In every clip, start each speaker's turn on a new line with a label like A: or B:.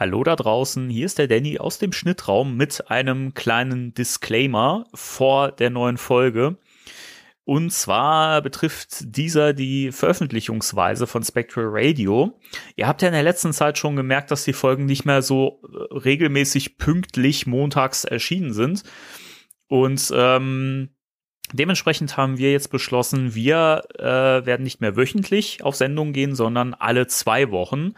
A: Hallo da draußen, hier ist der Danny aus dem Schnittraum mit einem kleinen Disclaimer vor der neuen Folge. Und zwar betrifft dieser die Veröffentlichungsweise von Spectral Radio. Ihr habt ja in der letzten Zeit schon gemerkt, dass die Folgen nicht mehr so äh, regelmäßig pünktlich montags erschienen sind. Und ähm, dementsprechend haben wir jetzt beschlossen, wir äh, werden nicht mehr wöchentlich auf Sendung gehen, sondern alle zwei Wochen.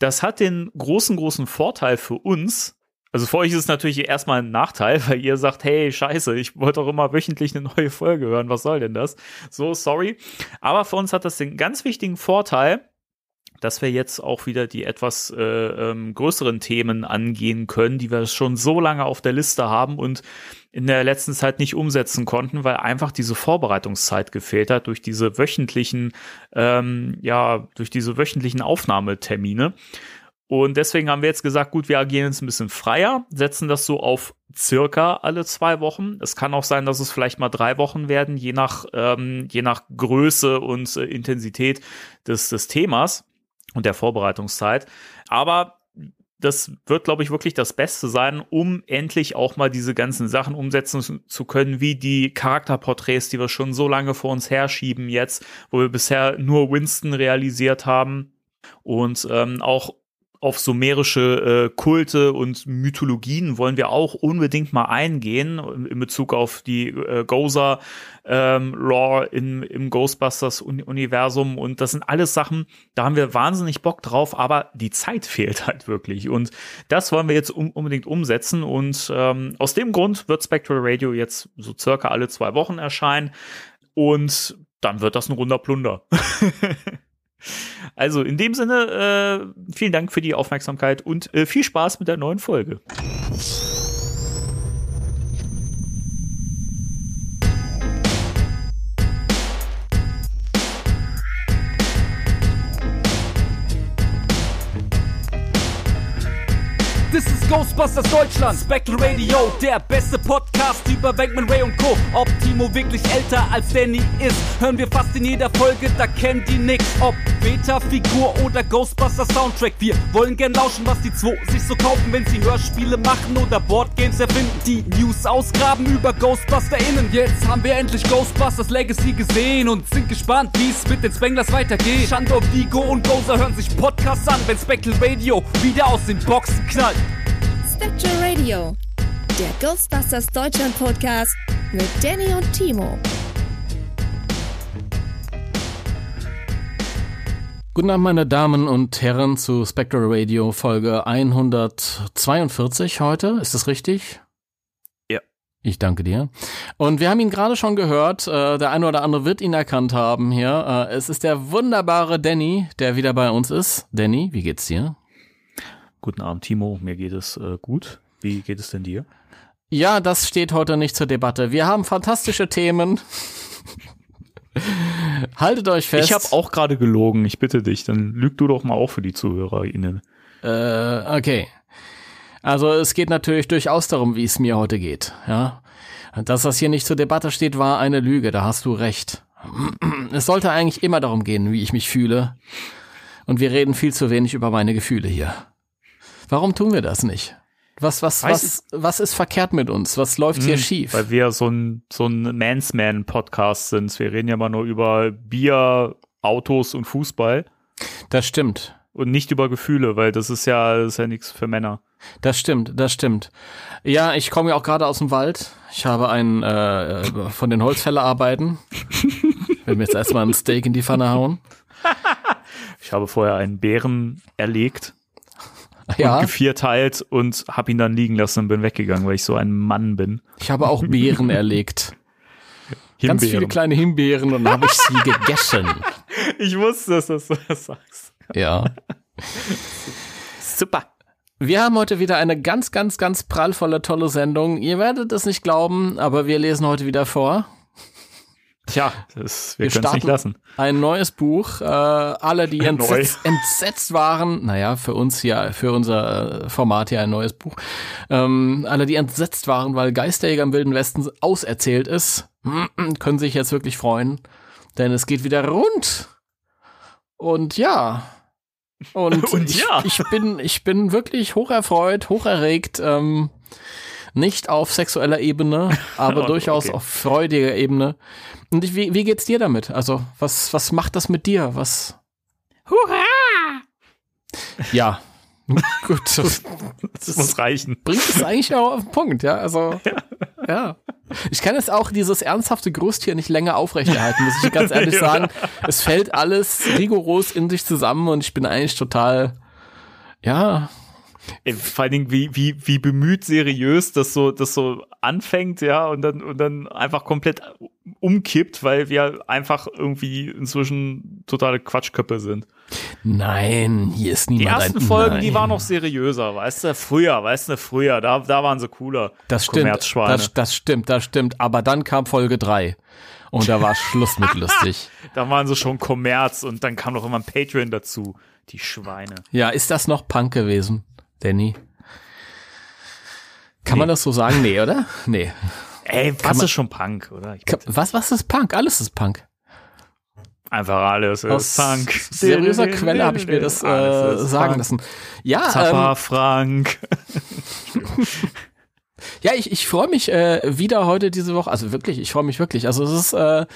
A: Das hat den großen, großen Vorteil für uns, also für euch ist es natürlich erstmal ein Nachteil, weil ihr sagt, hey, scheiße, ich wollte doch immer wöchentlich eine neue Folge hören, was soll denn das? So, sorry. Aber für uns hat das den ganz wichtigen Vorteil, dass wir jetzt auch wieder die etwas äh, ähm, größeren Themen angehen können, die wir schon so lange auf der Liste haben und in der letzten Zeit nicht umsetzen konnten, weil einfach diese Vorbereitungszeit gefehlt hat durch diese wöchentlichen, ähm, ja, durch diese wöchentlichen Aufnahmetermine. Und deswegen haben wir jetzt gesagt, gut, wir agieren jetzt ein bisschen freier, setzen das so auf circa alle zwei Wochen. Es kann auch sein, dass es vielleicht mal drei Wochen werden, je nach, ähm, je nach Größe und äh, Intensität des, des Themas und der Vorbereitungszeit. Aber das wird, glaube ich, wirklich das Beste sein, um endlich auch mal diese ganzen Sachen umsetzen zu können, wie die Charakterporträts, die wir schon so lange vor uns herschieben jetzt, wo wir bisher nur Winston realisiert haben. Und ähm, auch auf sumerische äh, Kulte und Mythologien wollen wir auch unbedingt mal eingehen in Bezug auf die äh, Gozer ähm, Lore in, im Ghostbusters Universum. Und das sind alles Sachen, da haben wir wahnsinnig Bock drauf, aber die Zeit fehlt halt wirklich. Und das wollen wir jetzt um, unbedingt umsetzen. Und ähm, aus dem Grund wird Spectral Radio jetzt so circa alle zwei Wochen erscheinen. Und dann wird das ein runder Plunder. Also in dem Sinne, äh, vielen Dank für die Aufmerksamkeit und äh, viel Spaß mit der neuen Folge.
B: Ghostbusters Deutschland, Spectral Radio, der beste Podcast über Bankman Ray und Co. Ob Timo wirklich älter als Danny ist, hören wir fast in jeder Folge, da kennt die nix. Ob Beta-Figur oder Ghostbusters Soundtrack, wir wollen gern lauschen, was die zwei sich so kaufen, wenn sie Hörspiele machen oder Boardgames erfinden. Die News ausgraben über GhostbusterInnen. Jetzt haben wir endlich Ghostbusters Legacy gesehen und sind gespannt, wie es mit den Spanglers weitergeht. Shandor, Vigo und Gozer hören sich Podcasts an, wenn Spectral Radio wieder aus den Boxen knallt.
C: Spectral Radio, der Ghostbusters Deutschland Podcast mit Danny und Timo.
D: Guten Abend, meine Damen und Herren, zu Spectral Radio Folge 142 heute. Ist das richtig?
A: Ja.
D: Ich danke dir. Und wir haben ihn gerade schon gehört. Äh, der eine oder andere wird ihn erkannt haben hier. Äh, es ist der wunderbare Danny, der wieder bei uns ist. Danny, wie geht's dir?
A: Guten Abend, Timo. Mir geht es äh, gut. Wie geht es denn dir?
D: Ja, das steht heute nicht zur Debatte. Wir haben fantastische Themen. Haltet euch fest.
A: Ich habe auch gerade gelogen. Ich bitte dich, dann lüg du doch mal auch für die ZuhörerInnen.
D: Äh, okay. Also es geht natürlich durchaus darum, wie es mir heute geht. Ja, dass das hier nicht zur Debatte steht, war eine Lüge. Da hast du recht. Es sollte eigentlich immer darum gehen, wie ich mich fühle. Und wir reden viel zu wenig über meine Gefühle hier. Warum tun wir das nicht? Was, was, was, was ist verkehrt mit uns? Was läuft hier
A: Hm,
D: schief?
A: Weil wir so ein, so ein Mansman-Podcast sind. Wir reden ja mal nur über Bier, Autos und Fußball
D: Das stimmt.
A: und nicht über Gefühle, weil das ist ja, das ist ja nichts für Männer.
D: Das stimmt, das stimmt. Ja, ich komme ja auch gerade aus dem Wald. Ich habe einen äh, äh, von den Holzfällerarbeiten. Ich will mir jetzt erstmal ein Steak in die Pfanne hauen.
A: Ich habe vorher einen Bären erlegt
D: Ja,
A: und gevierteilt und habe ihn dann liegen lassen und bin weggegangen, weil ich so ein Mann bin.
D: ich habe auch Beeren erlegt. Ganz viele
A: Himbeeren.
D: kleine Himbeeren und dann habe ich sie gegessen.
A: Ich wusste, dass du das sagst.
D: Ja.
A: Super.
D: Wir haben heute wieder eine ganz, ganz, ganz prallvolle, tolle Sendung. Ihr werdet es nicht glauben, aber wir lesen heute wieder vor.
A: Tja, das, wir,
D: Wir
A: können es nicht lassen.
D: ein neues Buch. Äh, alle, die entsetzt, entsetzt waren, naja, für uns ja, für unser äh, Format ja ein neues Buch. Ähm, alle, die entsetzt waren, weil Geisterjäger im Wilden Westen auserzählt ist, können sich jetzt wirklich freuen, denn es geht wieder rund. Und ja, Und,
A: Und
D: ich,
A: ja.
D: ich bin, ich bin wirklich hocherfreut, hocherregt, ähm, nicht auf sexueller Ebene, aber
A: Oh,
D: durchaus
A: okay.
D: auf freudiger Ebene. Und ich, wie, wie geht's dir damit? Also, was, was macht das mit dir? Was? Hurra! Ja. Gut, das,
A: Das muss reichen.
D: bringt es eigentlich auch auf den Punkt, ja. Also, ja. Ich kann jetzt auch dieses ernsthafte Gerüst hier nicht länger aufrechterhalten, muss ich ganz ehrlich
A: Ja.
D: sagen. Es fällt alles rigoros in sich zusammen und ich bin eigentlich total, ja,
A: vor allen Dingen, wie, wie, wie bemüht seriös das so, das so anfängt, ja, und dann, und dann einfach komplett umkippt, weil wir einfach irgendwie inzwischen totale Quatschköppe sind.
D: nein, hier ist
A: Die
D: niemand
A: ersten
D: ein,
A: Folgen,
D: nein.
A: die waren noch seriöser, weißt du, früher, weißt du, früher, da, da waren sie cooler.
D: Das stimmt, das, das stimmt, das stimmt. Aber dann kam Folge drei und da war Schluss mit lustig.
A: Da waren sie schon Kommerz und dann kam noch immer ein Patreon dazu. Die Schweine.
D: Ja, ist das noch Punk gewesen, Danny? Kann
A: Nee.
D: man das so sagen? Nee, oder? Nee.
A: Ey, was
D: man-
A: ist schon Punk, oder? Ich
D: Ka- Was, was ist Punk? Alles ist Punk.
A: einfach alles ist
D: Aus
A: Punk.
D: seriöser Quelle habe ich mir das äh, sagen
A: Punk.
D: lassen. Ja,
A: Zappa
D: ähm,
A: Frank.
D: ja, ich, ich freue mich äh, wieder heute diese Woche. Also wirklich, ich freue mich wirklich. Also es ist äh,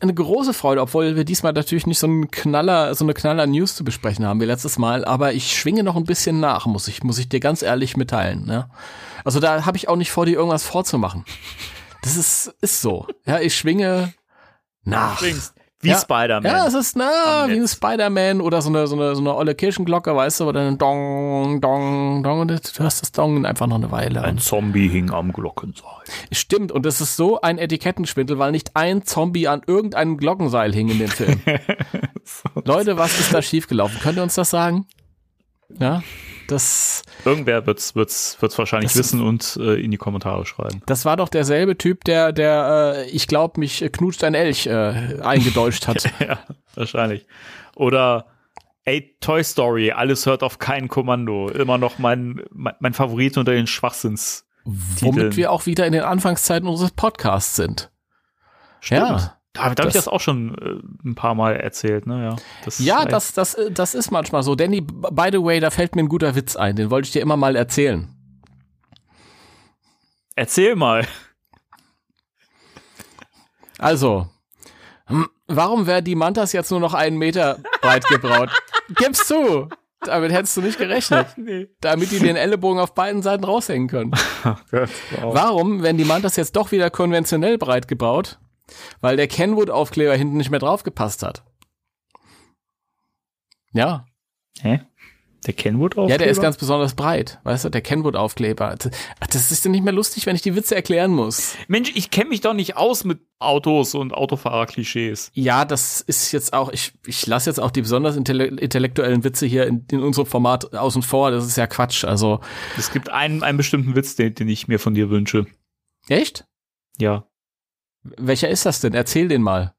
D: eine große Freude, obwohl wir diesmal natürlich nicht so einen Knaller, so eine Knaller News zu besprechen haben wie letztes Mal. Aber ich schwinge noch ein bisschen nach, muss ich, muss ich dir ganz ehrlich mitteilen. Ne? Also da habe ich auch nicht vor, dir irgendwas vorzumachen. Das ist, ist so. Ja, ich schwinge nach.
A: Übrigens, Wie
D: Ja.
A: Spider-Man.
D: Ja, es ist na, wie ein. Spider-Man oder so eine, so eine, so eine olle Kirchenglocke, weißt du, oder ein Dong, Dong, Dong, und du hörst das Dong einfach noch eine Weile.
A: Ein Zombie hing am Glockenseil.
D: Stimmt, und es ist so ein Etikettenschwindel, weil nicht ein Zombie an irgendeinem Glockenseil hing in dem Film. Leute, was ist da schiefgelaufen? Könnt ihr uns das sagen? Ja, das,
A: Irgendwer wird's, wird's, wird's wahrscheinlich
D: Das-
A: wissen und äh, in die Kommentare schreiben.
D: das war doch derselbe Typ, der, der, äh, ich glaube, mich äh, knutscht ein Elch äh, eingedeutscht hat.
A: ja, wahrscheinlich. Oder ey, Toy Story, alles hört auf kein Kommando. Immer noch mein, mein, mein Favorit unter den Schwachsinns.
D: Womit wir auch wieder in den Anfangszeiten unseres Podcasts sind. Ja.
A: Da, da habe ich
D: Das-
A: auch schon äh, ein paar Mal erzählt, ne? Ja, das,
D: Ja, das, das, äh, das ist manchmal so. Danny, by the way, da fällt mir ein guter Witz ein. Den wollte ich dir immer mal erzählen.
A: Erzähl mal.
D: Also, hm, warum wäre die Mantas jetzt nur noch einen Meter breit gebraut? Gib's zu! Damit hättest du nicht gerechnet.
A: Nee.
D: Damit die den Ellenbogen auf beiden Seiten raushängen können.
A: Gott, wow.
D: Warum werden die Mantas jetzt doch wieder konventionell breit gebaut? Weil der Kenwood-Aufkleber hinten nicht mehr draufgepasst hat. Ja,
A: Hä? Der Kenwood auch?
D: Ja, der ist ganz besonders breit, weißt du, der Kenwood-Aufkleber. Das ist ja nicht mehr lustig, wenn ich die Witze erklären muss.
A: Mensch, ich kenne mich doch nicht aus mit Autos und Autofahrer-Klischees.
D: Ja, das ist jetzt auch, ich, ich lasse jetzt auch die besonders intelle intellektuellen Witze hier in, in unserem Format außen vor. Das ist ja Quatsch. Also,
A: Es gibt einen, einen bestimmten Witz, den, den ich mir von dir wünsche.
D: echt?
A: Ja.
D: Welcher ist das denn? Erzähl den mal.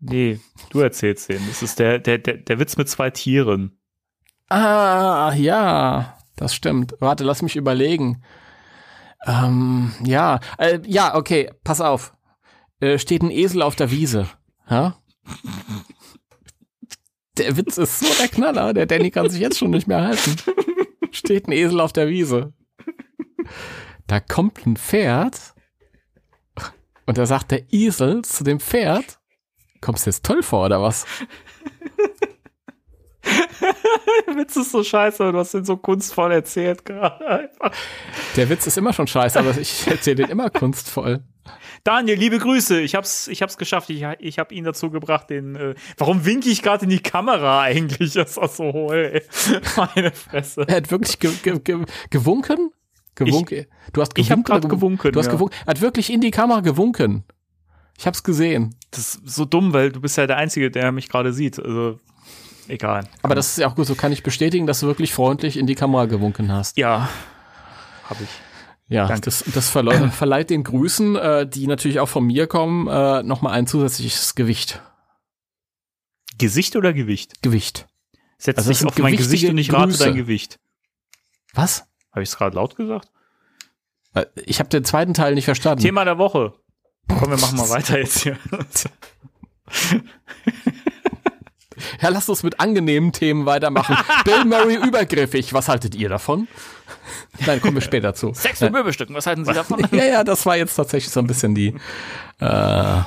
A: Nee, du erzählst den. Das ist der, der, der, der Witz mit zwei Tieren.
D: Ah, ja, das stimmt. Warte, lass mich überlegen. Ähm, ja, äh, ja, okay, pass auf. Äh, steht ein Esel auf der Wiese. Ja? Der Witz ist so der Knaller, der Danny kann sich jetzt schon nicht mehr halten. Steht ein Esel auf der Wiese. Da kommt ein Pferd und da sagt der Esel zu dem Pferd, kommst du jetzt toll vor oder was?
A: Der Witz ist so scheiße, aber du hast den so kunstvoll erzählt gerade. einfach.
D: Der Witz ist immer schon scheiße, aber ich erzähle den immer kunstvoll.
A: Daniel, liebe Grüße. Ich hab's, ich hab's geschafft. Ich, ich hab ihn dazu gebracht, den. Äh, warum winke ich gerade in die Kamera eigentlich? Das ist so hohl, ey. Meine Fresse.
D: Er hat wirklich ge ge ge gewunken? Gewunken. du hast
A: ich
D: gewunken.
A: grad
D: oder gew-
A: gewunken,
D: Du hast
A: ja.
D: gewunken. Er hat wirklich in die Kamera gewunken. Ich hab's gesehen.
A: Das ist so dumm, weil du bist ja der Einzige, der mich gerade sieht. Also, egal.
D: Aber das ist ja auch gut. So kann ich bestätigen, dass du wirklich freundlich in die Kamera gewunken hast.
A: Ja. Hab ich.
D: Ja,
A: Danke.
D: das, das verleu- verleiht den Grüßen, äh, die natürlich auch von mir kommen, äh, nochmal ein zusätzliches Gewicht.
A: Gesicht oder Gewicht?
D: Gewicht.
A: Setz
D: Also
A: dich auf mein Gesicht und ich rate
D: Grüße.
A: dein Gewicht.
D: Was?
A: Habe ich es gerade laut gesagt?
D: Ich habe den zweiten Teil nicht verstanden.
A: Thema der Woche. Komm, wir machen mal weiter jetzt hier.
D: Ja, lasst uns mit angenehmen Themen weitermachen. Bill Murray übergriffig. Was haltet ihr davon? Nein, kommen wir später zu.
A: Sex mit Möbelstücken, was halten Sie davon?
D: Ja, ja, das war jetzt tatsächlich so ein bisschen die, äh,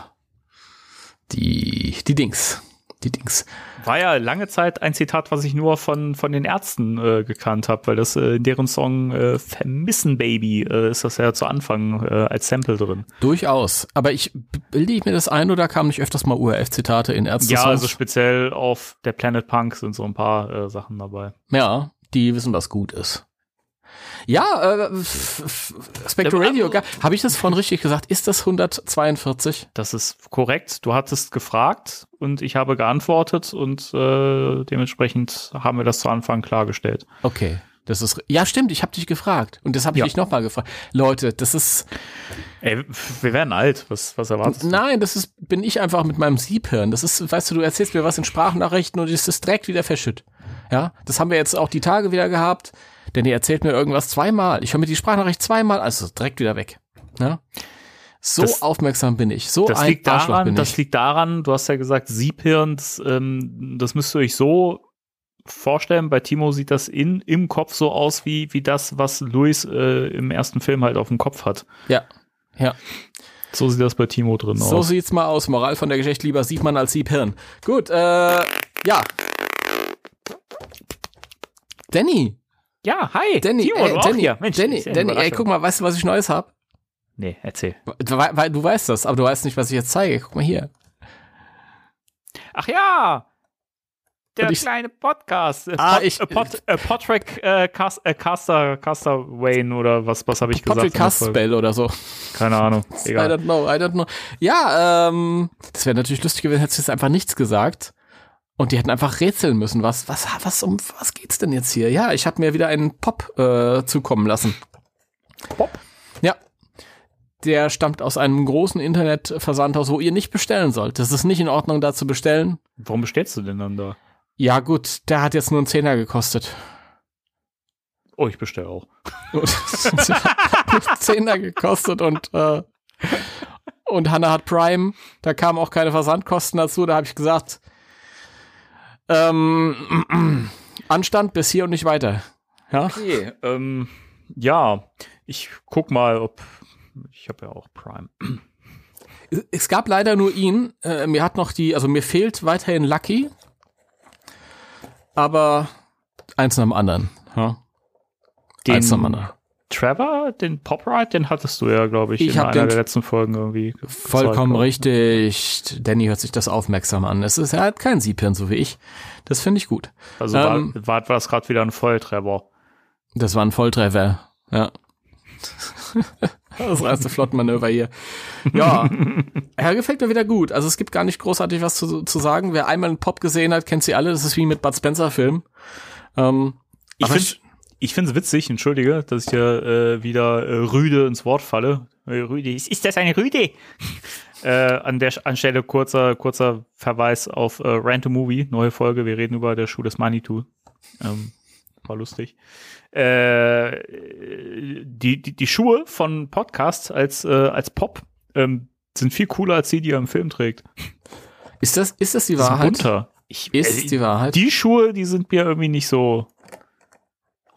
D: die, die Dings. Die Dings.
A: War ja lange Zeit ein Zitat, was ich nur von, von den Ärzten äh, gekannt habe, weil das äh, in deren Song äh, Vermissen Baby äh, ist das ja zu Anfang äh, als Sample drin.
D: Durchaus. Aber ich bilde ich mir das ein oder kamen nicht öfters mal URF-Zitate in Ärzte?
A: Ja, also speziell auf der Planet Punk sind so ein paar äh, Sachen dabei.
D: Ja, die wissen, was gut ist. Ja, äh, Spectre Radio, habe ich das vorhin richtig gesagt? Ist das 142?
A: Das ist korrekt. Du hattest gefragt und ich habe geantwortet und äh, dementsprechend haben wir das zu Anfang klargestellt.
D: Okay. Das ist ja stimmt, ich habe dich gefragt und das habe ich ja. dich nochmal gefragt. Leute, das ist
A: Ey, wir werden alt. Was was erwartest
D: du? Nein, das ist bin ich einfach mit meinem Siebhirn. Das ist, weißt du, du erzählst mir was in Sprachnachrichten und es ist direkt wieder verschütt. Ja, das haben wir jetzt auch die Tage wieder gehabt denn ihr erzählt mir irgendwas zweimal. Ich höre mir die Sprachnachricht zweimal, also direkt wieder weg. Ja? So das, aufmerksam bin ich. So
A: das ein liegt Arschloch daran, bin ich. Das liegt daran, du hast ja gesagt, Siebhirn, das, ähm, das müsst ihr euch so vorstellen. Bei Timo sieht das in, im Kopf so aus wie, wie das, was Luis äh, im ersten Film halt auf dem Kopf hat.
D: Ja, ja.
A: So sieht das bei Timo drin
D: so aus. So sieht's mal aus. Moral von der Geschichte lieber sieht man als Siebhirn. Gut, äh, ja. Danny,
A: ja, hi.
D: Danny, Timo, ey, Danny, hier. Mensch, Danny, Danny ey, guck mal, weißt du, was ich Neues hab?
A: Nee, erzähl.
D: Du, weil, du weißt das, aber du weißt nicht, was ich jetzt zeige. Guck mal hier.
A: Ach ja, der ich, kleine Podcast.
D: Ah, Pod, ich,
A: äh, Pod, äh, Podtrack äh, Cast, äh, Caster, Caster Wayne oder was, was habe ich gesagt?
D: Podtrack Castspell oder so.
A: Keine Ahnung.
D: Egal. I don't know, I don't know. Ja, ähm, das wäre natürlich lustig gewesen, hättest du jetzt einfach nichts gesagt. Und die hätten einfach rätseln müssen. Was, was, was, um was geht's denn jetzt hier? Ja, ich habe mir wieder einen Pop äh, zukommen lassen.
A: Pop?
D: Ja. Der stammt aus einem großen Internetversandhaus, wo ihr nicht bestellen sollt. Das ist nicht in Ordnung, da zu bestellen.
A: Warum bestellst du denn dann da?
D: Ja, gut, der hat jetzt nur einen Zehner gekostet.
A: Oh, ich bestelle auch.
D: Zehner gekostet und äh, und Hannah hat Prime. Da kamen auch keine Versandkosten dazu. Da habe ich gesagt, ähm, Anstand bis hier und nicht weiter. Ja.
A: Okay, ähm, ja, ich guck mal, ob ich habe ja auch Prime.
D: Es gab leider nur ihn. Äh, mir hat noch die, also mir fehlt weiterhin Lucky. Aber eins nach dem anderen. Ja.
A: Den, eins nach dem anderen. Trevor, den Popride, den hattest du ja, glaube ich,
D: ich
A: in einer der letzten Folgen irgendwie.
D: Vollkommen richtig. Danny hört sich das aufmerksam an. Es ist, er hat kein Siebhirn, so wie ich. Das finde ich gut.
A: Also ähm, war, war, war das gerade wieder ein Volltreffer.
D: Das war ein Volltreffer, ja. das erste Flottenmanöver hier. Ja, er gefällt mir wieder gut. Also es gibt gar nicht großartig was zu, zu sagen. Wer einmal einen Pop gesehen hat, kennt sie alle. Das ist wie mit Bud Spencer Film. Ähm,
A: ich finde ich finde es witzig, entschuldige, dass ich hier äh, wieder äh, rüde ins Wort falle. Äh, rüde, ist, ist das eine Rüde? äh, an der Anstelle kurzer, kurzer Verweis auf äh, Random Movie, neue Folge. Wir reden über der Schuh des Manitou. Ähm, war lustig. Äh, die, die, die Schuhe von Podcast als, äh, als Pop ähm, sind viel cooler als die, die er im Film trägt.
D: Ist das, ist das die Wahrheit?
A: Bunter.
D: Ich, ist äh, die Wahrheit?
A: Die Schuhe, die sind mir irgendwie nicht so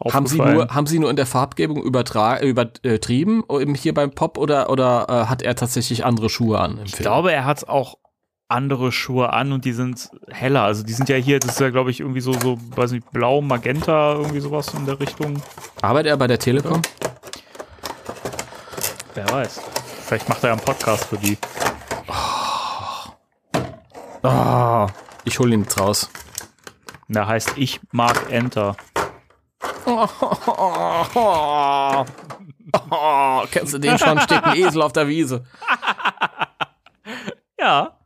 D: haben Sie nur, haben Sie nur in der Farbgebung übertrieben, hier beim Pop oder, oder äh, hat er tatsächlich andere Schuhe an?
A: ich glaube, er hat auch andere Schuhe an und die sind heller. Also die sind ja hier, das ist ja, glaube ich, irgendwie so, so, weiß nicht, blau, magenta, irgendwie sowas in der Richtung.
D: Arbeitet er bei der Telekom?
A: Wer weiß. Vielleicht macht er einen Podcast für die.
D: Oh. Oh. Ich hole ihn jetzt raus.
A: Der heißt Ich mag Enter.
D: Oh, kennst du den schon? Steht ein Esel auf der Wiese.
A: Ja.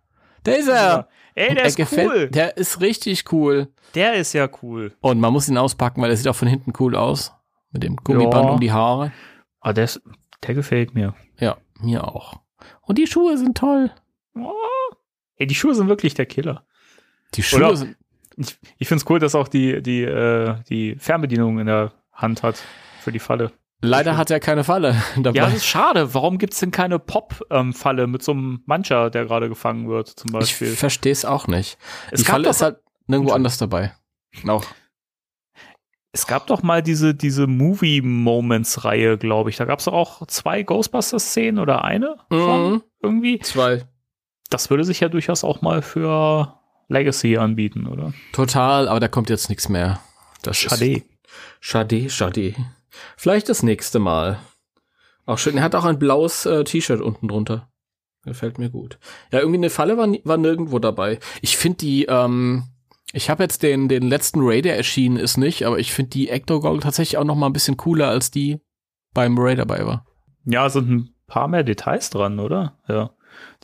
D: Der ist er.
A: Ey, der ist gefällt, cool.
D: Der ist richtig cool.
A: Der ist ja cool.
D: Und man muss ihn auspacken, weil er sieht auch von hinten cool aus. Mit dem Gummiband ja. um die Haare.
A: Aber ah, der, ist, der gefällt mir.
D: Ja, mir auch. Und die Schuhe sind toll.
A: Oh. Ey, die Schuhe sind wirklich der Killer.
D: Die Schuhe Oder, sind
A: ich, ich finde es cool, dass auch die, die, äh, die Fernbedienung in der Hand hat für die Falle.
D: Leider hat er keine Falle
A: dabei. Ja, das ist schade. Warum gibt es denn keine Pop-Falle mit so einem Mancher, der gerade gefangen wird, zum Beispiel?
D: Ich verstehe es auch nicht.
A: Es die Falle ist halt.
D: nirgendwo anders dabei. Auch.
A: Es gab doch mal diese, diese Movie-Moments-Reihe, glaube ich. Da gab es auch zwei Ghostbusters-Szenen oder eine von
D: Mhm.
A: irgendwie.
D: Zwei.
A: Das würde sich ja durchaus auch mal für Legacy anbieten, oder?
D: Total, aber da kommt jetzt nichts mehr. Das
A: Schade.
D: Schade, schade. Vielleicht das nächste Mal. Auch schön. Er hat auch ein blaues äh, T-Shirt unten drunter. Gefällt mir gut. Ja, irgendwie eine Falle war, war nirgendwo dabei. Ich finde die, ähm, ich habe jetzt den, den letzten Ray, der erschienen ist, nicht, aber ich finde die Ecto-Goggle tatsächlich auch noch mal ein bisschen cooler, als die beim Ray dabei war.
A: Ja, sind ein paar mehr Details dran, oder? Ja.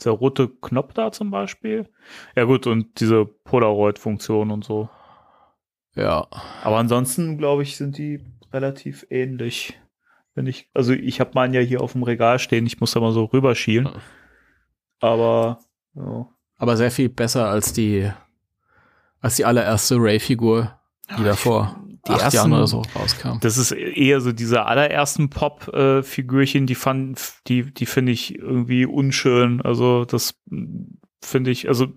A: Der rote Knopf da zum Beispiel. Ja, gut, und diese Polaroid-Funktion und so.
D: Ja.
A: Aber ansonsten, glaube ich, sind die relativ ähnlich. Wenn ich, also ich habe meinen ja hier auf dem Regal stehen, ich muss da mal so rüberschielen.
D: Ja.
A: Aber ja.
D: Aber sehr viel besser als die, als die allererste Ray-Figur, die da vor
A: die
D: acht
A: ersten-
D: Jahren oder so rauskam.
A: Das ist eher so diese allerersten Pop-Figürchen, die fand, die, die finde ich irgendwie unschön. Also das finde ich, also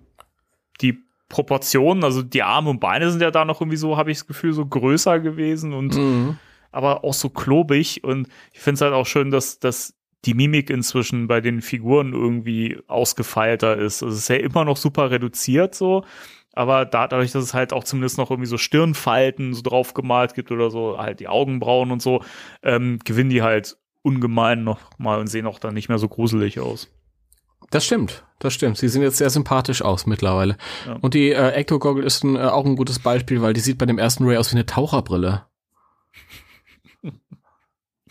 A: die Proportionen, also die Arme und Beine sind ja da noch irgendwie so, habe ich das Gefühl, so größer gewesen und
D: Mhm.
A: aber auch so klobig. Und ich finde es halt auch schön, dass, dass die Mimik inzwischen bei den Figuren irgendwie ausgefeilter ist. Also es ist ja immer noch super reduziert so, aber da, dadurch, dass es halt auch zumindest noch irgendwie so Stirnfalten so drauf gemalt gibt oder so, halt die Augenbrauen und so, ähm, gewinnen die halt ungemein noch mal und sehen auch dann nicht mehr so gruselig aus.
D: Das stimmt, das stimmt. Sie sehen jetzt sehr sympathisch aus mittlerweile.
A: Ja.
D: Und die äh, Ecto Goggle ist ein, äh, auch ein gutes Beispiel, weil die sieht bei dem ersten Ray aus wie eine Taucherbrille.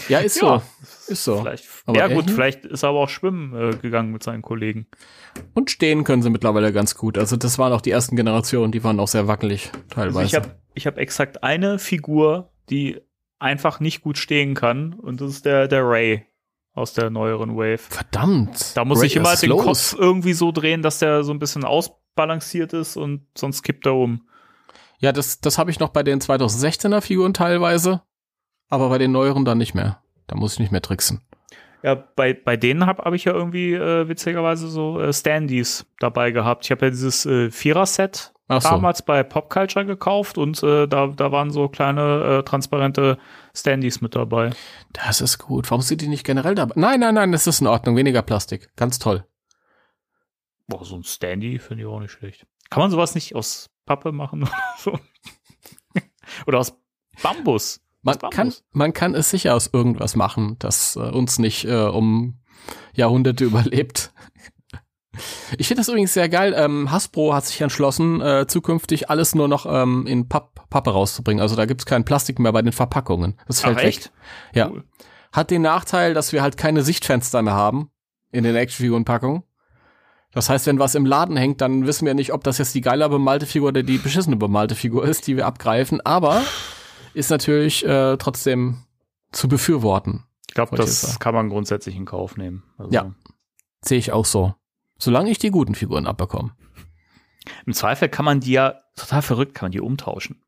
D: Ja, ist so. Ist so.
A: Vielleicht, ja gut, vielleicht ist er aber auch schwimmen äh, gegangen mit seinen Kollegen.
D: Und stehen können sie mittlerweile ganz gut. Also das waren auch die ersten Generationen, die waren auch sehr wackelig teilweise.
A: Also ich habe ich hab exakt eine Figur, die einfach nicht gut stehen kann und das ist der, der Ray aus der neueren Wave.
D: Verdammt.
A: Da muss
D: Ray,
A: ich immer den
D: los?
A: Kopf irgendwie so drehen, dass der so ein bisschen ausbalanciert ist und sonst kippt er um.
D: Ja, das, das habe ich noch bei den 2016er Figuren teilweise, aber bei den neueren dann nicht mehr. Da muss ich nicht mehr tricksen.
A: Ja, bei, bei denen habe hab ich ja irgendwie äh, witzigerweise so äh, Standys dabei gehabt. Ich habe ja dieses äh, Vierer-Set
D: so.
A: damals bei Popculture gekauft und äh, da, da waren so kleine äh, transparente Standys mit dabei.
D: Das ist gut. Warum sind die nicht generell dabei? Nein, nein, nein, das ist in Ordnung. Weniger Plastik. Ganz toll.
A: Boah, so ein Standy finde ich auch nicht schlecht. Kann man sowas nicht aus Pappe machen oder so? oder aus Bambus?
D: Man kann, man kann es sicher aus irgendwas machen, das äh, uns nicht äh, um Jahrhunderte überlebt. Ich finde das übrigens sehr geil. Ähm, Hasbro hat sich entschlossen, äh, zukünftig alles nur noch ähm, in Papp, Pappe rauszubringen. Also da gibt's kein Plastik mehr bei den Verpackungen. Das fällt
A: Ach,
D: weg.
A: echt?
D: Ja.
A: Cool.
D: Hat den Nachteil, dass wir halt keine Sichtfenster mehr haben in den Actionfigurenpackungen. Das heißt, wenn was im Laden hängt, dann wissen wir nicht, ob das jetzt die geiler bemalte Figur oder die beschissene bemalte Figur ist, die wir abgreifen. Aber ist natürlich äh, trotzdem zu befürworten.
A: Ich glaube, das kann man grundsätzlich in Kauf nehmen. Also,
D: Ja. Sehe ich auch so. Solange ich die guten Figuren abbekomme.
A: Im Zweifel kann man die ja, total verrückt, kann man die umtauschen.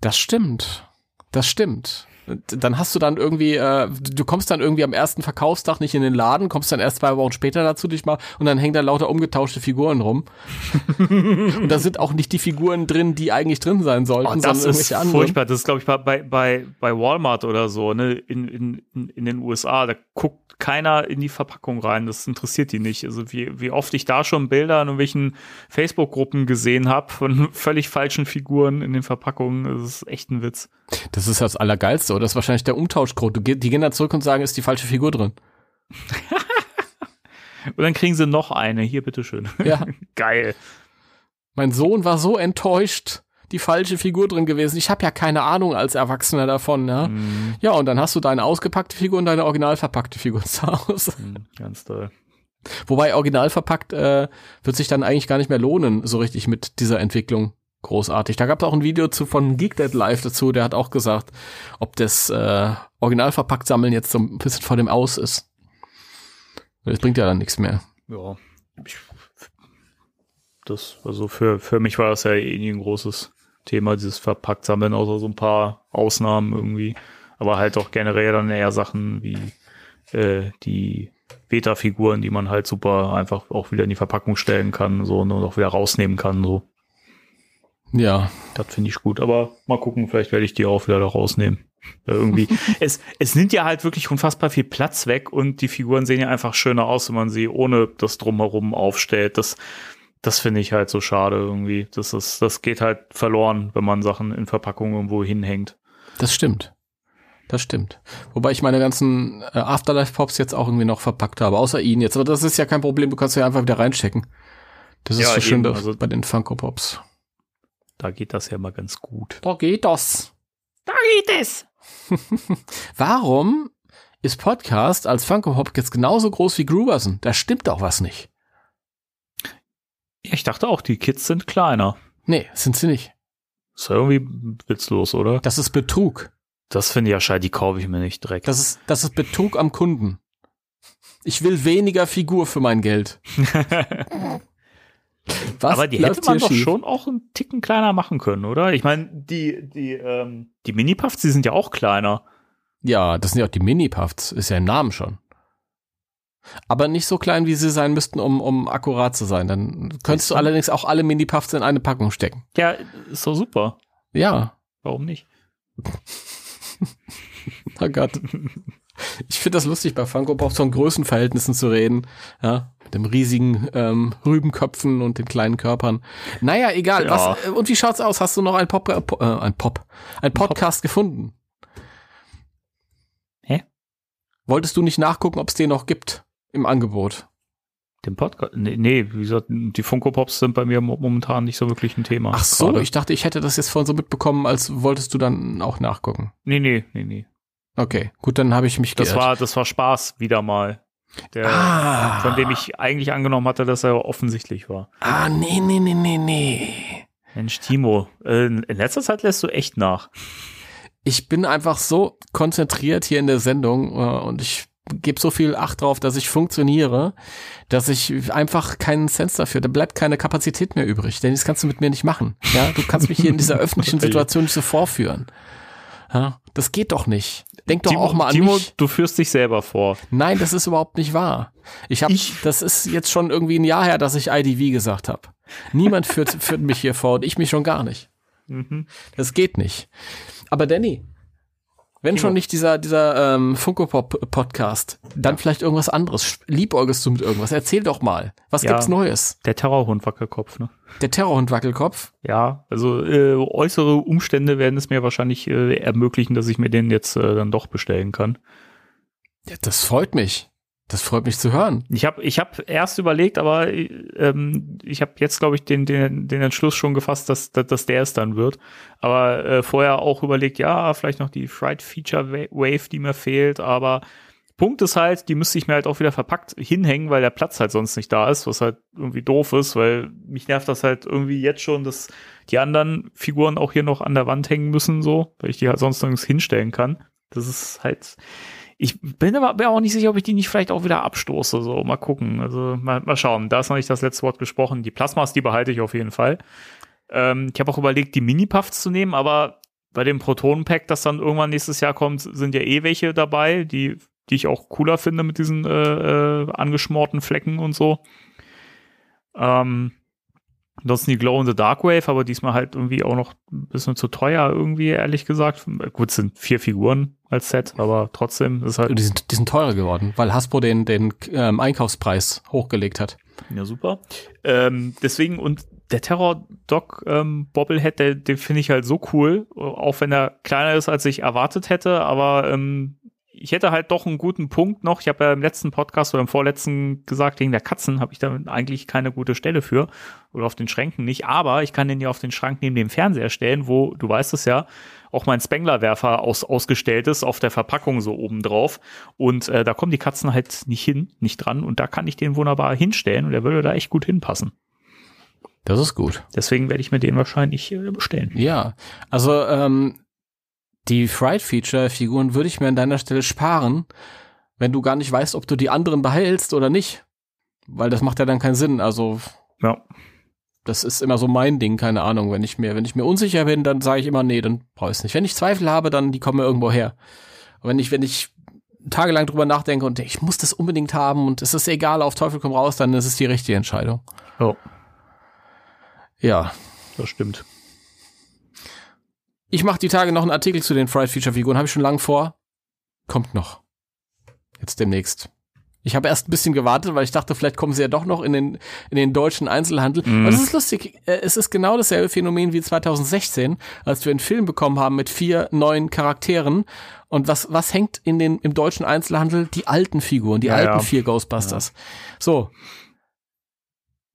D: Das stimmt. Das stimmt. Dann hast du dann irgendwie, äh, du kommst dann irgendwie am ersten Verkaufstag nicht in den Laden, kommst dann erst zwei Wochen später dazu dich mal und dann hängen da lauter umgetauschte Figuren rum. und da sind auch nicht die Figuren drin, die eigentlich drin sein sollten,
A: Oh, das ist furchtbar. Das ist, glaube ich, bei, bei, bei Walmart oder so, ne, in, in, in- in den USA. Da guckt keiner in die Verpackung rein. Das interessiert die nicht. Also wie, wie oft ich da schon Bilder in irgendwelchen Facebook-Gruppen gesehen habe von völlig falschen Figuren in den Verpackungen. Das ist echt ein Witz.
D: Das ist das Allergeilste, oder? Das ist wahrscheinlich der Umtauschcode. Du Die gehen dann zurück und sagen, ist die falsche Figur drin.
A: Und dann kriegen sie noch eine. Hier, bitteschön.
D: Ja.
A: Geil.
D: Mein Sohn war so enttäuscht, die falsche Figur drin gewesen. Ich habe ja keine Ahnung als Erwachsener davon, ja.
A: Mhm.
D: Ja, und dann hast du deine ausgepackte Figur und deine original verpackte Figur zu Hause.
A: Mhm, Ganz toll.
D: Wobei original verpackt äh, wird sich dann eigentlich gar nicht mehr lohnen, so richtig mit dieser Entwicklung. Großartig. Da gab es auch ein Video zu von Geek Dead Live dazu, der hat auch gesagt, ob das äh, original sammeln jetzt so ein bisschen vor dem Aus ist. Das bringt ja dann nichts mehr.
A: Ja. Ich, das, also für, für mich war das ja eh nie ein großes Thema, dieses verpackt sammeln, außer so ein paar Ausnahmen irgendwie. Aber halt auch generell dann eher Sachen wie äh, die Beta-Figuren, die man halt super einfach auch wieder in die Verpackung stellen kann, so und auch wieder rausnehmen kann, so.
D: Ja.
A: Das finde ich gut. Aber mal gucken, vielleicht werde ich die auch wieder da rausnehmen. Irgendwie. es, es nimmt ja halt wirklich unfassbar viel Platz weg und die Figuren sehen ja einfach schöner aus, wenn man sie ohne das drumherum aufstellt. Das, das finde ich halt so schade irgendwie. Das ist, das geht halt verloren, wenn man Sachen in Verpackungen irgendwo hinhängt.
D: Das stimmt. Das stimmt. Wobei ich meine ganzen äh, Afterlife-Pops jetzt auch irgendwie noch verpackt habe, außer ihn jetzt. Aber das ist ja kein Problem, du kannst ja einfach wieder reinstecken. Das ist
A: Ja,
D: so schön
A: eben, also-
D: bei den Funko Pops.
A: Da geht das ja mal ganz gut.
D: Da geht das.
A: Da geht es!
D: Warum ist Podcast als Funko Pop jetzt genauso groß wie Gruberson? Da stimmt doch was nicht.
A: Ja, ich dachte auch, die Kids sind kleiner.
D: Nee, sind sie nicht.
A: Ist ja irgendwie witzlos, oder?
D: Das ist Betrug.
A: Das finde ich ja scheiße, die kaufe ich mir nicht direkt.
D: Das ist, das ist Betrug am Kunden. Ich will weniger Figur für mein Geld. Was
A: Aber die hätte man doch
D: schief?
A: schon auch einen Ticken kleiner machen können, oder? Ich meine, die, die, ähm, die Mini-Puffs, die sind ja auch kleiner.
D: Ja, das sind ja auch die Mini-Puffs, ist ja im Namen schon. Aber nicht so klein, wie sie sein müssten, um, um akkurat zu sein. Dann könntest du? allerdings auch alle Mini-Puffs in eine Packung stecken.
A: Ja, ist doch super.
D: Ja,
A: Warum nicht?
D: oh Gott. Ich finde das lustig, bei Funko Pops von Größenverhältnissen zu reden. Ja, mit dem riesigen ähm, Rübenköpfen und den kleinen Körpern. Naja, egal.
A: Ja.
D: Was, äh, und wie schaut's aus? Hast du noch ein Pop, äh, äh, ein Pop, ein Podcast gefunden?
A: Hä?
D: Wolltest du nicht nachgucken, ob es den noch gibt im Angebot?
A: Den Podcast? Nee, nee, wie gesagt, die Funko Pops sind bei mir mo- momentan nicht so wirklich ein Thema.
D: Ach so,
A: Gerade.
D: ich dachte, ich hätte das jetzt vorhin so mitbekommen, als wolltest du dann auch nachgucken.
A: Nee, nee, nee, nee.
D: Okay, gut, dann habe ich mich
A: Das
D: geirrt.
A: war, das war Spaß wieder mal. Der,
D: ah,
A: von dem ich eigentlich angenommen hatte, dass er offensichtlich war.
D: ah, nee, nee, nee, nee, nee.
A: Mensch, Timo, äh, in letzter Zeit lässt du echt nach.
D: ich bin einfach so konzentriert hier in der Sendung äh, und ich gebe so viel Acht drauf, dass ich funktioniere, dass ich einfach keinen Sense dafür, da bleibt keine Kapazität mehr übrig, denn das kannst du mit mir nicht machen. Ja, du kannst mich hier in dieser öffentlichen Situation nicht so vorführen. Ja, das geht doch nicht. Denk doch
A: Timo,
D: auch mal an
A: Timo,
D: mich.
A: du führst dich selber vor.
D: Nein, das ist überhaupt nicht wahr. Ich habe, das ist jetzt schon irgendwie ein Jahr her, dass ich IDV gesagt habe. Niemand führt, führt mich hier vor und ich mich schon gar nicht.
A: Mhm.
D: Das geht nicht. Aber Danny, wenn schon nicht dieser, dieser ähm, Funko Pop Podcast, dann vielleicht irgendwas anderes. Liebäugelst du mit irgendwas? Erzähl doch mal. Was
A: Ja.
D: gibt's Neues?
A: Der Terrorhund Wackelkopf, ne?
D: Der Terrorhund Wackelkopf?
A: Ja, also äh, äußere Umstände werden es mir wahrscheinlich äh, ermöglichen, dass ich mir den jetzt äh, dann doch bestellen kann.
D: Ja, das freut mich. Das freut mich zu hören.
A: Ich habe ich hab erst überlegt, aber äh, ähm, ich habe jetzt, glaube ich, den, den, den Entschluss schon gefasst, dass, dass, dass der es dann wird. Aber äh, vorher auch überlegt, ja, vielleicht noch die Fright Feature Wa- Wave, die mir fehlt. Aber Punkt ist halt, die müsste ich mir halt auch wieder verpackt hinhängen, weil der Platz halt sonst nicht da ist, was halt irgendwie doof ist, weil mich nervt das halt irgendwie jetzt schon, dass die anderen Figuren auch hier noch an der Wand hängen müssen, so, weil ich die halt sonst nirgends hinstellen kann. Das ist halt, ich bin aber bin auch nicht sicher, ob ich die nicht vielleicht auch wieder abstoße. So, mal gucken. Also mal, mal schauen. Da ist noch nicht das letzte Wort gesprochen. Die Plasmas, die behalte ich auf jeden Fall. Ähm, ich habe auch überlegt, die Mini-Puffs zu nehmen, aber bei dem Proton-Pack, das dann irgendwann nächstes Jahr kommt, sind ja eh welche dabei, die, die ich auch cooler finde mit diesen äh, äh, angeschmorten Flecken und so. Ähm, Ansonsten die Glow in the Dark Wave, aber diesmal halt irgendwie auch noch ein bisschen zu teuer, irgendwie, ehrlich gesagt. Gut, es sind vier Figuren als Set, aber trotzdem ist halt
D: Die sind, die sind teurer geworden, weil Hasbro den, den ähm, Einkaufspreis hochgelegt hat.
A: Ja, super. Ähm, deswegen, und der Terror-Doc ähm, Bobblehead, der, den finde ich halt so cool, auch wenn er kleiner ist, als ich erwartet hätte, aber ähm, ich hätte halt doch einen guten Punkt noch. Ich habe ja im letzten Podcast oder im vorletzten gesagt, wegen der Katzen habe ich da eigentlich keine gute Stelle für oder auf den Schränken nicht, aber ich kann den ja auf den Schrank neben dem Fernseher stellen, wo, du weißt es ja, auch mein Spengler-Werfer aus, ausgestellt ist, auf der Verpackung so oben drauf. Und äh, da kommen die Katzen halt nicht hin, nicht dran. Und da kann ich den wunderbar hinstellen und der würde da echt gut hinpassen.
D: Das ist gut.
A: Deswegen werde ich mir den wahrscheinlich äh, bestellen.
D: Ja, also ähm, die Fright-Feature-Figuren würde ich mir an deiner Stelle sparen, wenn du gar nicht weißt, ob du die anderen behältst oder nicht. Weil das macht ja dann keinen Sinn. Also
A: Ja.
D: das ist immer so mein Ding, keine Ahnung. Wenn ich mir, wenn ich mir unsicher bin, dann sage ich immer, nee, dann brauche ich es nicht. Wenn ich Zweifel habe, dann die kommen mir irgendwo her. Und wenn ich, wenn ich tagelang drüber nachdenke und denke, ich muss das unbedingt haben und es ist egal, auf Teufel komm raus, dann ist es die richtige Entscheidung.
A: Oh,
D: Ja,
A: das stimmt.
D: Ich mache die Tage noch einen Artikel zu den Fried Feature Figuren, habe ich schon lange vor. Kommt noch. Jetzt demnächst. Ich habe erst ein bisschen gewartet, weil ich dachte, vielleicht kommen sie ja doch noch in den, in den deutschen Einzelhandel. Mhm. Aber das ist lustig. Äh, es ist genau dasselbe Phänomen wie 2016, als wir einen Film bekommen haben mit vier neuen Charakteren. Und was, was hängt in den, im deutschen Einzelhandel? Die alten Figuren, die ja, alten ja. vier Ghostbusters. Ja. So.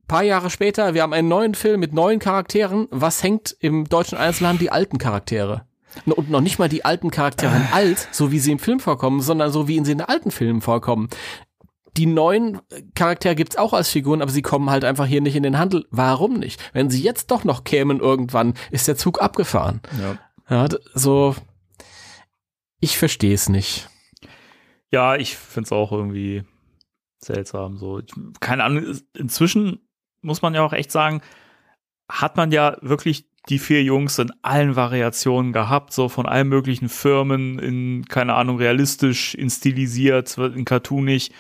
D: Paar Jahre später, wir haben einen neuen Film mit neuen Charakteren. Was hängt im deutschen Einzelhandel? Die alten Charaktere. Und noch nicht mal die alten Charaktere ah. alt, so wie sie im Film vorkommen, sondern so wie sie in den alten Filmen vorkommen die neuen Charaktere gibt's auch als Figuren, aber sie kommen halt einfach hier nicht in den Handel. Warum nicht? Wenn sie jetzt doch noch kämen irgendwann, ist der Zug abgefahren. Ja. ja so, ich verstehe es nicht.
A: Ja, ich find's auch irgendwie seltsam. So, keine Ahnung. Inzwischen muss man ja auch echt sagen, hat man ja wirklich die vier Jungs in allen Variationen gehabt, so von allen möglichen Firmen, in, keine Ahnung, realistisch, instilisiert, in cartoonig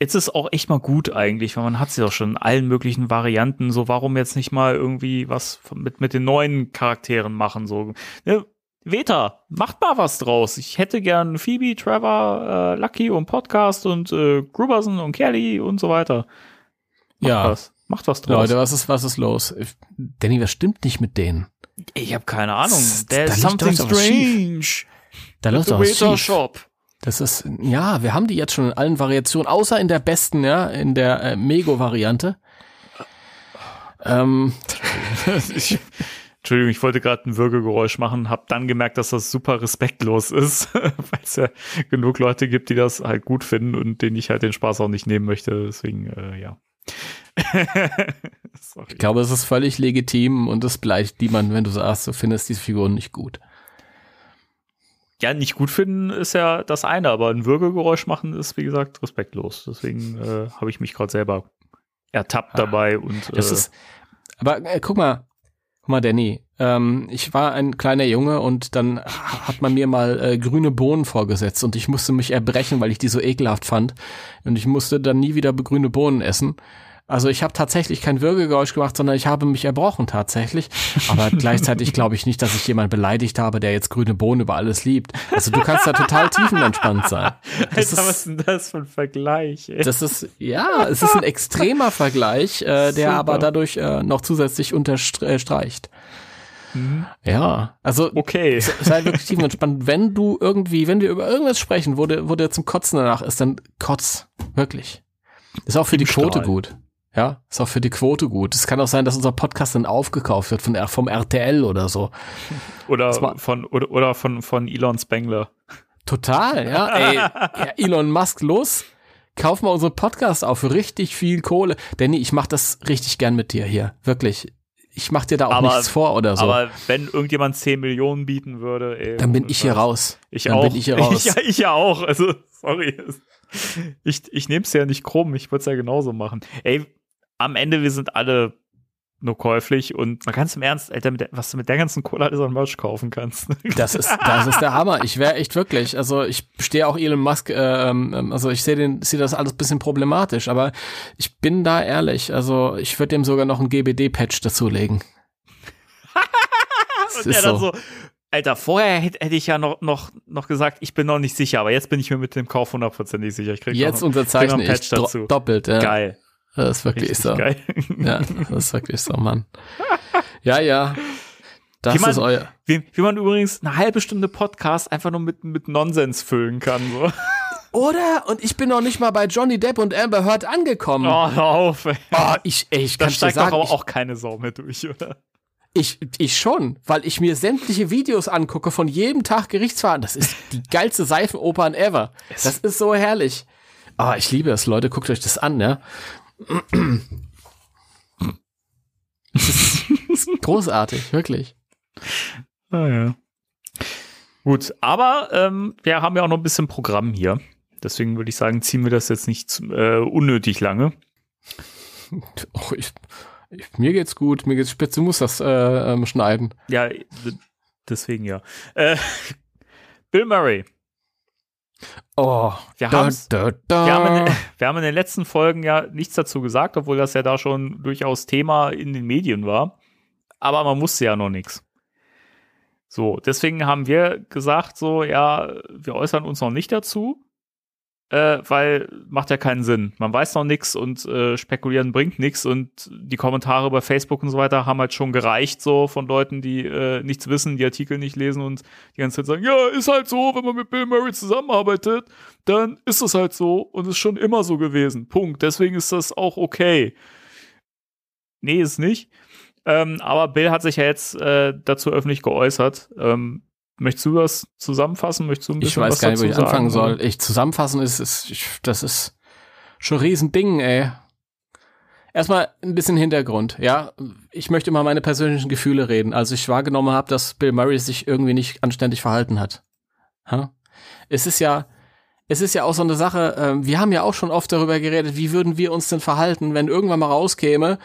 A: jetzt ist auch echt mal gut eigentlich, weil man hat sie doch schon in allen möglichen Varianten. So, warum jetzt nicht mal irgendwie was mit, mit den neuen Charakteren machen? So, ne? Veta, macht mal was draus. Ich hätte gern Phoebe, Trevor, äh, Lucky und Podcast und äh, Gruberson und Kelly und so weiter.
D: Macht ja.
A: Was. Macht was
D: draus. Leute, was ist, was ist los? Danny, was stimmt nicht mit denen?
A: Ich habe keine Ahnung. There's something strange.
D: Da läuft doch was schief. Shop. Das ist, ja, wir haben die jetzt schon in allen Variationen, außer in der besten, ja, in der äh, Mego-Variante.
A: Ähm. ich, Entschuldigung, ich wollte gerade ein Würgegeräusch machen, habe dann gemerkt, dass das super respektlos ist, weil es ja genug Leute gibt, die das halt gut finden und denen ich halt den Spaß auch nicht nehmen möchte. Deswegen, äh, ja.
D: ich glaube, es ist völlig legitim und es bleibt niemand, wenn du sagst, du findest diese Figuren nicht gut
A: ja, nicht gut finden ist ja das eine, aber ein Würgegeräusch machen ist, wie gesagt, respektlos. Deswegen äh, habe ich mich gerade selber ertappt ah, dabei und.
D: Äh, das ist, aber äh, guck mal, guck mal, Danny. Ähm, ich war ein kleiner Junge und dann hat man mir mal äh, grüne Bohnen vorgesetzt und ich musste mich erbrechen, weil ich die so ekelhaft fand. Und ich musste dann nie wieder grüne Bohnen essen. Also ich habe tatsächlich kein Würgegeräusch gemacht, sondern ich habe mich erbrochen tatsächlich. Aber gleichzeitig glaube ich nicht, dass ich jemand beleidigt habe, der jetzt grüne Bohnen über alles liebt. Also du kannst da total tiefenentspannt sein.
A: Das Alter, ist, was ist denn das für ein Vergleich?
D: Ey? Das ist, ja, es ist ein extremer Vergleich, äh, der Super. aber dadurch äh, noch zusätzlich unterstreicht. Mhm. Ja, also
A: okay.
D: sei wirklich tiefenentspannt. Wenn du irgendwie, wenn wir über irgendwas sprechen, wo der, wo der zum Kotzen danach ist, dann kotz. Wirklich. Ist auch für die Quote gut. Ja, ist auch für die Quote gut. Es kann auch sein, dass unser Podcast dann aufgekauft wird von, vom RTL oder so.
A: Oder von, oder, oder von, von Elon Spengler.
D: Total, ja. Ey, ja, Elon Musk, los. Kauf mal unseren Podcast auf für richtig viel Kohle. Danny, ich mach das richtig gern mit dir hier. Wirklich. Ich mach dir da auch aber, nichts vor oder so. Aber
A: wenn irgendjemand 10 Millionen bieten würde, ey,
D: Dann bin ich hier raus.
A: Ich
D: dann
A: auch.
D: Bin ich hier raus.
A: Ich, ich ja auch. Also, sorry. Ich, ich nehme es ja nicht krumm. Ich würde es ja genauso machen. Ey, am Ende, wir sind alle nur käuflich und kann es im Ernst, Alter, der, was du mit der ganzen Kohle alles an Merch kaufen kannst.
D: Das ist, das ist der Hammer. Ich wäre echt wirklich, also ich stehe auch Elon Musk, äh, ähm, also ich sehe den, sehe das alles bisschen problematisch, aber ich bin da ehrlich, also ich würde dem sogar noch ein GBD-Patch dazulegen.
A: und der dann so, Alter, vorher hätte, hätte ich ja noch, noch, noch gesagt, ich bin noch nicht sicher, aber jetzt bin ich mir mit dem Kauf hundertprozentig sicher. Ich
D: krieg jetzt noch, unterzeichne ich dazu. doppelt, ja.
A: Geil.
D: Das ist wirklich Richtig so. Geil. Ja, das ist wirklich so, Mann. Ja, ja. Das
A: wie man,
D: ist euer.
A: Wie, wie man übrigens eine halbe Stunde Podcast einfach nur mit, mit Nonsens füllen kann, so.
D: Oder? Und ich bin noch nicht mal bei Johnny Depp und Amber Heard angekommen.
A: Oh, hör auf, ey.
D: Oh, ich, ey, ich kann
A: da steigt sagen, doch aber auch keine Sau mehr durch, oder?
D: Ich, ich schon, weil ich mir sämtliche Videos angucke von jedem Tag Gerichtsverfahren. Das ist die geilste Seifenopern ever. Das ist so herrlich. Ah, oh, ich liebe es, Leute. Guckt euch das an, ja. Das ist, ist großartig, wirklich.
A: Ah, ja. Gut, aber ähm, wir haben ja auch noch ein bisschen Programm hier. Deswegen würde ich sagen, ziehen wir das jetzt nicht äh, unnötig lange.
D: Oh, ich, ich, mir geht's gut, mir geht's spitze, du musst das äh, ähm, schneiden.
A: Ja, deswegen ja. Äh, Bill Murray
D: Oh,
A: wir, da, da, da. Wir, haben in, wir haben in den letzten Folgen ja nichts dazu gesagt, obwohl das ja da schon durchaus Thema in den Medien war. Aber man wusste ja noch nichts. So, deswegen haben wir gesagt, so, ja, wir äußern uns noch nicht dazu, äh, weil macht ja keinen Sinn. Man weiß noch nichts und äh, spekulieren bringt nichts und die Kommentare bei Facebook und so weiter haben halt schon gereicht, so von Leuten, die äh, nichts wissen, die Artikel nicht lesen und die ganze Zeit sagen, ja, ist halt so, wenn man mit Bill Murray zusammenarbeitet, dann ist es halt so und ist schon immer so gewesen. Punkt. Deswegen ist das auch okay. Nee, ist nicht. Ähm, aber Bill hat sich ja jetzt äh, dazu öffentlich geäußert. Ähm, möchtest du das zusammenfassen? Möchtest du ein bisschen
D: Ich weiß
A: was
D: gar nicht, wo ich anfangen soll. Ich zusammenfassen ist, ist ich, das ist schon ein Riesending, ey. Erstmal ein bisschen Hintergrund, ja. Ich möchte mal meine persönlichen Gefühle reden. Als ich wahrgenommen habe, dass Bill Murray sich irgendwie nicht anständig verhalten hat. Ha? Es ist ja, es ist ja auch so eine Sache, ähm, wir haben ja auch schon oft darüber geredet, wie würden wir uns denn verhalten, wenn irgendwann mal rauskäme,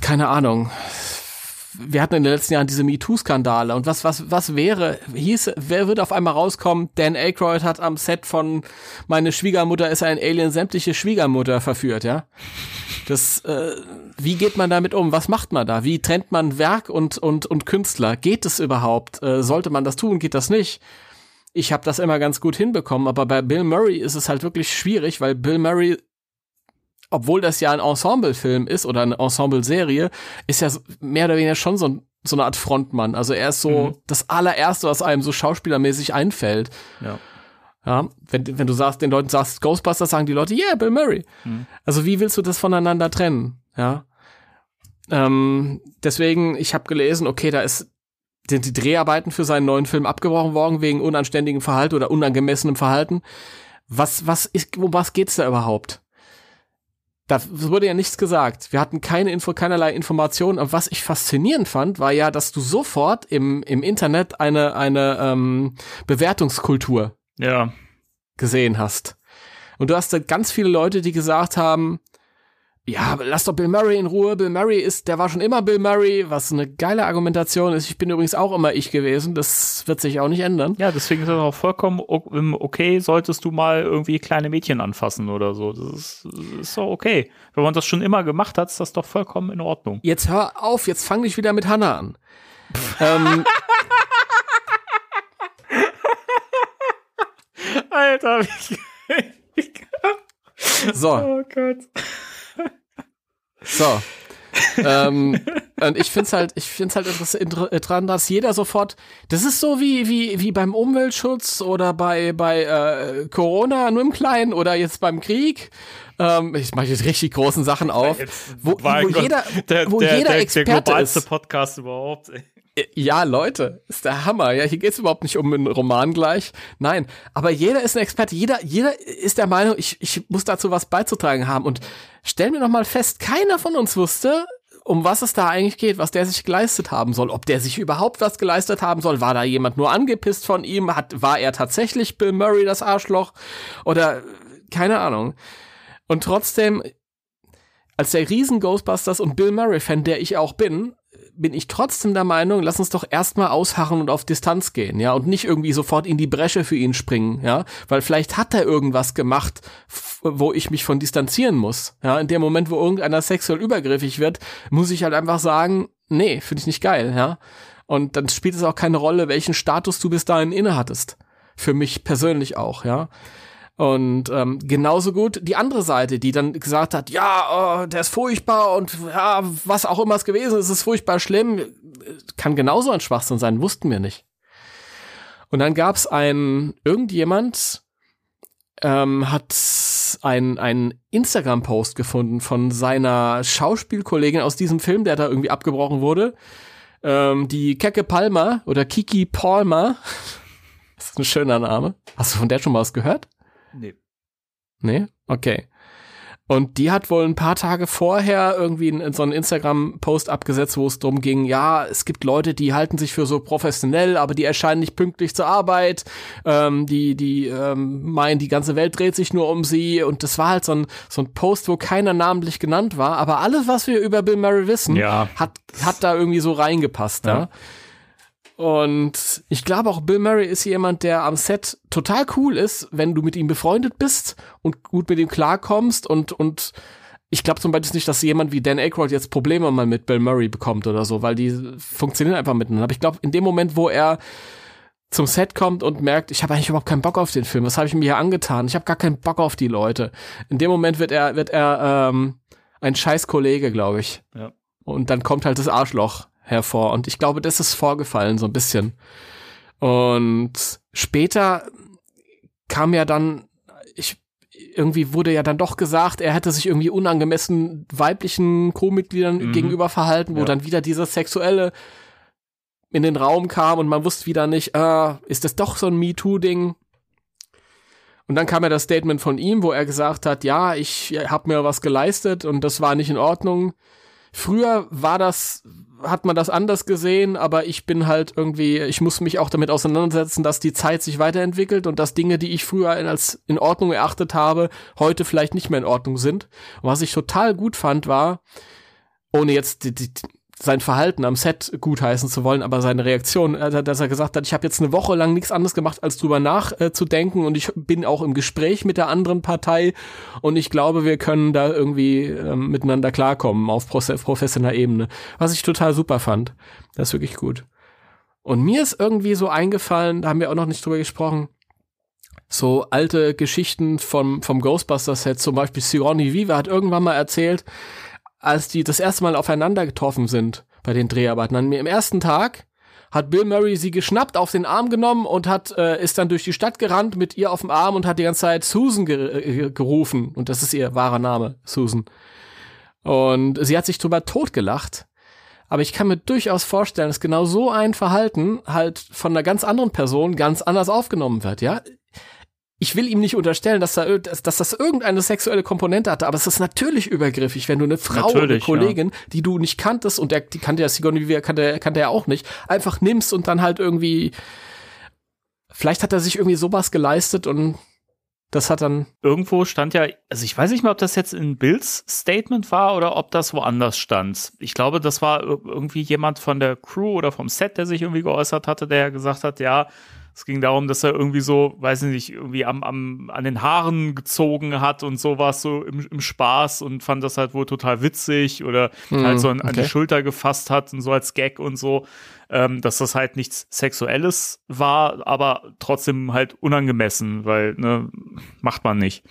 D: keine Ahnung, wir hatten in den letzten Jahren diese MeToo-Skandale und was, was, was wäre, hieß, wer wird auf einmal rauskommen, Dan Aykroyd hat am Set von Meine Schwiegermutter ist ein Alien sämtliche Schwiegermutter verführt, ja? Das, äh, wie geht man damit um? Was macht man da? Wie trennt man Werk und, und, und Künstler? Geht es überhaupt? Äh, sollte man das tun? Geht das nicht? Ich habe das immer ganz gut hinbekommen, aber bei Bill Murray ist es halt wirklich schwierig, weil Bill Murray obwohl das ja ein Ensemble-Film ist oder eine Ensemble-Serie, ist ja mehr oder weniger schon so, ein, so eine Art Frontmann. Also er ist so
A: Mhm.
D: das allererste, was einem so schauspielermäßig einfällt.
A: Ja.
D: Ja, wenn, wenn du sagst, den Leuten sagst Ghostbusters, sagen die Leute, yeah, Bill Murray.
A: Mhm.
D: Also wie willst du das voneinander trennen? Ja. Ähm, deswegen, ich habe gelesen, okay, da ist sind die Dreharbeiten für seinen neuen Film abgebrochen worden wegen unanständigem Verhalten oder unangemessenem Verhalten. Was, was ist, um was geht's da überhaupt? Da wurde ja nichts gesagt. Wir hatten keine Info, keinerlei Informationen. Aber was ich faszinierend fand, war ja, dass du sofort im, im Internet eine, eine ähm, Bewertungskultur
A: Ja.
D: gesehen hast. Und du hast da ganz viele Leute, die gesagt haben, ja, lass doch Bill Murray in Ruhe. Bill Murray ist, der war schon immer Bill Murray, was eine geile Argumentation ist. Ich bin übrigens auch immer ich gewesen. Das wird sich auch nicht ändern.
A: Ja, deswegen ist das auch vollkommen okay, solltest du mal irgendwie kleine Mädchen anfassen oder so. Das ist, ist doch okay. Wenn man das schon immer gemacht hat, ist das doch vollkommen in Ordnung.
D: Jetzt hör auf, jetzt fang dich wieder mit Hannah an. ähm,
A: Alter, ich,
D: so,
A: oh Gott.
D: So. ähm, und ich find's halt, ich find's halt interess- inter- dran, dass jeder sofort, das ist so wie, wie, wie beim Umweltschutz oder bei, bei äh, Corona nur im Kleinen oder jetzt beim Krieg. Ähm, ich mache jetzt richtig großen Sachen auf, wo,
A: Mein
D: wo
A: Gott,
D: jeder,
A: der,
D: wo
A: der,
D: jeder
A: der,
D: Experte
A: der globalste
D: ist.
A: Podcast überhaupt. Ey.
D: Ja, Leute, ist der Hammer. Ja, hier geht's überhaupt nicht um einen Roman gleich. Nein, aber jeder ist ein Experte. Jeder, jeder ist der Meinung, ich, ich muss dazu was beizutragen haben. Und stellen wir noch mal fest, keiner von uns wusste, um was es da eigentlich geht, was der sich geleistet haben soll, ob der sich überhaupt was geleistet haben soll. War da jemand nur angepisst von ihm? Hat, war er tatsächlich Bill Murray das Arschloch? Oder keine Ahnung. Und trotzdem, als der riesen Ghostbusters und Bill Murray Fan, der ich auch bin, bin ich trotzdem der Meinung, lass uns doch erstmal ausharren und auf Distanz gehen, ja, und nicht irgendwie sofort in die Bresche für ihn springen, ja, weil vielleicht hat er irgendwas gemacht, wo ich mich von distanzieren muss, ja, in dem Moment, wo irgendeiner sexuell übergriffig wird, muss ich halt einfach sagen, nee, finde ich nicht geil, ja, und dann spielt es auch keine Rolle, welchen Status du bis dahin innehattest, für mich persönlich auch, ja, und ähm, genauso gut die andere Seite, die dann gesagt hat, ja, oh, der ist furchtbar und ja, was auch immer es gewesen ist, ist furchtbar schlimm. Kann genauso ein Schwachsinn sein, wussten wir nicht. Und dann gab es ein, irgendjemand ähm, hat ein, ein Instagram-Post gefunden von seiner Schauspielkollegin aus diesem Film, der da irgendwie abgebrochen wurde. Ähm, die Keke Palmer oder Kiki Palmer. Das ist ein schöner Name. Hast du von der schon mal was gehört?
A: Nee.
D: Nee? Okay. Und die hat wohl ein paar Tage vorher irgendwie in, so einen Instagram-Post abgesetzt, wo es darum ging, ja, es gibt Leute, die halten sich für so professionell, aber die erscheinen nicht pünktlich zur Arbeit, ähm, die, die ähm, meinen, die ganze Welt dreht sich nur um sie. Und das war halt so ein, so ein Post, wo keiner namentlich genannt war, aber alles, was wir über Bill Murray wissen,
A: Ja.
D: hat, hat da irgendwie so reingepasst, ja.
A: Ja.
D: Und ich glaube auch Bill Murray ist jemand, der am Set total cool ist, wenn du mit ihm befreundet bist und gut mit ihm klarkommst und, und ich glaube zum Beispiel nicht, dass jemand wie Dan Aykroyd jetzt Probleme mal mit Bill Murray bekommt oder so, weil die funktionieren einfach miteinander. Aber ich glaube, in dem Moment, wo er zum Set kommt und merkt, ich habe eigentlich überhaupt keinen Bock auf den Film, was habe ich mir hier angetan? Ich habe gar keinen Bock auf die Leute. In dem Moment wird er, wird er ähm, ein scheiß Kollege, glaube ich.
A: Ja.
D: Und dann kommt halt das Arschloch hervor. Und ich glaube, das ist vorgefallen so ein bisschen. Und später kam ja dann, ich irgendwie wurde ja dann doch gesagt, er hätte sich irgendwie unangemessen weiblichen Co-Mitgliedern mhm. gegenüber verhalten, wo ja. dann wieder dieses sexuelle in den Raum kam und man wusste wieder nicht, äh, ist das doch so ein MeToo-Ding? Und dann kam ja das Statement von ihm, wo er gesagt hat, ja, ich habe mir was geleistet und das war nicht in Ordnung. Früher war das, hat man das anders gesehen, aber ich bin halt irgendwie, ich muss mich auch damit auseinandersetzen, dass die Zeit sich weiterentwickelt und dass Dinge, die ich früher als in Ordnung erachtet habe, heute vielleicht nicht mehr in Ordnung sind. Und was ich total gut fand, war, ohne jetzt die, die, sein Verhalten am Set gutheißen zu wollen, aber seine Reaktion, äh, dass er gesagt hat, ich habe jetzt eine Woche lang nichts anderes gemacht, als drüber nachzudenken und ich bin auch im Gespräch mit der anderen Partei und ich glaube, wir können da irgendwie äh, miteinander klarkommen auf professioneller Ebene, was ich total super fand. Das ist wirklich gut. Und mir ist irgendwie so eingefallen, da haben wir auch noch nicht drüber gesprochen, so alte Geschichten vom, vom Ghostbusters-Set, zum Beispiel Sigourney Viva hat irgendwann mal erzählt, als die das erste Mal aufeinander getroffen sind bei den Dreharbeiten. An im ersten Tag hat Bill Murray sie geschnappt, auf den Arm genommen und hat äh, ist dann durch die Stadt gerannt mit ihr auf dem Arm und hat die ganze Zeit Susan ger äh, gerufen und das ist ihr wahrer Name, Susan. Und sie hat sich drüber totgelacht. Aber ich kann mir durchaus vorstellen, dass genau so ein Verhalten halt von einer ganz anderen Person ganz anders aufgenommen wird, ja ich will ihm nicht unterstellen, dass, da, dass, dass das irgendeine sexuelle Komponente hatte, aber es ist natürlich übergriffig, wenn du eine Frau, eine Kollegin, ja. die du nicht kanntest und der, die kannte ja Sigourney Weaver, kannte, kannte er auch nicht, einfach nimmst und dann halt irgendwie, vielleicht hat er sich irgendwie sowas geleistet und das hat dann.
A: Irgendwo stand ja, also ich weiß nicht mehr, ob das jetzt in Bills Statement war oder ob das woanders stand. Ich glaube, das war irgendwie jemand von der Crew oder vom Set, der sich irgendwie geäußert hatte, der ja gesagt hat, ja, es ging darum, dass er irgendwie so, weiß nicht, irgendwie am, am, an den Haaren gezogen hat und sowas so im, im Spaß und fand das halt wohl total witzig oder mm, halt so an, okay. an, die Schulter gefasst hat und so als Gag und so, ähm, dass das halt nichts Sexuelles war, aber trotzdem halt unangemessen, weil, ne, macht man nicht.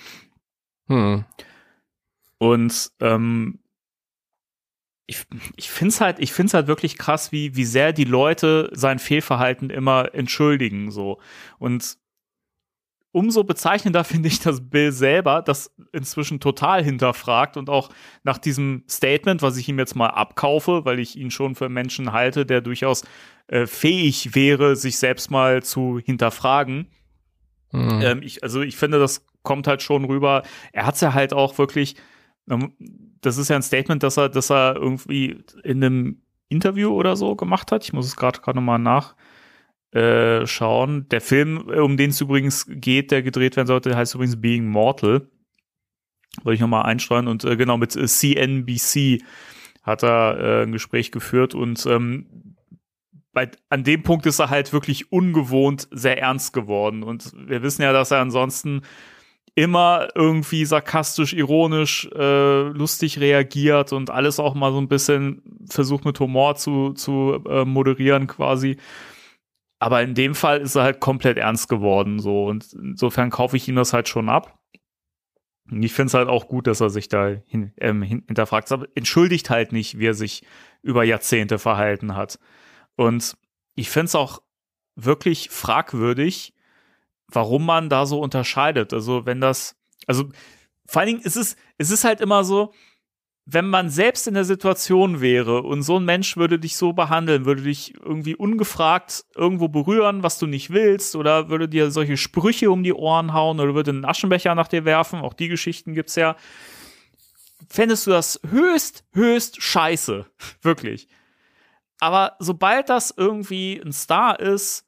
A: Hm. Und ähm, ich, ich finde es halt, ich find's halt wirklich krass, wie, wie sehr die Leute sein Fehlverhalten immer entschuldigen, so. Und umso bezeichnender finde ich, dass Bill selber das inzwischen total hinterfragt und auch nach diesem Statement, was ich ihm jetzt mal abkaufe, weil ich ihn schon für Menschen halte, der durchaus äh, fähig wäre, sich selbst mal zu hinterfragen. Mhm. Ähm, ich, also ich finde, das kommt halt schon rüber. Er hat es ja halt auch wirklich das ist ja ein Statement, dass er, dass er irgendwie in einem Interview oder so gemacht hat. Ich muss es gerade gerade nochmal nachschauen. Äh, der Film, um den es übrigens geht, der gedreht werden sollte, heißt übrigens Being Mortal. Wollte ich nochmal einstreuen und äh, genau mit äh, CNBC hat er äh, ein Gespräch geführt und ähm, bei, an dem Punkt ist er halt wirklich ungewohnt sehr ernst geworden und wir wissen ja, dass er ansonsten immer irgendwie sarkastisch, ironisch, äh, lustig reagiert und alles auch mal so ein bisschen versucht mit Humor zu, zu äh, moderieren quasi. Aber in dem Fall ist er halt komplett ernst geworden, so. Und insofern kaufe ich ihm das halt schon ab. Ich finde es halt auch gut, dass er sich da hin, ähm, hinterfragt. Aber entschuldigt halt nicht, wie er sich über Jahrzehnte verhalten hat. Und ich finde es auch wirklich fragwürdig, warum man da so unterscheidet. Also wenn das, also vor allen Dingen ist es, es ist halt immer so, wenn man selbst in der Situation wäre und so ein Mensch würde dich so behandeln, würde dich irgendwie ungefragt irgendwo berühren, was du nicht willst, oder würde dir solche Sprüche um die Ohren hauen oder würde einen Aschenbecher nach dir werfen, auch die Geschichten gibt's ja, fändest du das höchst, höchst scheiße. Wirklich. Aber sobald das irgendwie ein Star ist,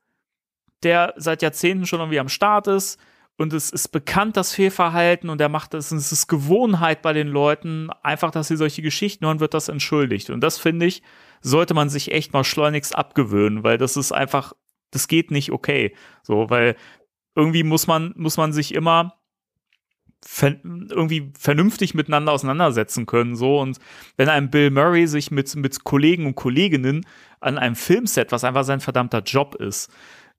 A: der seit Jahrzehnten schon irgendwie am Start ist und es ist bekannt, das Fehlverhalten und er macht das, es ist Gewohnheit bei den Leuten, einfach, dass sie solche Geschichten hören, wird das entschuldigt. Und das finde ich, sollte man sich echt mal schleunigst abgewöhnen, weil das ist einfach, das geht nicht okay. So, weil irgendwie muss man, muss man sich immer ver irgendwie vernünftig miteinander auseinandersetzen können. So und wenn ein Bill Murray sich mit, mit Kollegen und Kolleginnen an einem Filmset, was einfach sein verdammter Job ist,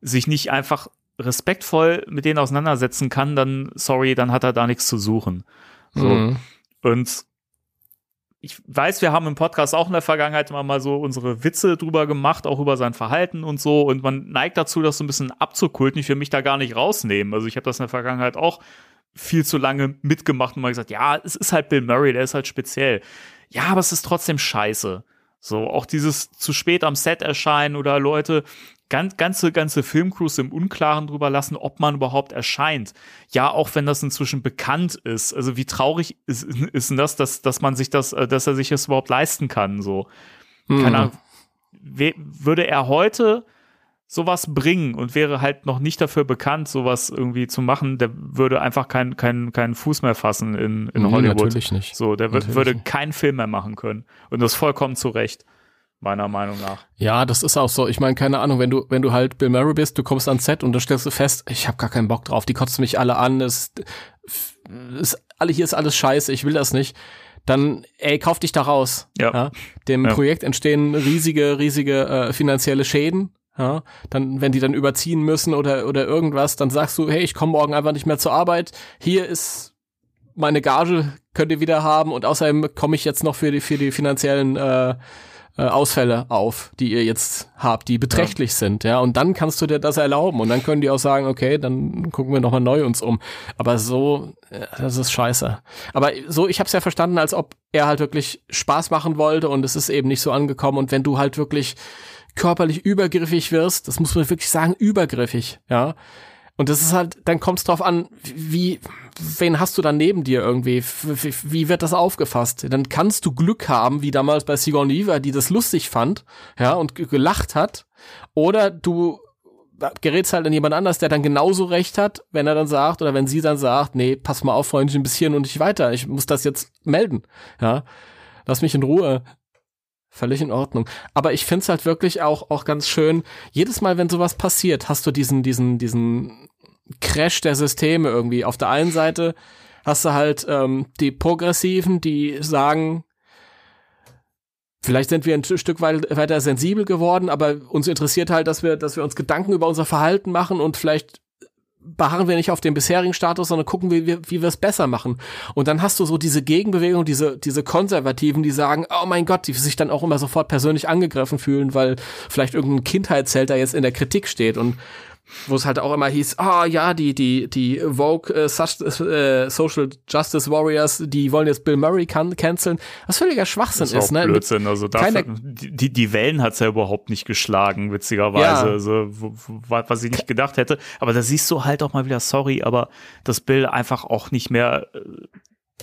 A: sich nicht einfach respektvoll mit denen auseinandersetzen kann, dann, sorry, dann hat er da nichts zu suchen. So. Mhm. Und ich weiß, wir haben im Podcast auch in der Vergangenheit immer mal so unsere Witze drüber gemacht, auch über sein Verhalten und so. Und man neigt dazu, das so ein bisschen abzukulten. Ich will mich da gar nicht rausnehmen. Also ich habe das in der Vergangenheit auch viel zu lange mitgemacht und mal gesagt, ja, es ist halt Bill Murray, der ist halt speziell. Ja, aber es ist trotzdem scheiße. So, auch dieses zu spät am Set erscheinen oder Leute ganz, ganze, ganze Filmcrews im Unklaren drüber lassen, ob man überhaupt erscheint. Ja, auch wenn das inzwischen bekannt ist. Also wie traurig ist, ist denn das, dass, dass man sich das, äh, dass er sich das überhaupt leisten kann, so. Mhm. Keine Ahnung. Würde er heute sowas bringen und wäre halt noch nicht dafür bekannt, sowas irgendwie zu machen, der würde einfach keinen keinen keinen Fuß mehr fassen in, in Hollywood.
D: Natürlich nicht.
A: So, der natürlich würde keinen Film mehr machen können. Und das vollkommen zu Recht meiner Meinung nach.
D: Ja, das ist auch so. Ich meine, keine Ahnung, wenn du, wenn du halt Bill Murray bist, du kommst ans Set und dann stellst du fest, ich habe gar keinen Bock drauf, die kotzen mich alle an, es ist, alle, hier ist alles scheiße, ich will das nicht. Dann, ey, kauf dich da raus. Ja. ja? Dem ja. Projekt entstehen riesige, riesige äh, finanzielle Schäden. Ja, dann, wenn die dann überziehen müssen oder, oder irgendwas, dann sagst du, hey, ich komme morgen einfach nicht mehr zur Arbeit. Hier ist meine Gage, könnt ihr wieder haben und außerdem komme ich jetzt noch für die, für die finanziellen äh, äh, Ausfälle auf, die ihr jetzt habt, die beträchtlich ja. sind, ja, und dann kannst du dir das erlauben und dann können die auch sagen, okay, dann gucken wir nochmal neu uns um. Aber so, äh, das ist scheiße. Aber so, ich habe es ja verstanden, als ob er halt wirklich Spaß machen wollte und es ist eben nicht so angekommen und wenn du halt wirklich körperlich übergriffig wirst, das muss man wirklich sagen, übergriffig, ja, und das ist halt, dann kommt es drauf an, wie, wen hast du dann neben dir irgendwie? Wie, wird das aufgefasst? Dann kannst du Glück haben, wie damals bei Sigourney Weaver, die das lustig fand, ja, und gelacht hat. Oder du gerätst halt an jemand anders, der dann genauso recht hat, wenn er dann sagt, oder wenn sie dann sagt, nee, pass mal auf, Freundchen, bis hier und nicht weiter. Ich muss das jetzt melden, ja. Lass mich in Ruhe. Völlig in Ordnung. Aber ich find's halt wirklich auch, auch ganz schön. Jedes Mal, wenn sowas passiert, hast du diesen, diesen, diesen Crash der Systeme irgendwie. Auf der einen Seite hast du halt ähm, die Progressiven, die sagen, vielleicht sind wir ein Stück weit weiter sensibel geworden, aber uns interessiert halt, dass wir, dass wir uns Gedanken über unser Verhalten machen und vielleicht beharren wir nicht auf dem bisherigen Status, sondern gucken, wie, wie, wie wir es besser machen. Und dann hast du so diese Gegenbewegung, diese, diese Konservativen, die sagen, oh mein Gott, die sich dann auch immer sofort persönlich angegriffen fühlen, weil vielleicht irgendein Kindheitsheld da jetzt in der Kritik steht. Und wo es halt auch immer hieß, ah oh, ja, die die die Vogue äh, äh, Social Justice Warriors, die wollen jetzt Bill Murray can canceln, was völliger Schwachsinn
A: das ist,
D: ist ne?
A: Blödsinn, also dafür, die die Wellen hat's ja überhaupt nicht geschlagen, witzigerweise, ja. also was ich nicht gedacht hätte, aber da siehst du halt auch mal wieder, sorry, aber dass Bill einfach auch nicht mehr äh,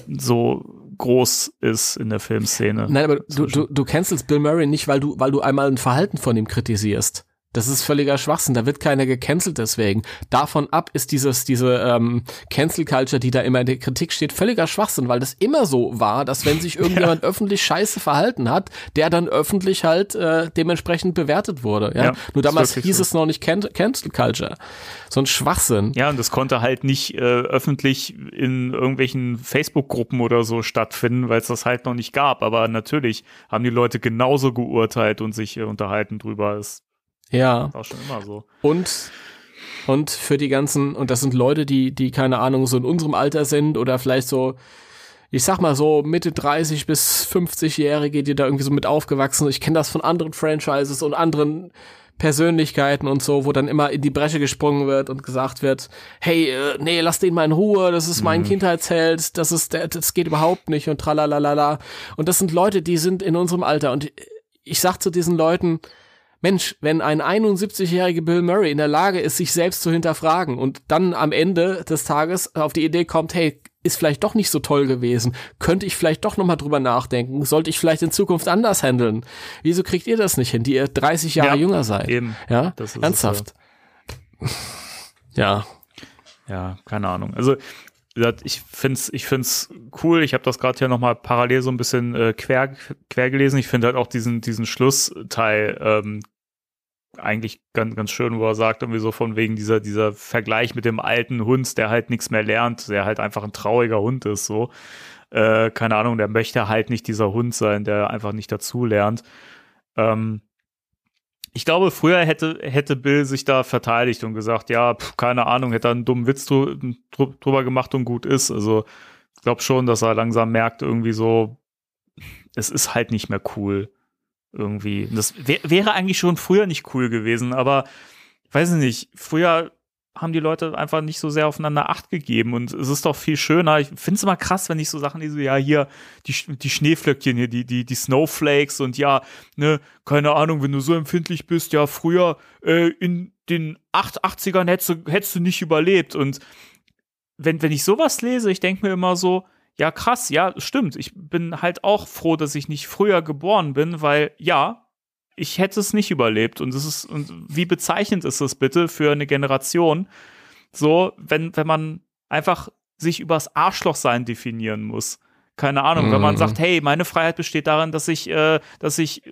A: so groß ist in der Filmszene.
D: Nein, aber du, du, du cancelst Bill Murray nicht, weil du, weil du einmal ein Verhalten von ihm kritisierst. Das ist völliger Schwachsinn. Da wird keiner gecancelt deswegen. Davon ab ist dieses, diese ähm, Cancel Culture, die da immer in der Kritik steht, völliger Schwachsinn, weil das immer so war, dass wenn sich irgendjemand ja. öffentlich scheiße verhalten hat, der dann öffentlich halt äh, dementsprechend bewertet wurde. Ja? ja Nur damals hieß so. es noch nicht Can Cancel Culture. So ein Schwachsinn.
A: Ja, und das konnte halt nicht äh, öffentlich in irgendwelchen Facebook-Gruppen oder so stattfinden, weil es das halt noch nicht gab. Aber natürlich haben die Leute genauso geurteilt und sich äh, unterhalten drüber. Das
D: ja.
A: War schon immer so.
D: Und und für die ganzen, und das sind Leute, die, die, keine Ahnung, so in unserem Alter sind oder vielleicht so, ich sag mal so Mitte 30 bis 50-Jährige, die da irgendwie so mit aufgewachsen sind. Ich kenne das von anderen Franchises und anderen Persönlichkeiten und so, wo dann immer in die Bresche gesprungen wird und gesagt wird, hey, äh, nee, lass den mal in Ruhe, das ist mein mhm. Kindheitsheld, das ist, der, das geht überhaupt nicht und tralalala. Und das sind Leute, die sind in unserem Alter und ich sag zu diesen Leuten, Mensch, wenn ein 71-jähriger Bill Murray in der Lage ist, sich selbst zu hinterfragen und dann am Ende des Tages auf die Idee kommt, hey, ist vielleicht doch nicht so toll gewesen. Könnte ich vielleicht doch nochmal drüber nachdenken? Sollte ich vielleicht in Zukunft anders handeln? Wieso kriegt ihr das nicht hin, die ihr 30 Jahre ja, jünger seid?
A: Eben.
D: Ja, ernsthaft.
A: ja. Ja, keine Ahnung. Also ich find's, ich find's cool. Ich habe das gerade hier nochmal parallel so ein bisschen äh, quer, quer gelesen. Ich finde halt auch diesen, diesen Schlussteil ähm, eigentlich ganz, ganz schön, wo er sagt, irgendwie so von wegen dieser, dieser Vergleich mit dem alten Hund, der halt nichts mehr lernt, der halt einfach ein trauriger Hund ist, so. Äh, keine Ahnung, der möchte halt nicht dieser Hund sein, der einfach nicht dazu lernt. Ähm, ich glaube, früher hätte, hätte Bill sich da verteidigt und gesagt, ja, pf, keine Ahnung, hätte er einen dummen Witz drüber gemacht und gut ist. Also, ich glaube schon, dass er langsam merkt, irgendwie so, es ist halt nicht mehr cool. Irgendwie. Das wär, wäre eigentlich schon früher nicht cool gewesen, aber ich weiß nicht, früher haben die Leute einfach nicht so sehr aufeinander Acht gegeben und es ist doch viel schöner. Ich finde es immer krass, wenn ich so Sachen, so, ja, hier, die, die Schneeflöckchen hier, die, die, die Snowflakes und ja, ne, keine Ahnung, wenn du so empfindlich bist, ja, früher äh, in den 80ern hättest du, hättest du nicht überlebt und wenn, wenn ich sowas lese, ich denke mir immer so, ja, krass, ja, stimmt. Ich bin halt auch froh, dass ich nicht früher geboren bin, weil ja, ich hätte es nicht überlebt. Und es ist, und wie bezeichnend ist das bitte für eine Generation? So, wenn, wenn man einfach sich übers Arschlochsein definieren muss. Keine Ahnung, mhm. wenn man mhm. sagt, hey, meine Freiheit besteht darin, dass ich, äh, dass ich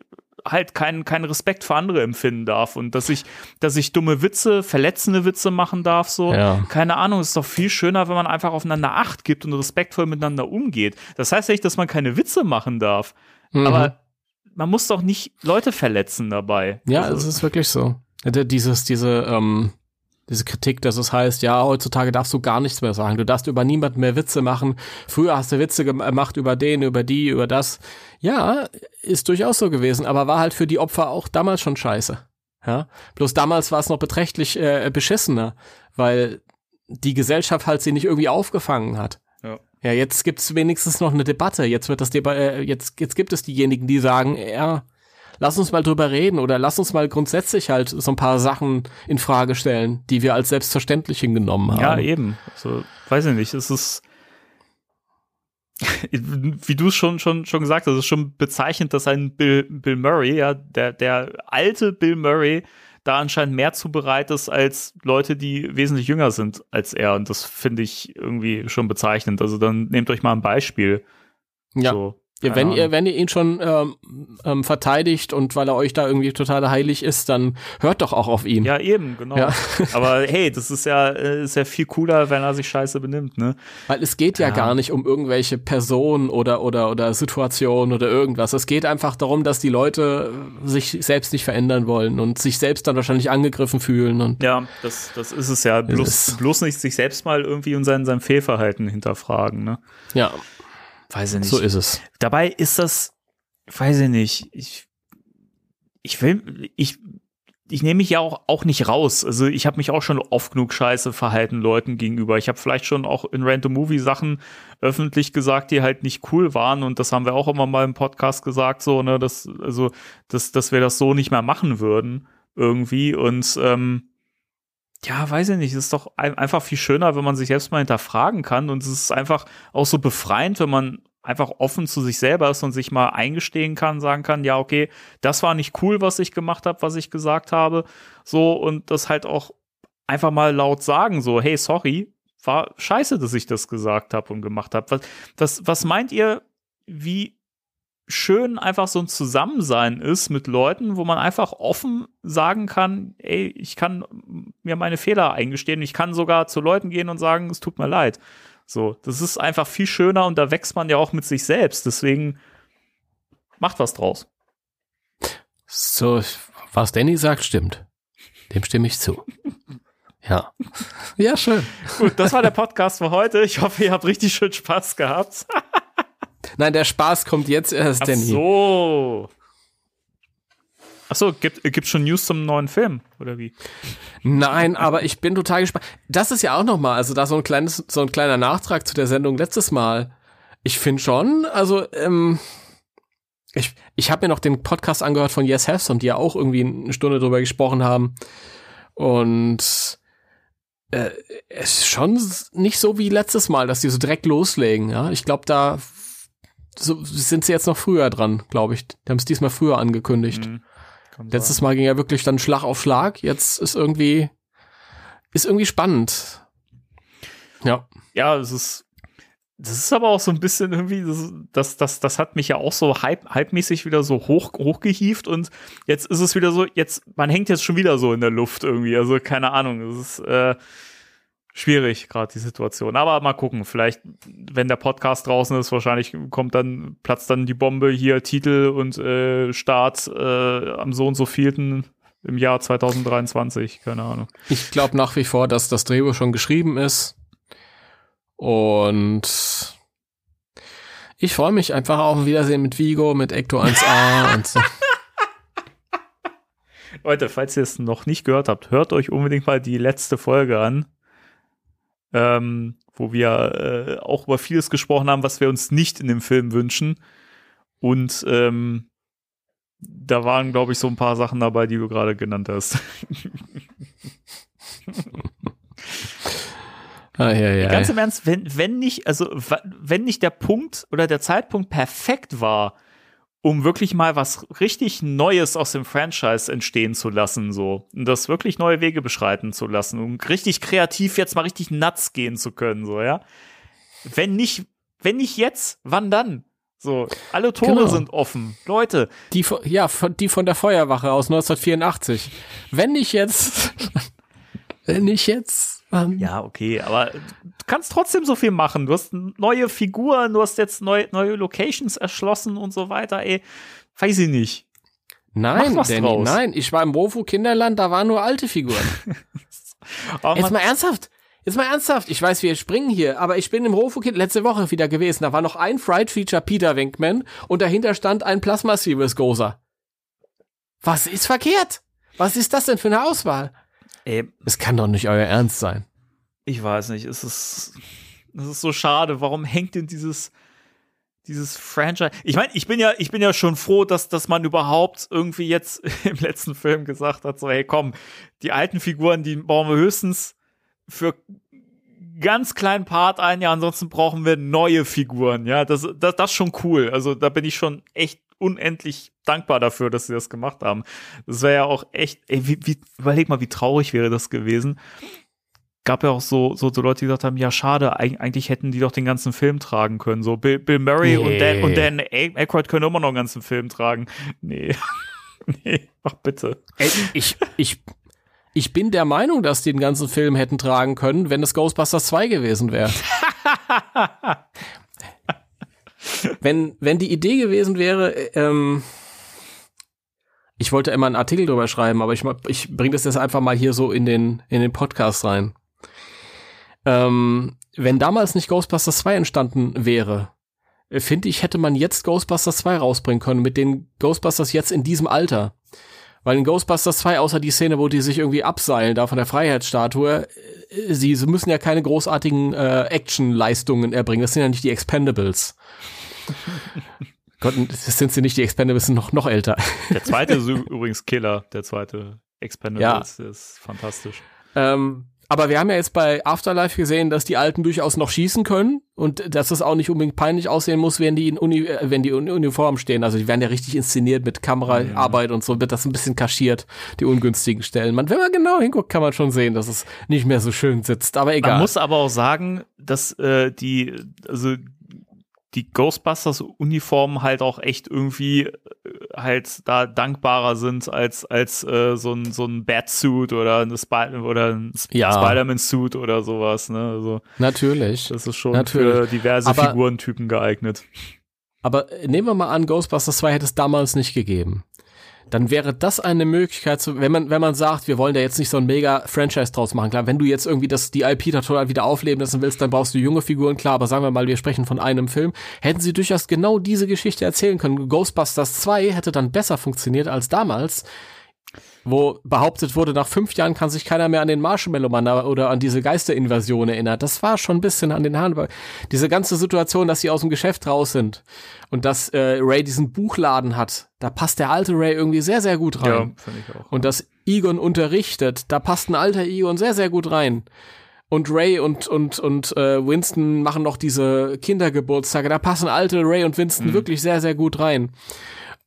A: halt keinen keinen Respekt für andere empfinden darf und dass ich dass ich dumme Witze, verletzende Witze machen darf so. Ja. Keine Ahnung, ist doch viel schöner, wenn man einfach aufeinander Acht gibt und respektvoll miteinander umgeht. Das heißt nicht, dass man keine Witze machen darf, mhm. aber man muss doch nicht Leute verletzen dabei.
D: Ja, also. es ist wirklich so. Dieses, diese, ähm, diese Kritik, dass es heißt, ja, heutzutage darfst du gar nichts mehr sagen. Du darfst über niemanden mehr Witze machen. Früher hast du Witze gemacht über den, über die, über das. Ja, ist durchaus so gewesen, aber war halt für die Opfer auch damals schon scheiße. Ja, bloß damals war es noch beträchtlich äh, beschissener, weil die Gesellschaft halt sie nicht irgendwie aufgefangen hat. Ja. Ja, jetzt gibt's wenigstens noch eine Debatte. Jetzt wird das Deba äh, jetzt jetzt gibt es diejenigen, die sagen, ja, lass uns mal drüber reden oder lass uns mal grundsätzlich halt so ein paar Sachen in Frage stellen, die wir als selbstverständlich hingenommen haben.
A: Ja, eben. Also, weiß ich nicht, es ist wie du es schon, schon, schon gesagt hast, es ist schon bezeichnend, dass ein Bill, Bill Murray, ja, der, der alte Bill Murray, da anscheinend mehr zubereit ist als Leute, die wesentlich jünger sind als er. Und das finde ich irgendwie schon bezeichnend. Also dann nehmt euch mal ein Beispiel.
D: Ja. So. Ja, wenn ihr, wenn ihr ihn schon ähm, ähm, verteidigt und weil er euch da irgendwie total heilig ist, dann hört doch auch auf ihn.
A: Ja, eben, genau. Ja. Aber hey, das ist ja, äh, ist ja viel cooler, wenn er sich scheiße benimmt, ne?
D: Weil es geht ja, ja gar nicht um irgendwelche Personen oder, oder, oder Situationen oder irgendwas. Es geht einfach darum, dass die Leute sich selbst nicht verändern wollen und sich selbst dann wahrscheinlich angegriffen fühlen. Und
A: ja, das, das ist es ja. Bloß, bloß nicht sich selbst mal irgendwie und sein, sein Fehlverhalten hinterfragen, ne?
D: Ja.
A: Weiß ich nicht.
D: So ist es.
A: Dabei ist das, weiß ich nicht, ich, ich will, ich, ich nehme mich ja auch, auch nicht raus. Also ich habe mich auch schon oft genug scheiße verhalten Leuten gegenüber. Ich habe vielleicht schon auch in Random Movie Sachen öffentlich gesagt, die halt nicht cool waren. Und das haben wir auch immer mal im Podcast gesagt, so, ne, dass, also, dass, dass wir das so nicht mehr machen würden. Irgendwie. Und ähm, ja, weiß ich nicht, es ist doch einfach viel schöner, wenn man sich selbst mal hinterfragen kann. Und es ist einfach auch so befreiend, wenn man einfach offen zu sich selber ist und sich mal eingestehen kann, sagen kann, ja, okay, das war nicht cool, was ich gemacht habe, was ich gesagt habe, so und das halt auch einfach mal laut sagen, so, hey, sorry, war scheiße, dass ich das gesagt habe und gemacht habe. Was, was, was meint ihr, wie schön einfach so ein Zusammensein ist mit Leuten, wo man einfach offen sagen kann, ey, ich kann mir meine Fehler eingestehen. Ich kann sogar zu Leuten gehen und sagen, es tut mir leid. So, das ist einfach viel schöner und da wächst man ja auch mit sich selbst. Deswegen macht was draus.
D: So, was Danny sagt, stimmt. Dem stimme ich zu. Ja. Ja, schön.
A: Gut, das war der Podcast für heute. Ich hoffe, ihr habt richtig schön Spaß gehabt.
D: Nein, der Spaß kommt jetzt erst, Danny.
A: Ach so. Ach so, gibt gibt schon News zum neuen Film oder wie?
D: Nein, aber ich bin total gespannt. Das ist ja auch noch mal, also da so ein kleines so ein kleiner Nachtrag zu der Sendung letztes Mal. Ich finde schon, also ähm, ich ich habe mir noch den Podcast angehört von Yes Have und die ja auch irgendwie eine Stunde drüber gesprochen haben und äh, es ist schon nicht so wie letztes Mal, dass die so direkt loslegen. Ja, ich glaube da so sind sie jetzt noch früher dran, glaube ich. Die haben es diesmal früher angekündigt. Mhm, Letztes Mal ging ja wirklich dann Schlag auf Schlag. Jetzt ist irgendwie, ist irgendwie spannend. Ja.
A: Ja, es ist, das ist aber auch so ein bisschen irgendwie, das, das, das, das hat mich ja auch so hype, hype-mäßig wieder so hoch, hochgehieft und jetzt ist es wieder so, jetzt, man hängt jetzt schon wieder so in der Luft irgendwie. Also keine Ahnung, es ist äh, schwierig, gerade die Situation. Aber mal gucken, vielleicht, wenn der Podcast draußen ist, wahrscheinlich kommt dann, platzt dann die Bombe hier, Titel und äh, Start äh, am so und so vierten im Jahr 2023, keine Ahnung.
D: Ich glaube nach wie vor, dass das Drehbuch schon geschrieben ist und ich freue mich einfach auf ein Wiedersehen mit Vigo, mit Ecto 1A und so.
A: Leute, falls ihr es noch nicht gehört habt, hört euch unbedingt mal die letzte Folge an, ähm, wo wir äh, auch über vieles gesprochen haben, was wir uns nicht in dem Film wünschen. Und ähm, da waren, glaube ich, so ein paar Sachen dabei, die du gerade genannt hast.
D: Ah, ja, ja,
A: Ganz im Ernst, wenn, wenn nicht, also wenn nicht der Punkt oder der Zeitpunkt perfekt war, um wirklich mal was richtig Neues aus dem Franchise entstehen zu lassen, so. Und das wirklich neue Wege beschreiten zu lassen, um richtig kreativ jetzt mal richtig nuts gehen zu können, so, ja. Wenn nicht, wenn nicht jetzt, wann dann? So, alle Tore genau. sind offen. Leute.
D: Die, ja, die von der Feuerwache aus 1984. Wenn nicht jetzt, wenn nicht jetzt,
A: ähm, ja, okay, aber du kannst trotzdem so viel machen. Du hast neue Figuren, du hast jetzt neue, neue Locations erschlossen und so weiter, ey. Weiß ich nicht.
D: Nein, Danny, draus. nein. Ich war im Rofu Kinderland, da waren nur alte Figuren. jetzt mal ernsthaft. Jetzt mal ernsthaft. Ich weiß, wir springen hier, aber ich bin im Rofu Kind letzte Woche wieder gewesen. Da war noch ein Fright Feature Peter Winkman und dahinter stand ein Plasma Series Gozer. Was ist verkehrt? Was ist das denn für eine Auswahl?
A: Ey,
D: es kann doch nicht euer Ernst sein.
A: Ich weiß nicht, es ist, es ist so schade. Warum hängt denn dieses, dieses Franchise? Ich meine, ich bin ja, ich bin ja schon froh, dass, dass man überhaupt irgendwie jetzt im letzten Film gesagt hat, so, hey, komm, die alten Figuren, die bauen wir höchstens für ganz kleinen Part ein, ja, ansonsten brauchen wir neue Figuren, ja, das, das, das ist schon cool. Also da bin ich schon echt unendlich dankbar dafür, dass sie das gemacht haben. Das wäre ja auch echt, ey, wie, wie, überleg mal, wie traurig wäre das gewesen. Gab ja auch so, so, so Leute, die gesagt haben, ja, schade, eigentlich hätten die doch den ganzen Film tragen können. So Bill, Bill Murray nee. und Dan, und Dan Aykroyd können immer noch einen ganzen Film tragen. Nee. nee, ach bitte.
D: Ey, ich, ich, ich bin der Meinung, dass die den ganzen Film hätten tragen können, wenn es Ghostbusters 2 gewesen wäre. wenn, wenn die Idee gewesen wäre, ähm, ich wollte immer einen Artikel drüber schreiben, aber ich, ich bringe das jetzt einfach mal hier so in den, in den Podcast rein. Ähm, wenn damals nicht Ghostbusters 2 entstanden wäre, finde ich, hätte man jetzt Ghostbusters 2 rausbringen können mit den Ghostbusters jetzt in diesem Alter. Weil in Ghostbusters 2, außer die Szene, wo die sich irgendwie abseilen, da von der Freiheitsstatue, äh, sie, sie müssen ja keine großartigen äh, Action-Leistungen erbringen. Das sind ja nicht die Expendables. Gott, sind sie nicht die Expendables, sind noch, noch älter.
A: Der zweite ist übrigens Killer, der zweite Expendables, ja. ist fantastisch.
D: Ähm, aber wir haben ja jetzt bei Afterlife gesehen, dass die Alten durchaus noch schießen können und dass es auch nicht unbedingt peinlich aussehen muss, wenn die in Uni, äh, wenn die in Uniform stehen. Also die werden ja richtig inszeniert mit Kameraarbeit ja. und so wird das ein bisschen kaschiert, die ungünstigen Stellen. Man, wenn man genau hinguckt, kann man schon sehen, dass es nicht mehr so schön sitzt. Aber egal.
A: Man muss aber auch sagen, dass äh, die, also die Ghostbusters-Uniformen halt auch echt irgendwie äh, halt da dankbarer sind als, als äh, so ein, so ein Batsuit oder, eine Sp oder ein ja. Spider-Man-Suit oder sowas. Ne? Also,
D: Natürlich.
A: Das ist schon
D: Natürlich.
A: für diverse aber, Figurentypen geeignet.
D: Aber nehmen wir mal an, Ghostbusters 2 hätte es damals nicht gegeben dann wäre das eine Möglichkeit, zu, wenn man wenn man sagt, wir wollen da jetzt nicht so ein mega Franchise draus machen. Klar, wenn du jetzt irgendwie das die IP total wieder aufleben lassen willst, dann brauchst du junge Figuren, klar. Aber sagen wir mal, wir sprechen von einem Film, hätten sie durchaus genau diese Geschichte erzählen können. Ghostbusters 2 hätte dann besser funktioniert als damals wo behauptet wurde, nach fünf Jahren kann sich keiner mehr an den Marshmallow-Mann oder an diese Geisterinvasion erinnern. Das war schon ein bisschen an den Haaren. Diese ganze Situation, dass sie aus dem Geschäft raus sind und dass äh, Ray diesen Buchladen hat, da passt der alte Ray irgendwie sehr, sehr gut rein. Ja, finde ich auch. Und dass Egon unterrichtet, da passt ein alter Egon sehr, sehr gut rein. Und Ray und und und äh, Winston machen noch diese Kindergeburtstage. Da passen alte Ray und Winston mhm. wirklich sehr sehr gut rein.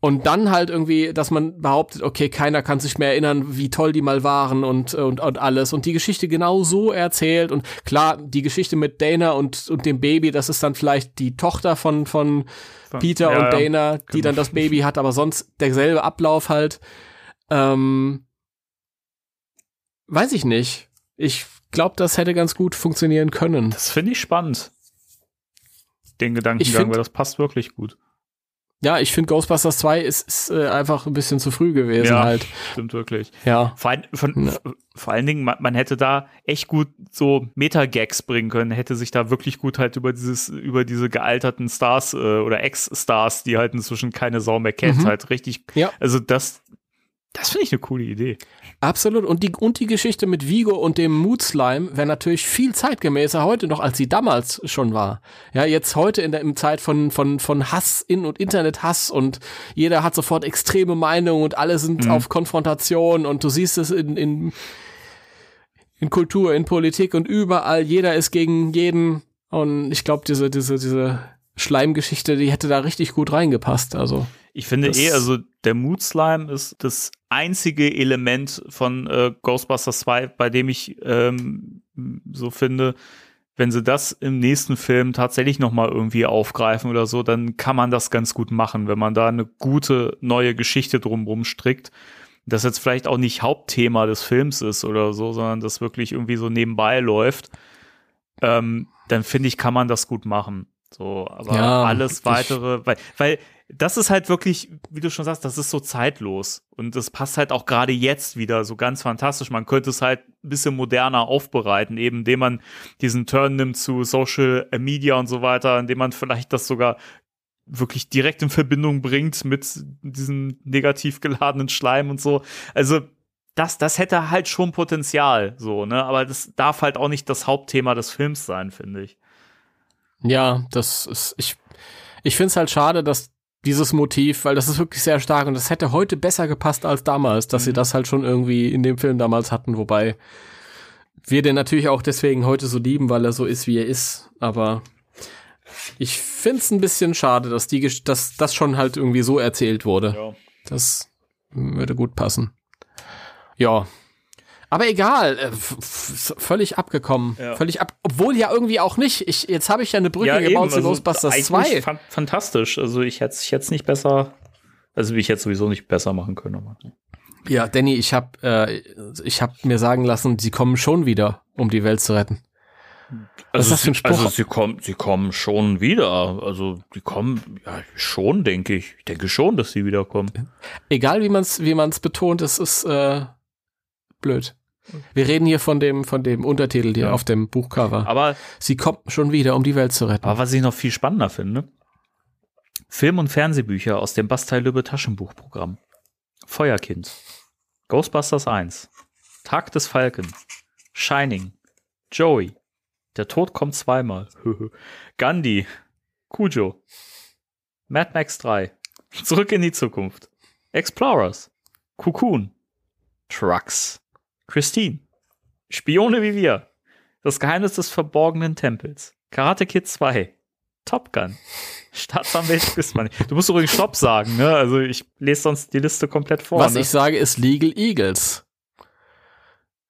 D: Und dann halt irgendwie, dass man behauptet, okay, keiner kann sich mehr erinnern, wie toll die mal waren und, und, und alles. Und die Geschichte genau so erzählt. Und klar, die Geschichte mit Dana und, und dem Baby, das ist dann vielleicht die Tochter von, von Peter
A: ja,
D: und Dana, die
A: genau.
D: dann das Baby hat, aber sonst derselbe Ablauf halt. Ähm, weiß ich nicht. Ich glaube, das hätte ganz gut funktionieren können.
A: Das finde ich spannend. Den Gedankengang,
D: find-
A: weil das passt wirklich gut.
D: Ja, ich finde Ghostbusters 2 ist, ist äh, einfach ein bisschen zu früh gewesen
A: Ja.
D: halt.
A: Stimmt wirklich.
D: Ja.
A: Vor, ein, von,
D: Ja.
A: vor allen Dingen, man, man hätte da echt gut so Meta-Gags bringen können, hätte sich da wirklich gut halt über dieses, über diese gealterten Stars äh, oder Ex-Stars, die halt inzwischen keine Sau mehr kennt,
D: Mhm.
A: halt richtig.
D: Ja.
A: Also das, das finde ich eine coole Idee.
D: Absolut. Und die, und die Geschichte mit Vigo und dem Mood Slime wäre natürlich viel zeitgemäßer heute noch, als sie damals schon war. Ja, jetzt heute in der im Zeit von, von, von Hass in und Internethass und jeder hat sofort extreme Meinungen und alle sind auf Konfrontation und du siehst es in, in, in Kultur, in Politik und überall. Jeder ist gegen jeden. Und ich glaube, diese, diese, diese Schleimgeschichte, die hätte da richtig gut reingepasst. Also.
A: Ich finde
D: Das-
A: eh, also der Mood Slime ist das einzige Element von äh, Ghostbusters 2, bei dem ich ähm, so finde, wenn sie das im nächsten Film tatsächlich noch mal irgendwie aufgreifen oder so, dann kann man das ganz gut machen, wenn man da eine gute neue Geschichte drumrum strickt. Das jetzt vielleicht auch nicht Hauptthema des Films ist oder so, sondern das wirklich irgendwie so nebenbei läuft, ähm, dann finde ich, kann man das gut machen. So, aber
D: Ja,
A: alles weitere, weil, weil das ist halt wirklich, wie du schon sagst, das ist so zeitlos. Und das passt halt auch gerade jetzt wieder so ganz fantastisch. Man könnte es halt ein bisschen moderner aufbereiten, eben indem man diesen Turn nimmt zu Social Media und so weiter, indem man vielleicht das sogar wirklich direkt in Verbindung bringt mit diesem negativ geladenen Schleim und so. Also, das, das hätte halt schon Potenzial, so, ne? Aber das darf halt auch nicht das Hauptthema des Films sein, finde ich.
D: Ja, das ist, ich, ich finde es halt schade, dass dieses Motiv, weil das ist wirklich sehr stark und das hätte heute besser gepasst als damals, dass sie das halt schon irgendwie in dem Film damals hatten, wobei wir den natürlich auch deswegen heute so lieben, weil er so ist, wie er ist, aber ich finde es ein bisschen schade, dass die, dass das schon halt irgendwie so erzählt wurde.
A: Ja.
D: Das würde gut passen. Ja. Aber egal, äh, völlig abgekommen.
A: Ja.
D: Völlig ab, obwohl ja irgendwie auch nicht. Ich, jetzt habe ich ja eine Brücke gebaut zu
A: also
D: Ghostbusters
A: eigentlich
D: 2.
A: fan- fantastisch. Also ich hätte es jetzt nicht besser, also ich hätte es sowieso nicht besser machen können. Aber.
D: Ja, Danny, ich habe äh, ich hab mir sagen lassen, sie kommen schon wieder, um die Welt zu retten. Was ein
A: sie? Also sie kommen, sie kommen schon wieder. Also die kommen, ja, schon, denke ich. Ich denke schon, dass sie wiederkommen.
D: Egal wie man es wie man's betont, es ist äh, blöd. Wir reden hier von dem, von dem Untertitel hier
A: Ja.
D: auf dem Buchcover.
A: Aber,
D: Sie kommen schon wieder, um die Welt zu retten.
A: aber was ich noch viel spannender finde, Film- und Fernsehbücher aus dem Bastei-Lübbe Taschenbuchprogramm. Feuerkind. Ghostbusters 1. Tag des Falken. Shining. Joey. Der Tod kommt zweimal. Gandhi. Cujo. Mad Max 3. Zurück in die Zukunft. Explorers. Cocoon. Trucks. Christine. Spione wie wir. Das Geheimnis des verborgenen Tempels. Karate Kid 2. Top Gun. Staatsanwalt Grisman. Du musst übrigens Stopp sagen, ne? Also ich lese sonst die Liste komplett vor.
D: Was
A: ne?
D: ich sage, ist Legal Eagles.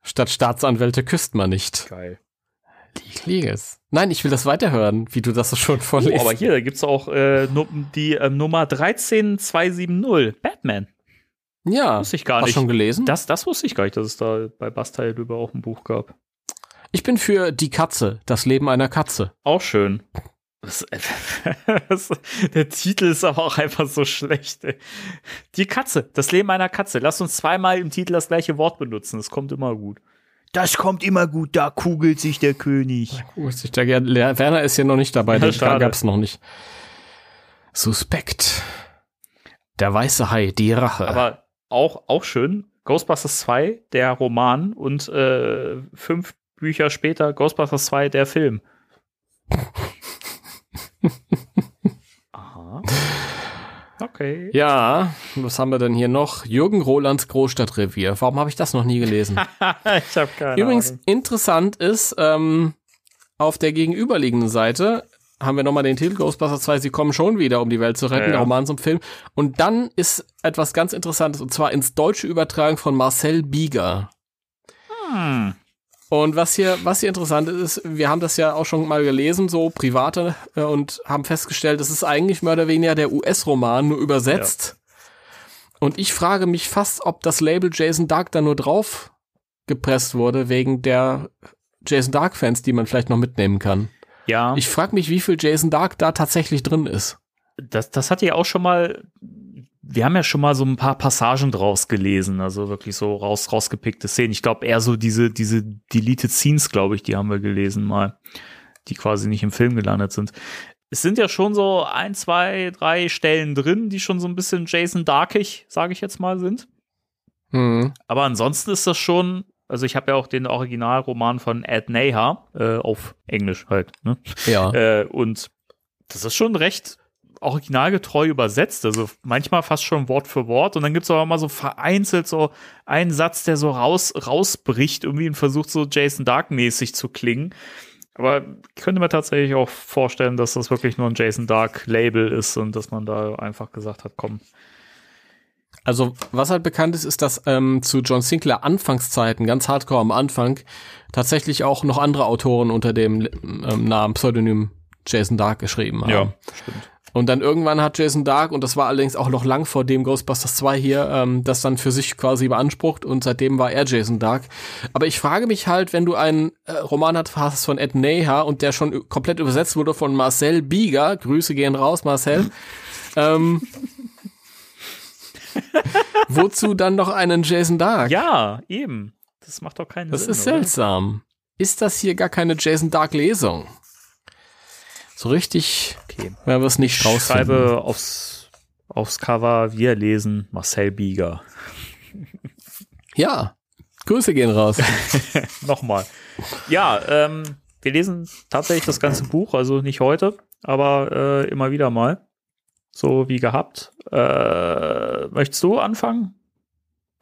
D: Statt Staatsanwälte küsst man nicht.
A: Geil.
D: Legal Eagles. Nein, ich will das weiterhören, wie du das so schon
A: Oh,
D: vorliest.
A: aber hier, da gibt's auch äh, die ähm, Nummer 13270. Batman.
D: Ja,
A: Wusste ich gar
D: hast
A: nicht.
D: schon gelesen?
A: Das, das wusste ich gar nicht, dass es da bei Bastei über auch ein Buch gab.
D: Ich bin für Die Katze, das Leben einer Katze.
A: Auch schön. Das, das, der Titel ist aber auch einfach so schlecht. Ey. Die Katze, das Leben einer Katze. Lass uns zweimal im Titel das gleiche Wort benutzen. Das kommt immer gut. Das kommt immer gut. Da kugelt sich der König.
D: Wusste ich da gern. Le- Werner ist hier noch nicht dabei,
A: Ja,
D: den
A: schade.
D: gab's noch nicht. Suspekt. Der weiße Hai, die Rache.
A: Aber auch, auch schön. Ghostbusters 2, der Roman und äh, fünf Bücher später Ghostbusters 2, der Film. Aha. Okay.
D: ja, was haben wir denn hier noch? Jürgen Rolands Großstadtrevier. Warum habe ich das noch nie gelesen?
A: ich habe keine
D: Übrigens
A: Ahnung.
D: interessant ist, ähm, auf der gegenüberliegenden Seite haben wir nochmal den Titel Ghostbusters 2, sie kommen schon wieder, um die Welt zu retten,
A: Ja, ja.
D: Roman zum Film. Und dann ist etwas ganz Interessantes, und zwar ins Deutsche übertragen von Marcel Bieger.
A: Hm.
D: Und was hier, was hier interessant ist, wir haben das ja auch schon mal gelesen, so private, äh, und haben festgestellt, das ist eigentlich mehr oder weniger der US-Roman, nur übersetzt. Und ich frage mich fast, ob das Label Jason Dark da nur drauf gepresst wurde, wegen der Jason Dark-Fans, die man vielleicht noch mitnehmen kann.
A: Ja,
D: Ich frage mich, wie viel Jason Dark da tatsächlich drin ist.
A: das, das hatte ja auch schon mal. Wir haben ja schon mal so ein paar Passagen draus gelesen, also wirklich so raus, rausgepickte Szenen. Ich glaube eher so diese, diese Deleted Scenes, glaube ich, die haben wir gelesen mal, die quasi nicht im Film gelandet sind. Es sind ja schon so ein, zwei, drei Stellen drin, die schon so ein bisschen Jason Darkig, sage ich jetzt mal, sind.
D: Hm.
A: Aber ansonsten ist das schon, also ich habe ja auch den Originalroman von Ed Neha, äh, auf Englisch halt, ne?
D: Ja.
A: Äh, und das ist schon recht originalgetreu übersetzt, also manchmal fast schon Wort für Wort. Und dann gibt es aber mal so vereinzelt so einen Satz, der so raus, rausbricht irgendwie und versucht so Jason Dark-mäßig zu klingen. Aber ich könnte mir tatsächlich auch vorstellen, dass das wirklich nur ein Jason Dark-Label ist und dass man da einfach gesagt hat, komm.
D: Also, was halt bekannt ist, ist, dass ähm, zu John Sinclair Anfangszeiten, ganz hardcore am Anfang, tatsächlich auch noch andere Autoren unter dem ähm, Namen Pseudonym Jason Dark geschrieben haben.
A: stimmt.
D: Und dann irgendwann hat Jason Dark, und das war allerdings auch noch lang vor dem Ghostbusters 2 hier, ähm, das dann für sich quasi beansprucht und seitdem war er Jason Dark. Aber ich frage mich halt, wenn du einen äh, Roman hat- hast von Ed Neha und der schon komplett übersetzt wurde von Marcel Bieger, Grüße gehen raus, Marcel, ähm, wozu dann noch einen Jason Dark?
A: Ja, eben. Das macht doch keinen
D: Das
A: Sinn.
D: ist
A: oder?
D: seltsam. Ist das hier gar keine Jason Dark Lesung? So richtig
A: Okay.
D: werden wir es nicht
A: Ich
D: rausfinden.
A: schreibe aufs, aufs Cover, wir lesen Marcel Bieger.
D: Ja, Grüße gehen raus.
A: Nochmal. Ja, ähm, wir lesen tatsächlich das ganze Buch, also nicht heute, aber äh, immer wieder mal. So wie gehabt. Äh, möchtest du anfangen?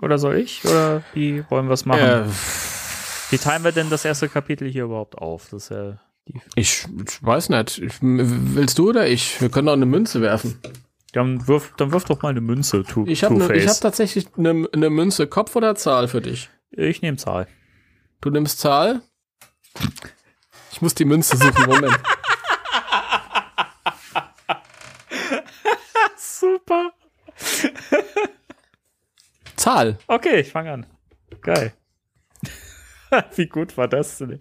A: Oder soll ich? Oder wie wollen wir es machen?
D: Äh,
A: Wie teilen wir denn das erste Kapitel hier überhaupt auf? Das ist ja die.
D: ich, ich weiß nicht. Ich, willst du oder ich? Wir können doch eine Münze werfen.
A: Dann wirf, dann wirf doch mal eine Münze, Two,
D: Ich habe ne, ich hab tatsächlich eine ne Münze Kopf oder Zahl für dich.
A: Ich nehme Zahl.
D: Du nimmst Zahl. Ich muss die Münze suchen. Moment.
A: Super.
D: Zahl.
A: Okay, ich fange an. Geil. wie gut war das denn?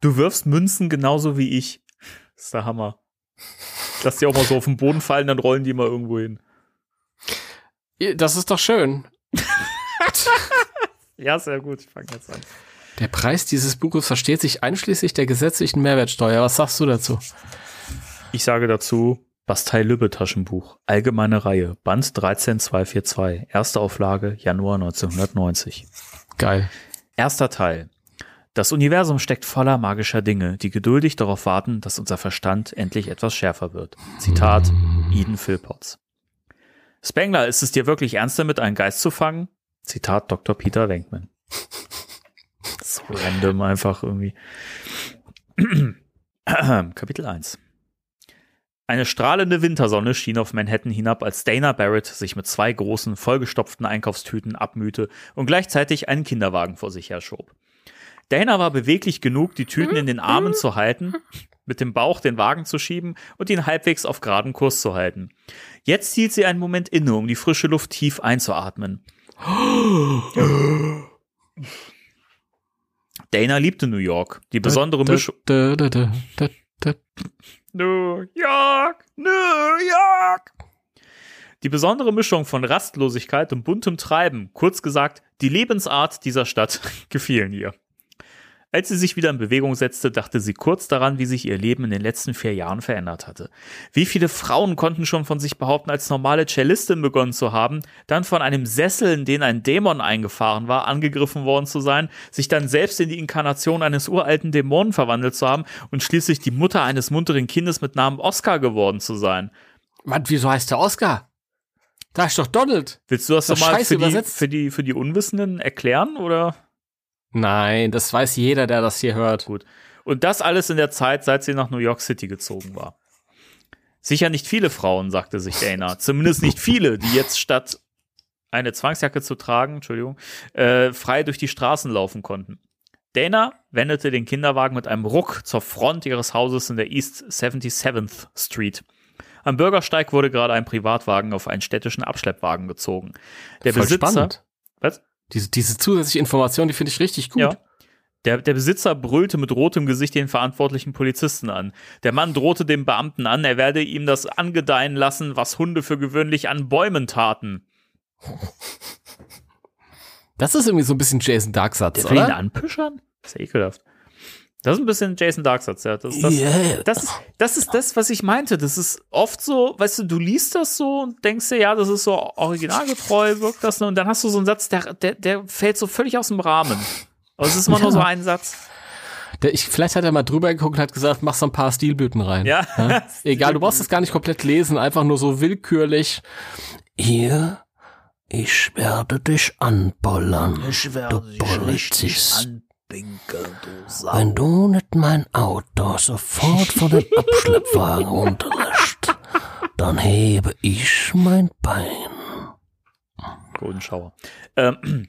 A: Du wirfst Münzen genauso wie ich. Das ist der Hammer. Lass die auch mal so auf den Boden fallen, dann rollen die mal irgendwo hin.
D: Das ist doch schön.
A: Ja, sehr gut. Ich fange jetzt an.
D: Der Preis dieses Buches versteht sich einschließlich der gesetzlichen Mehrwertsteuer. Was sagst du dazu?
A: Ich sage dazu Bastei-Lübbe-Taschenbuch. Allgemeine Reihe. Band 13242. Erste Auflage Januar 1990.
D: Geil.
A: Erster Teil. Das Universum steckt voller magischer Dinge, die geduldig darauf warten, dass unser Verstand endlich etwas schärfer wird. Zitat Eden Philpotts. Spengler, ist es dir wirklich ernst damit, einen Geist zu fangen? Zitat Dr. Peter Wenkman. so random einfach irgendwie. Kapitel 1. Eine strahlende Wintersonne schien auf Manhattan hinab, als Dana Barrett sich mit zwei großen, vollgestopften Einkaufstüten abmühte und gleichzeitig einen Kinderwagen vor sich herschob. Dana war beweglich genug, die Tüten in den Armen zu halten, mit dem Bauch den Wagen zu schieben und ihn halbwegs auf geraden Kurs zu halten. Jetzt hielt sie einen Moment inne, um die frische Luft tief einzuatmen. Dana liebte New York. Die besondere Mischung. New York, New York. Die besondere Mischung von Rastlosigkeit und buntem Treiben, kurz gesagt, die Lebensart dieser Stadt, gefielen ihr. Als sie sich wieder in Bewegung setzte, dachte sie kurz daran, wie sich ihr Leben in den letzten vier Jahren verändert hatte. Wie viele Frauen konnten schon von sich behaupten, als normale Cellistin begonnen zu haben, dann von einem Sessel, in den ein Dämon eingefahren war, angegriffen worden zu sein, sich dann selbst in die Inkarnation eines uralten Dämonen verwandelt zu haben und schließlich die Mutter eines munteren Kindes mit Namen Oscar geworden zu sein.
D: Mann, wieso heißt der Oscar? Da ist doch Donald.
A: Willst du das,
D: Das
A: nochmal für die, für, die, für die Unwissenden erklären, oder?
D: Nein, das weiß jeder, der das hier hört.
A: Gut. Und das alles in der Zeit, seit sie nach New York City gezogen war. Sicher nicht viele Frauen, sagte sich Dana. Zumindest nicht viele, die jetzt statt eine Zwangsjacke zu tragen, Entschuldigung, äh, frei durch die Straßen laufen konnten. Dana wendete den Kinderwagen mit einem Ruck zur Front ihres Hauses in der East 77th Street. Am Bürgersteig wurde gerade ein Privatwagen auf einen städtischen Abschleppwagen gezogen. Der
D: Voll
A: Besitzer,
D: spannend.
A: Was?
D: Diese, diese zusätzliche Information, die finde ich richtig gut.
A: Ja. Der, der Besitzer brüllte mit rotem Gesicht den verantwortlichen Polizisten an. Der Mann drohte dem Beamten an, er werde ihm das angedeihen lassen, was Hunde für gewöhnlich an Bäumen taten.
D: Das ist irgendwie so ein bisschen Jason Darksatz,
A: Der will ihn
D: oder?
A: anpischern? Das ist ja ekelhaft. Das ist ein bisschen Jason Darksatz, ja. Das, das,
D: Yeah.
A: das, ist, das ist das, was ich meinte. Das ist oft so, weißt du, du liest das so und denkst dir, ja, das ist so originalgetreu, wirkt das, ne? und dann hast du so einen Satz, der, der, der fällt so völlig aus dem Rahmen. Aber es ist immer nur so ein Satz.
D: Der, ich, vielleicht hat er mal drüber geguckt und hat gesagt, mach so ein paar Stilblüten rein.
A: Ja.
D: Egal, du brauchst das gar nicht komplett lesen, einfach nur so willkürlich. Hier, ich werde dich anbollern.
A: Ich
D: du Polizist.
A: Anpinkeln, du
D: Wenn du nicht mein Auto sofort von dem Abschleppwagen runterlässt, dann hebe ich mein Bein.
A: Golden Shower. Ähm,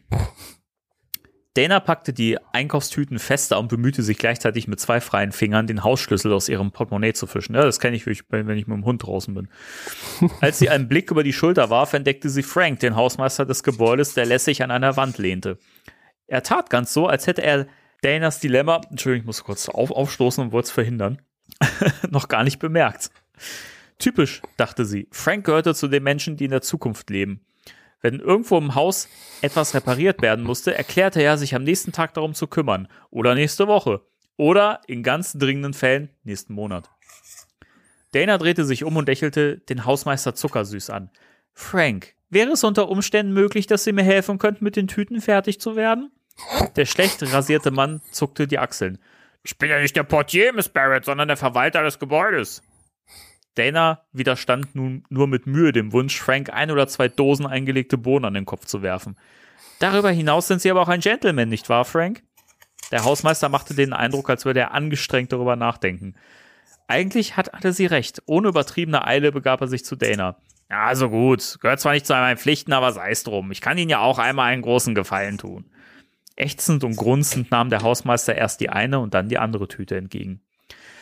A: Dana packte die Einkaufstüten fester und bemühte sich gleichzeitig mit zwei freien Fingern den Hausschlüssel aus ihrem Portemonnaie zu fischen. Ja, das kenne ich, wenn wenn ich mit dem Hund draußen bin. Als sie einen Blick über die Schulter warf, entdeckte sie Frank, den Hausmeister des Gebäudes, der lässig an einer Wand lehnte. Er tat ganz so, als hätte er Danas Dilemma, Entschuldigung, ich muss kurz auf, aufstoßen und wollte es verhindern, noch gar nicht bemerkt. Typisch, dachte sie. Frank gehörte zu den Menschen, die in der Zukunft leben. Wenn irgendwo im Haus etwas repariert werden musste, erklärte er sich am nächsten Tag darum zu kümmern. Oder nächste Woche. Oder in ganz dringenden Fällen nächsten Monat. Dana drehte sich um und lächelte den Hausmeister zuckersüß an. Frank, wäre es unter Umständen möglich, dass Sie mir helfen könnten, mit den Tüten fertig zu werden? Der schlecht rasierte Mann zuckte die Achseln. Ich bin ja nicht der Portier, Miss Barrett, sondern der Verwalter des Gebäudes. Dana widerstand nun nur mit Mühe dem Wunsch, Frank ein oder zwei Dosen eingelegte Bohnen an den Kopf zu werfen. Darüber hinaus sind Sie aber auch ein Gentleman, nicht wahr, Frank? Der Hausmeister machte den Eindruck, als würde er angestrengt darüber nachdenken. Eigentlich hatte sie recht. Ohne übertriebene Eile begab er sich zu Dana. Also gut. Gehört zwar nicht zu meinen Pflichten, aber sei es drum. Ich kann Ihnen ja auch einmal einen großen Gefallen tun. Ächzend und grunzend nahm der Hausmeister erst die eine und dann die andere Tüte entgegen.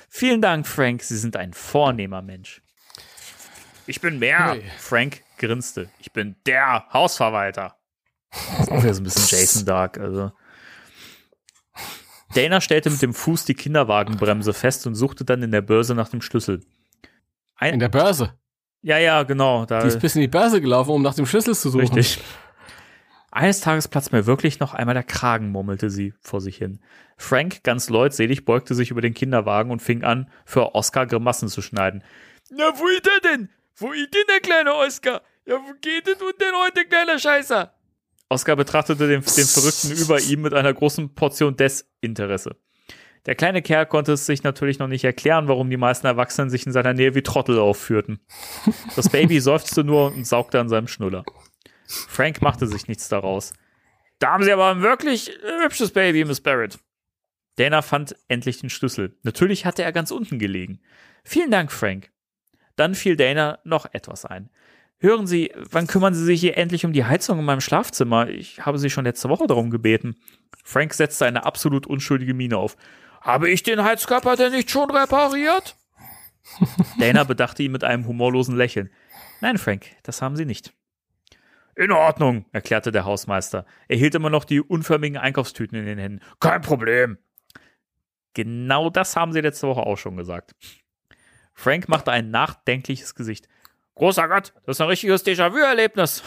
A: Vielen Dank, Frank. Sie sind ein vornehmer Mensch. Ich bin mehr.
D: Hey.
A: Frank grinste. Ich bin der Hausverwalter. Das ist auch wieder so ein bisschen Jason Dark, also. Dana stellte mit dem Fuß die Kinderwagenbremse fest und suchte dann in der Börse nach dem Schlüssel.
D: In der Börse.
A: Ja, ja, genau. Da,
D: Die ist bis in die Börse gelaufen, um nach dem Schlüssel zu suchen.
A: Richtig. Eines Tages platzt mir wirklich noch einmal der Kragen, murmelte sie vor sich hin. Frank, ganz leutselig, beugte sich über den Kinderwagen und fing an, für Oscar Grimassen zu schneiden. Na, wo ist er denn? Wo ist denn der kleine Oscar? Ja, wo geht es denn heute, kleiner Scheißer? Oscar betrachtete den, den Verrückten über ihm mit einer großen Portion Desinteresse. Der kleine Kerl konnte es sich natürlich noch nicht erklären, warum die meisten Erwachsenen sich in seiner Nähe wie Trottel aufführten. Das Baby seufzte nur und saugte an seinem Schnuller. Frank machte sich nichts daraus. Da haben Sie aber ein wirklich äh, hübsches Baby, Miss Barrett. Dana fand endlich den Schlüssel. Natürlich hatte er ganz unten gelegen. Vielen Dank, Frank. Dann fiel Dana noch etwas ein. Hören Sie, wann kümmern Sie sich hier endlich um die Heizung in meinem Schlafzimmer? Ich habe Sie schon letzte Woche darum gebeten. Frank setzte eine absolut unschuldige Miene auf. Habe ich den Heizkörper denn nicht schon repariert? Dana bedachte ihn mit einem humorlosen Lächeln. Nein, Frank, das haben Sie nicht. In Ordnung, erklärte der Hausmeister. Er hielt immer noch die unförmigen Einkaufstüten in den Händen. Kein Problem. Genau das haben Sie letzte Woche auch schon gesagt. Frank machte ein nachdenkliches Gesicht. Großer Gott, das ist ein richtiges Déjà-vu-Erlebnis.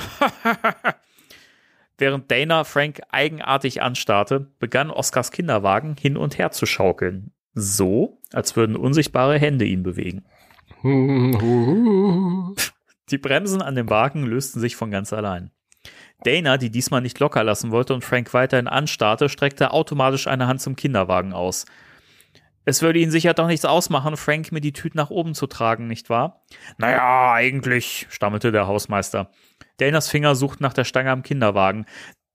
A: Während Dana Frank eigenartig anstarrte, begann Oscars Kinderwagen hin und her zu schaukeln. So, als würden unsichtbare Hände ihn bewegen. Die Bremsen an dem Wagen lösten sich von ganz allein. Dana, die diesmal nicht locker lassen wollte und Frank weiterhin anstarrte, streckte automatisch eine Hand zum Kinderwagen aus. Es würde ihn sicher doch nichts ausmachen, Frank mir die Tüte nach oben zu tragen, nicht wahr? Naja, eigentlich, stammelte der Hausmeister. Danas Finger suchten nach der Stange am Kinderwagen.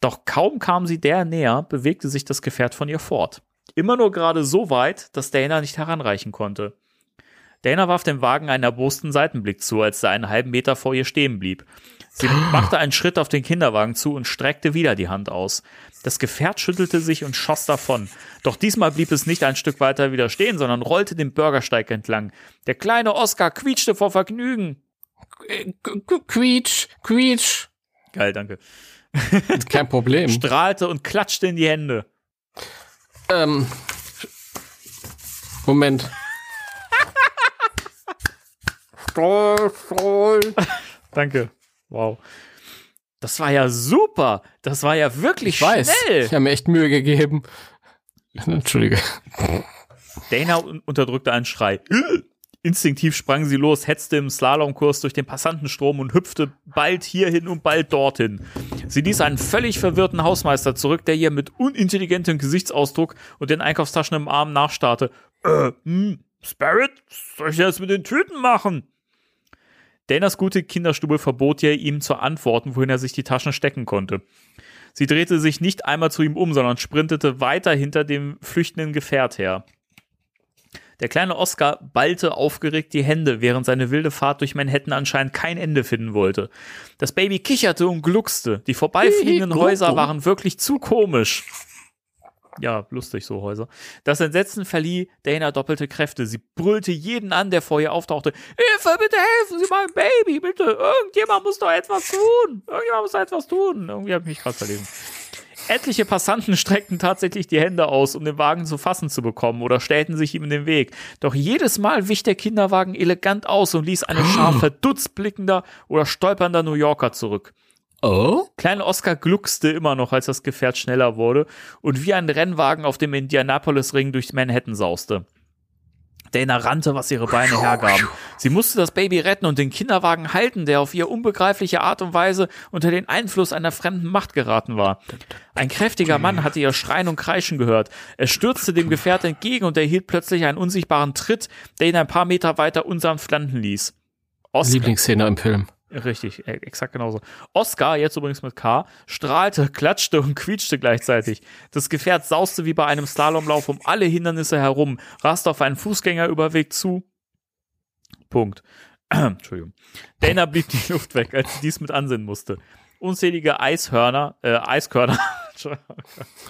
A: Doch kaum kam sie der näher, bewegte sich das Gefährt von ihr fort. Immer nur gerade so weit, dass Dana nicht heranreichen konnte. Dana warf dem Wagen einen erbosten Seitenblick zu, als er einen halben Meter vor ihr stehen blieb. Sie machte einen Schritt auf den Kinderwagen zu und streckte wieder die Hand aus. Das Gefährt schüttelte sich und schoss davon. Doch diesmal blieb es nicht ein Stück weiter wieder stehen, sondern rollte den Bürgersteig entlang. Der kleine Oskar quietschte vor Vergnügen.
D: Quietsch, quietsch.
A: Geil, danke.
D: Kein Problem.
A: Strahlte und klatschte in die Hände.
D: Ähm, Moment.
A: Danke. Wow. Das war ja super. Das war ja wirklich
D: Ich weiß.
A: schnell.
D: Ich habe mir echt Mühe gegeben. Entschuldige.
A: Dana un- unterdrückte einen Schrei. Instinktiv sprang sie los, hetzte im Slalomkurs durch den Passantenstrom und hüpfte bald hierhin und bald dorthin. Sie ließ einen völlig verwirrten Hausmeister zurück, der ihr mit unintelligentem Gesichtsausdruck und den Einkaufstaschen im Arm nachstarrte. Äh, hm, Spirit, was soll ich denn jetzt mit den Tüten machen? Danas gute Kinderstube verbot ihr, ihm zu antworten, wohin er sich die Taschen stecken konnte. Sie drehte sich nicht einmal zu ihm um, sondern sprintete weiter hinter dem flüchtenden Gefährt her. Der kleine Oscar ballte aufgeregt die Hände, während seine wilde Fahrt durch Manhattan anscheinend kein Ende finden wollte. Das Baby kicherte und gluckste. Die vorbeifliegenden Häuser waren wirklich zu komisch. Ja, lustig, so Häuser. Das Entsetzen verlieh Dana doppelte Kräfte. Sie brüllte jeden an, der vor ihr auftauchte. Hilfe, bitte helfen Sie meinem Baby, bitte. Irgendjemand muss doch etwas tun. Irgendjemand muss doch etwas tun. Irgendwie habe ich mich gerade verlesen. Etliche Passanten streckten tatsächlich die Hände aus, um den Wagen zu fassen zu bekommen oder stellten sich ihm in den Weg. Doch jedes Mal wich der Kinderwagen elegant aus und ließ eine Schar verdutzt blickender oder stolpernder New Yorker zurück.
D: Oh?
A: Kleine Oscar gluckste immer noch, als das Gefährt schneller wurde und wie ein Rennwagen auf dem Indianapolis-Ring durch Manhattan sauste. Dana rannte, was ihre Beine hergaben. Sie musste das Baby retten und den Kinderwagen halten, der auf ihr unbegreifliche Art und Weise unter den Einfluss einer fremden Macht geraten war. Ein kräftiger Mann hatte ihr Schreien und Kreischen gehört. Er stürzte dem Gefährt entgegen und erhielt plötzlich einen unsichtbaren Tritt, der ihn ein paar Meter weiter unsanft landen ließ. Oscar,
D: Lieblingsszene im Film.
A: Richtig, e- exakt genauso. Oscar, jetzt übrigens mit K, strahlte, klatschte und quietschte gleichzeitig. Das Gefährt sauste wie bei einem Slalomlauf um alle Hindernisse herum, raste auf einen Fußgängerüberweg zu. Punkt. Entschuldigung. Dana blieb die Luft weg, als sie dies mit ansehen musste. Unzählige Eishörner, äh, Eiskörner,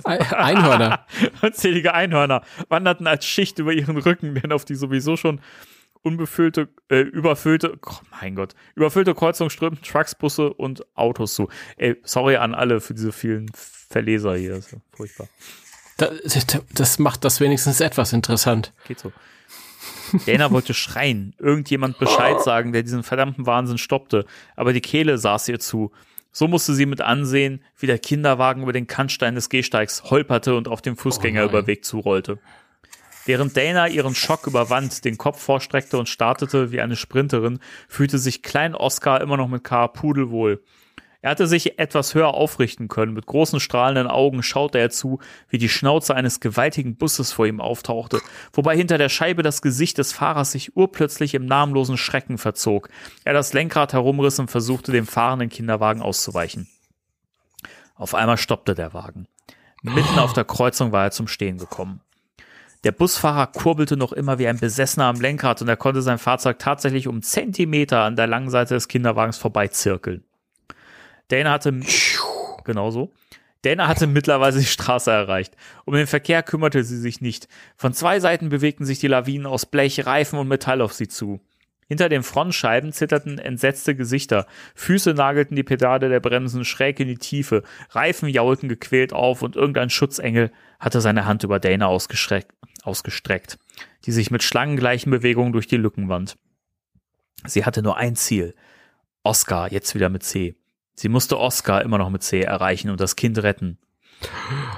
D: Ei- Einhörner.
A: unzählige Einhörner wanderten als Schicht über ihren Rücken, denn auf die sowieso schon unbefüllte, äh, überfüllte, oh mein Gott, überfüllte Kreuzung strömten Trucks, Busse und Autos zu. Ey, sorry an alle für diese vielen Verleser hier, das ist furchtbar.
D: Das, das macht das wenigstens etwas interessant.
A: Geht so. Dana wollte schreien, irgendjemand Bescheid sagen, der diesen verdammten Wahnsinn stoppte, aber die Kehle saß ihr zu. So musste sie mit ansehen, wie der Kinderwagen über den Kannstein des Gehsteigs holperte und auf dem Fußgängerüberweg zurollte. Während Dana ihren Schock überwand, den Kopf vorstreckte und startete wie eine Sprinterin, fühlte sich Klein Oscar immer noch mit K. pudelwohl. Er hatte sich etwas höher aufrichten können. Mit großen strahlenden Augen schaute er zu, wie die Schnauze eines gewaltigen Busses vor ihm auftauchte, wobei hinter der Scheibe das Gesicht des Fahrers sich urplötzlich im namenlosen Schrecken verzog. Er das Lenkrad herumriss und versuchte, dem fahrenden Kinderwagen auszuweichen. Auf einmal stoppte der Wagen. Mitten auf der Kreuzung war er zum Stehen gekommen. Der Busfahrer kurbelte noch immer wie ein Besessener am Lenkrad und er konnte sein Fahrzeug tatsächlich um Zentimeter an der langen Seite des Kinderwagens vorbeizirkeln. Dana hatte, genauso. Dana hatte mittlerweile die Straße erreicht. Um den Verkehr kümmerte sie sich nicht. Von zwei Seiten bewegten sich die Lawinen aus Blech, Reifen und Metall auf sie zu. Hinter den Frontscheiben zitterten entsetzte Gesichter. Füße nagelten die Pedale der Bremsen schräg in die Tiefe. Reifen jaulten gequält auf und irgendein Schutzengel hatte seine Hand über Dana ausgestreckt, die sich mit schlangengleichen Bewegungen durch die Lücken wand. Sie hatte nur ein Ziel. Oscar, jetzt wieder mit C. Sie musste Oscar immer noch mit C erreichen und das Kind retten.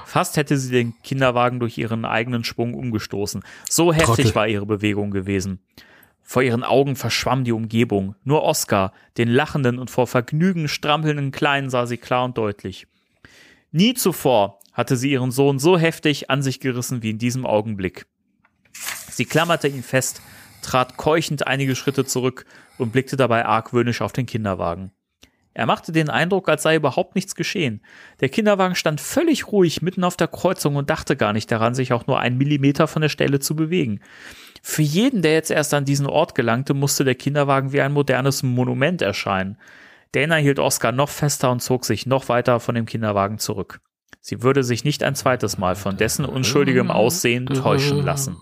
A: Fast hätte sie den Kinderwagen durch ihren eigenen Schwung umgestoßen. So heftig
D: Trottel.
A: war ihre Bewegung gewesen. Vor ihren Augen verschwamm die Umgebung. Nur Oscar, den lachenden und vor Vergnügen strampelnden Kleinen, sah sie klar und deutlich. Nie zuvor hatte sie ihren Sohn so heftig an sich gerissen wie in diesem Augenblick. Sie klammerte ihn fest, trat keuchend einige Schritte zurück und blickte dabei argwöhnisch auf den Kinderwagen. Er machte den Eindruck, als sei überhaupt nichts geschehen. Der Kinderwagen stand völlig ruhig mitten auf der Kreuzung und dachte gar nicht daran, sich auch nur einen Millimeter von der Stelle zu bewegen. Für jeden, der jetzt erst an diesen Ort gelangte, musste der Kinderwagen wie ein modernes Monument erscheinen. Dana hielt Oscar noch fester und zog sich noch weiter von dem Kinderwagen zurück. Sie würde sich nicht ein zweites Mal von dessen unschuldigem Aussehen täuschen lassen.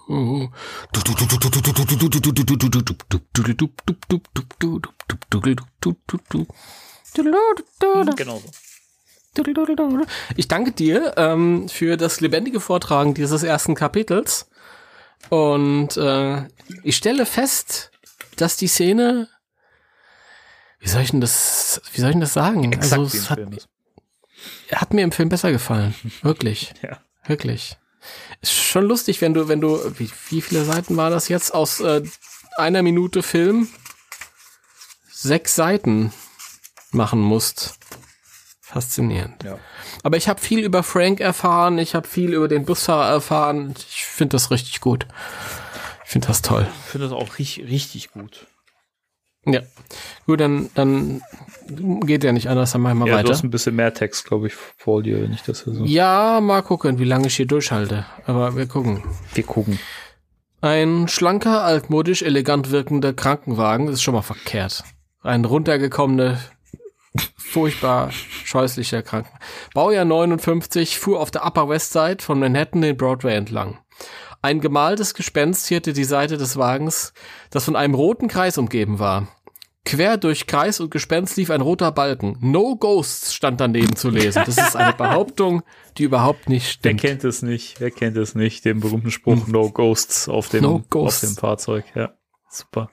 A: Genau so.
D: Ich danke dir ähm, für das lebendige Vortragen dieses ersten Kapitels. Und äh, ich stelle fest, dass die Szene, wie soll ich denn das, wie soll ich denn das sagen?
A: Exakt
D: also es hat, hat mir im Film besser gefallen, wirklich,
A: Ja.
D: wirklich. Ist schon lustig, wenn du, wenn du, wie, wie viele Seiten war das jetzt aus äh, einer Minute Film sechs Seiten machen musst. Faszinierend.
A: Ja.
D: Aber ich habe viel über Frank erfahren, ich habe viel über den Busfahrer erfahren. Ich finde das richtig gut. Ich finde das toll.
A: Ich finde das auch richtig, richtig gut.
D: Ja. Gut, dann, dann geht ja nicht anders, dann machen wir
A: Ja, du
D: weiter.
A: hast ein bisschen mehr Text, glaube ich, vor dir, wenn ich das hier so.
D: Ja, mal gucken, wie lange ich hier durchhalte. Aber wir gucken.
A: Wir gucken.
D: Ein schlanker, altmodisch, elegant wirkender Krankenwagen ist schon mal verkehrt. Ein runtergekommener, furchtbar scheußlicher Kranken. Baujahr 59 fuhr auf der Upper West Side von Manhattan den Broadway entlang. Ein gemaltes Gespenst zierte die Seite des Wagens, das von einem roten Kreis umgeben war. Quer durch Kreis und Gespenst lief ein roter Balken. No Ghosts stand daneben zu lesen. Das ist eine Behauptung, die überhaupt nicht
A: Wer
D: stimmt.
A: kennt es nicht? Wer kennt es nicht? Den berühmten Spruch No Ghosts auf dem,
D: No Ghosts.
A: auf dem Fahrzeug. Ja, super.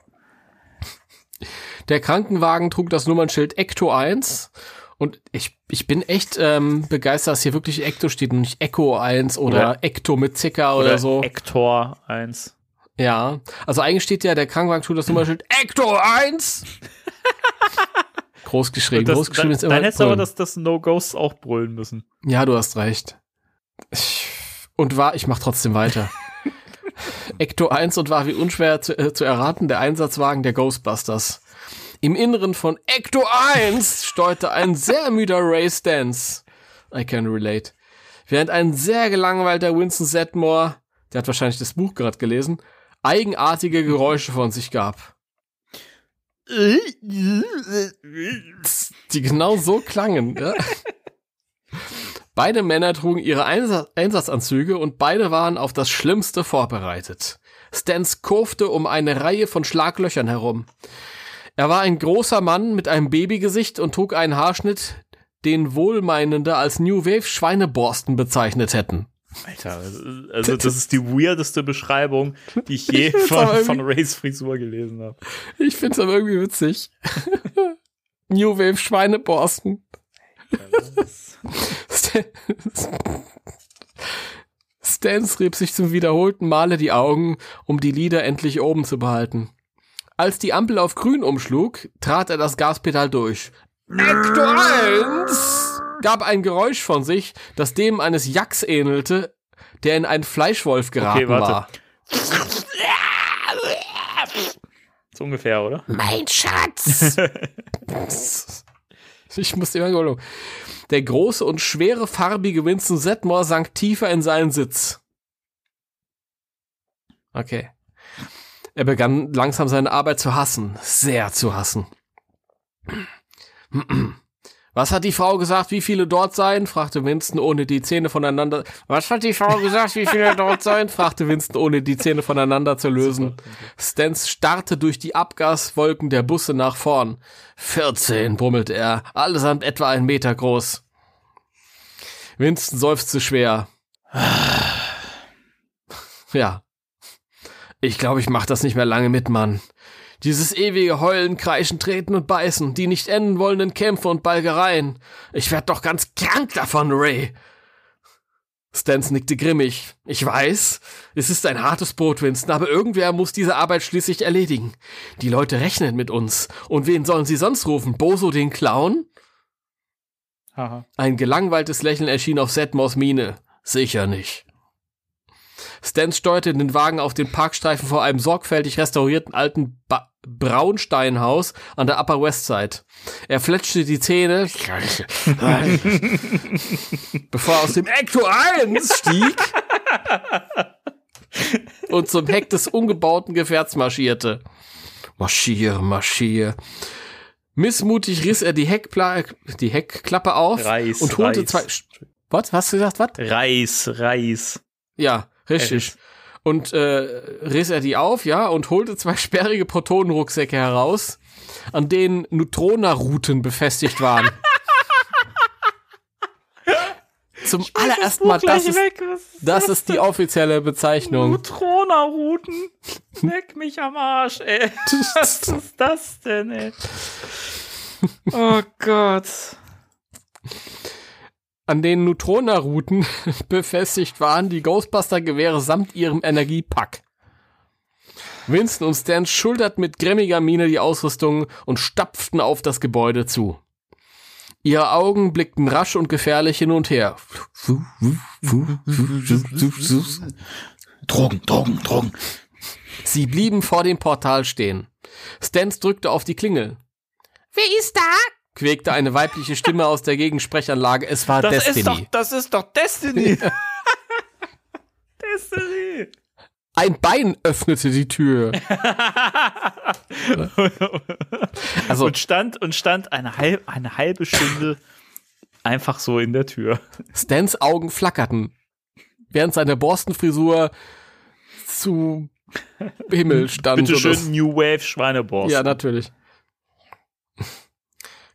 D: Der Krankenwagen trug das Nummernschild Ecto 1. Und ich, ich bin echt ähm, begeistert, dass hier wirklich Ecto steht und nicht Echo 1 oder,
A: Oder-
D: Ecto mit Zicker oder, so.
A: Ector 1.
D: ja. Also eigentlich steht ja, der Krankenwagen das Nummernschild Ecto 1. groß geschrieben.
A: Das,
D: groß geschrieben
A: dann
D: ist immer
A: dann hättest du aber das, das No Ghosts auch brüllen müssen.
D: Ja, du hast recht. Ich, und war, ich mach trotzdem weiter. Ecto 1 und war wie unschwer zu, äh, zu erraten der Einsatzwagen der Ghostbusters. Im Inneren von Ecto 1 steuerte ein sehr müder Ray Stance. I can relate. Während ein sehr gelangweilter Winston Sedmore, der hat wahrscheinlich das Buch gerade gelesen, eigenartige Geräusche von sich gab. Die genau so klangen. Ja? Beide Männer trugen ihre Einsatz Einsatzanzüge und beide waren auf das Schlimmste vorbereitet. Stans kurfte um eine Reihe von Schlaglöchern herum. Er war ein großer Mann mit einem Babygesicht und trug einen Haarschnitt, den Wohlmeinende als New Wave Schweineborsten bezeichnet hätten.
A: Alter, also das ist die weirdeste Beschreibung, die ich je
D: aber
A: von, von Rays Frisur gelesen habe.
D: Ich find's aber irgendwie witzig. New Wave Schweineborsten. Stan- Stans rieb sich zum wiederholten Male die Augen, um die Lider endlich oben zu behalten. Als die Ampel auf grün umschlug, trat er das Gaspedal durch. Ecto 1 gab ein Geräusch von sich, das dem eines Jacks ähnelte, der in einen Fleischwolf geraten
A: Okay, warte.
D: war.
A: So ungefähr, oder?
D: Mein Schatz! ich muss immer Überholung. Der große und schwere farbige Winston Sedmore sank tiefer in seinen Sitz. Okay. Er begann langsam seine Arbeit zu hassen. Sehr zu hassen. Was hat die Frau gesagt, wie viele dort seien? fragte Winston, ohne die Zähne voneinander. Was hat die Frau gesagt, wie viele dort seien? fragte Winston, ohne die Zähne voneinander zu lösen. Stans starrte durch die Abgaswolken der Busse nach vorn. 14, brummelte er, allesamt etwa ein Meter groß. Winston seufzte schwer. Ja. Ich glaube, ich mach das nicht mehr lange mit, Mann. Dieses ewige Heulen, Kreischen, Treten und Beißen, die nicht enden wollenden Kämpfe und Balgereien. Ich werd doch ganz krank davon, Ray. Stans nickte grimmig. Ich weiß, es ist ein hartes Brot, Winston, aber irgendwer muss diese Arbeit schließlich erledigen. Die Leute rechnen mit uns. Und wen sollen sie sonst rufen? Boso den Clown?
A: Haha.
D: Ein gelangweiltes Lächeln erschien auf Sedmores Miene. Sicher nicht. Stan steuerte den Wagen auf den Parkstreifen vor einem sorgfältig restaurierten alten ba Braunsteinhaus an der Upper West Side. Er fletschte die Zähne, bevor er aus dem Ecto 1 stieg und zum Heck des umgebauten Gefährts marschierte. Marschier, marschier. Missmutig riss er die, Heckpla die Heckklappe auf
A: Reis,
D: und holte
A: Reis.
D: zwei. Was? Was hast du gesagt? Was?
A: Reis, Reis.
D: Ja, richtig. Und äh, riss er die auf, ja, und holte zwei sperrige Protonenrucksäcke heraus, an denen Neutrona-Routen befestigt waren. Zum allerersten Mal, das ist, das ist die offizielle Bezeichnung.
A: Neutrona-Routen. Leck mich am Arsch, ey. Was ist das denn, ey? Oh Gott.
D: An denen Neutrona-Routen befestigt waren die Ghostbuster-Gewehre samt ihrem Energiepack. Winston und Stan schulterten mit grimmiger Miene die Ausrüstung und stapften auf das Gebäude zu. Ihre Augen blickten rasch und gefährlich hin und her.
A: Drogen, Drogen, Drogen.
D: Sie blieben vor dem Portal stehen. Stans drückte auf die Klingel. Wer ist da? Quäkte eine weibliche Stimme aus der Gegensprechanlage. Es war
A: Das
D: Destiny.
A: ist doch, das ist doch Destiny. Destiny.
D: Ein Bein öffnete die Tür. Also-
A: und stand und stand eine, halb, eine halbe Stunde einfach so in der Tür.
D: Stans Augen flackerten, während seine Borstenfrisur zu Himmel stand.
A: Bitte
D: oder
A: schön
D: so.
A: New Wave Schweineborst.
D: Ja, natürlich.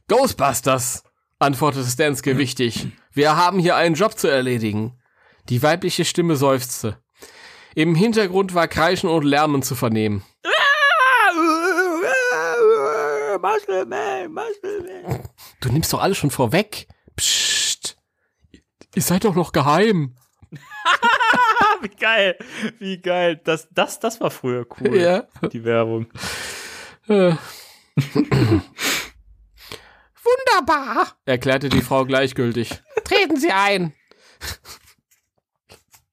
D: Ghostbusters, antwortete Stanske wichtig. Wir haben hier einen Job zu erledigen. Die weibliche Stimme seufzte. Im Hintergrund war Kreischen und Lärmen zu vernehmen. Du nimmst doch alles schon vorweg. Psst. Ihr seid doch noch geheim.
A: Wie geil, wie geil. Das, das, das war früher cool.
D: Ja.
A: Die Werbung.
D: Wunderbar, erklärte die Frau gleichgültig. Treten Sie ein.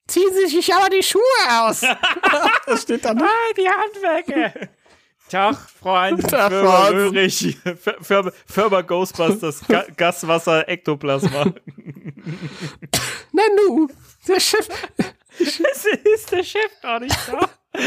D: Ziehen Sie sich aber die Schuhe aus. das steht da noch.
A: Ah, die Handwerker. Tag, Freund,
D: Tag,
A: Firma Fir- Firma, Firma Ghostbusters, Ga Gaswasser, Ektoplasma.
D: Nanu, der Chef.
A: ist, ist der Chef gar nicht da?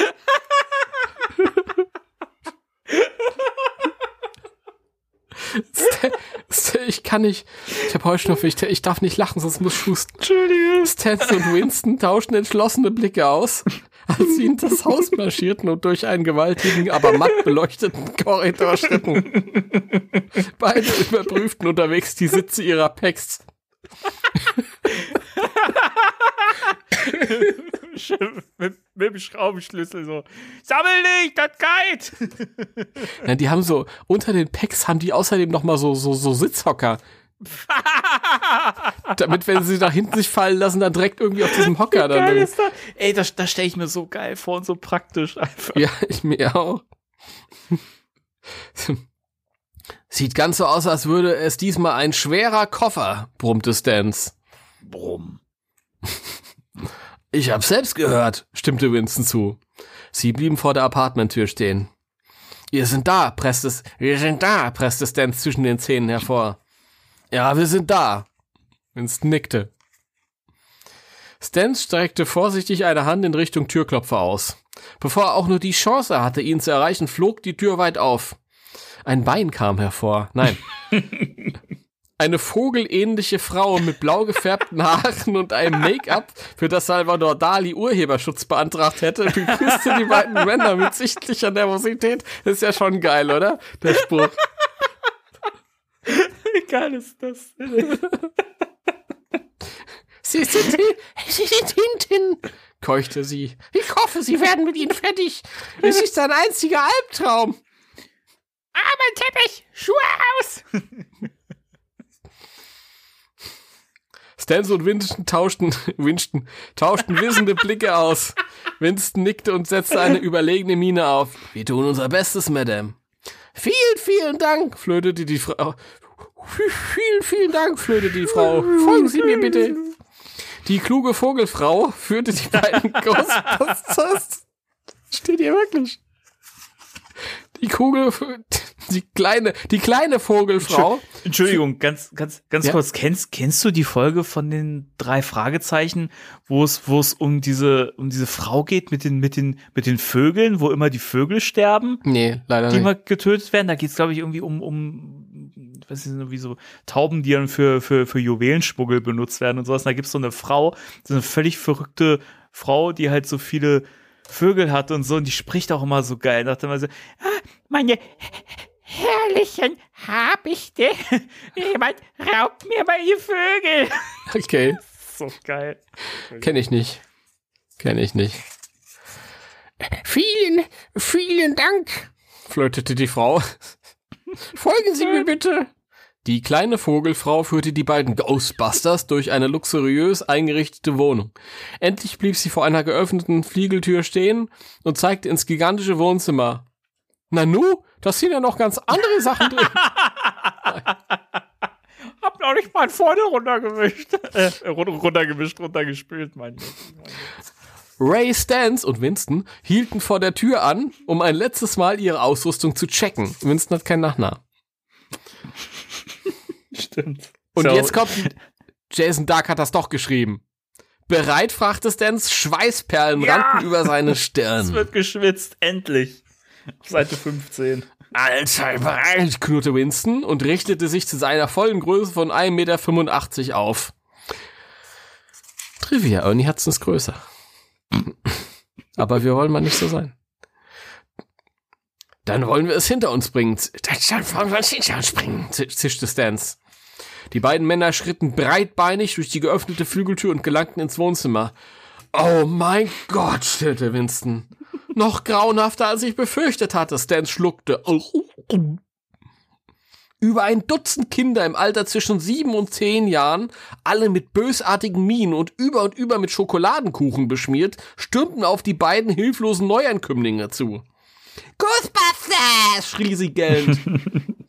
D: Ich kann nicht. Ich habe Heuschnupfen. Ich, ich darf nicht lachen, sonst muss ich husten.
A: Entschuldige.
D: Stans und Winston tauschten entschlossene Blicke aus, als sie in das Haus marschierten und durch einen gewaltigen, aber matt beleuchteten Korridor schritten. Beide überprüften unterwegs die Sitze ihrer Packs.
A: mit, mit dem Schraubenschlüssel so. Sammel nicht, das geht.
D: Ja, die haben so, unter den Packs haben die außerdem noch mal so, so, so Sitzhocker. Damit, wenn sie nach hinten sich fallen lassen, dann direkt irgendwie auf diesem Hocker dann.
A: Ist das? Ey, das, das stelle ich mir so geil vor und so praktisch einfach.
D: Ja, ich mir auch. Sieht ganz so aus, als würde es diesmal ein schwerer Koffer, brummte Stans.
A: Brumm.
D: Ich hab's selbst gehört, stimmte Winston zu. Sie blieben vor der Apartmenttür stehen. Wir sind da, presste es, wir sind da, presste Stans zwischen den Zähnen hervor. Ja, wir sind da. Winston nickte. Stans streckte vorsichtig eine Hand in Richtung Türklopfer aus. Bevor er auch nur die Chance hatte, ihn zu erreichen, flog die Tür weit auf. Ein Bein kam hervor. Nein. Eine vogelähnliche Frau mit blau gefärbten Haaren und einem Make-up, für das Salvador Dali Urheberschutz beantragt hätte, begrüßte die beiden Männer mit sichtlicher Nervosität. Das ist ja schon geil, oder? Der Spruch.
A: Wie geil ist das?
D: Sie sind, Sie sind hinten, keuchte sie. Ich hoffe, Sie werden mit ihnen fertig. Es ist ein einziger Albtraum. Mein Teppich! Schuhe aus! Stans und Winston tauschten, Winston, tauschten wissende Blicke aus. Winston nickte und setzte eine überlegene Miene auf. Wir tun unser Bestes, Madame. Vielen, vielen Dank, flötete die Frau. Vielen, vielen Dank, flötete die Frau. Folgen Sie mir bitte. Die kluge Vogelfrau führte die beiden Ghostbusters. Steht hier wirklich. Die Kugel, die kleine, die kleine Vogelfrau.
A: Entschuldigung, ganz, ganz, ganz
D: Ja?
A: kurz. Kennst, kennst du die Folge von den drei Fragezeichen, wo es, wo es um diese, um diese Frau geht mit den, mit den, mit den Vögeln, wo immer die Vögel sterben,
D: Nee, leider
A: die
D: nicht.
A: immer getötet werden? Da geht es, glaube ich, irgendwie um, um, was ist irgendwie so Tauben, die dann für, für, für Juwelenschmuggel benutzt werden und sowas. Und da gibt's so eine Frau, so eine völlig verrückte Frau, die halt so viele Vögel hat und so, und die spricht auch immer so geil. Dachte immer so, ah, meine herrlichen Habichte, jemand raubt mir meine Vögel.
D: Okay,
A: So geil.
D: kenne ich nicht. Kenne ich nicht. Vielen, vielen Dank, flirtete die Frau. Folgen Sie mir bitte. Die kleine Vogelfrau führte die beiden Ghostbusters durch eine luxuriös eingerichtete Wohnung. Endlich blieb sie vor einer geöffneten Fliegeltür stehen und zeigte ins gigantische Wohnzimmer. Nanu, das sind ja noch ganz andere Sachen drin.
A: Hab noch nicht mal vorne runtergewischt. Äh, run- runtergewischt, runtergespült, mein Gott.
D: Ray Stans und Winston hielten vor der Tür an, um ein letztes Mal ihre Ausrüstung zu checken. Winston hat keinen Nachnamen.
A: Stimmt.
D: Und
A: So.
D: jetzt kommt Jason Dark hat das doch geschrieben. Bereit, fragte Stans, Schweißperlen
A: Ja!
D: rannten über seine
A: Es
D: Stirn.
A: wird geschwitzt, endlich. Auf Seite 15.
D: Alter, bereit, knurrte Winston und richtete sich zu seiner vollen Größe von 1,85 Meter auf. Trivia, Ernie Hudson's größer. Aber wir wollen mal nicht so sein. Dann wollen wir es hinter uns bringen. Dann wollen wir es hinter uns bringen, zischte Stans. Die beiden Männer schritten breitbeinig durch die geöffnete Flügeltür und gelangten ins Wohnzimmer. Oh mein Gott, stillte Winston. Noch grauenhafter, als ich befürchtet hatte. Stan schluckte. Über ein Dutzend Kinder im Alter zwischen sieben und zehn Jahren, alle mit bösartigen Mienen und über und über mit Schokoladenkuchen beschmiert, stürmten auf die beiden hilflosen Neuankömmlinge zu. Ghostbusters! schrie sie gellend.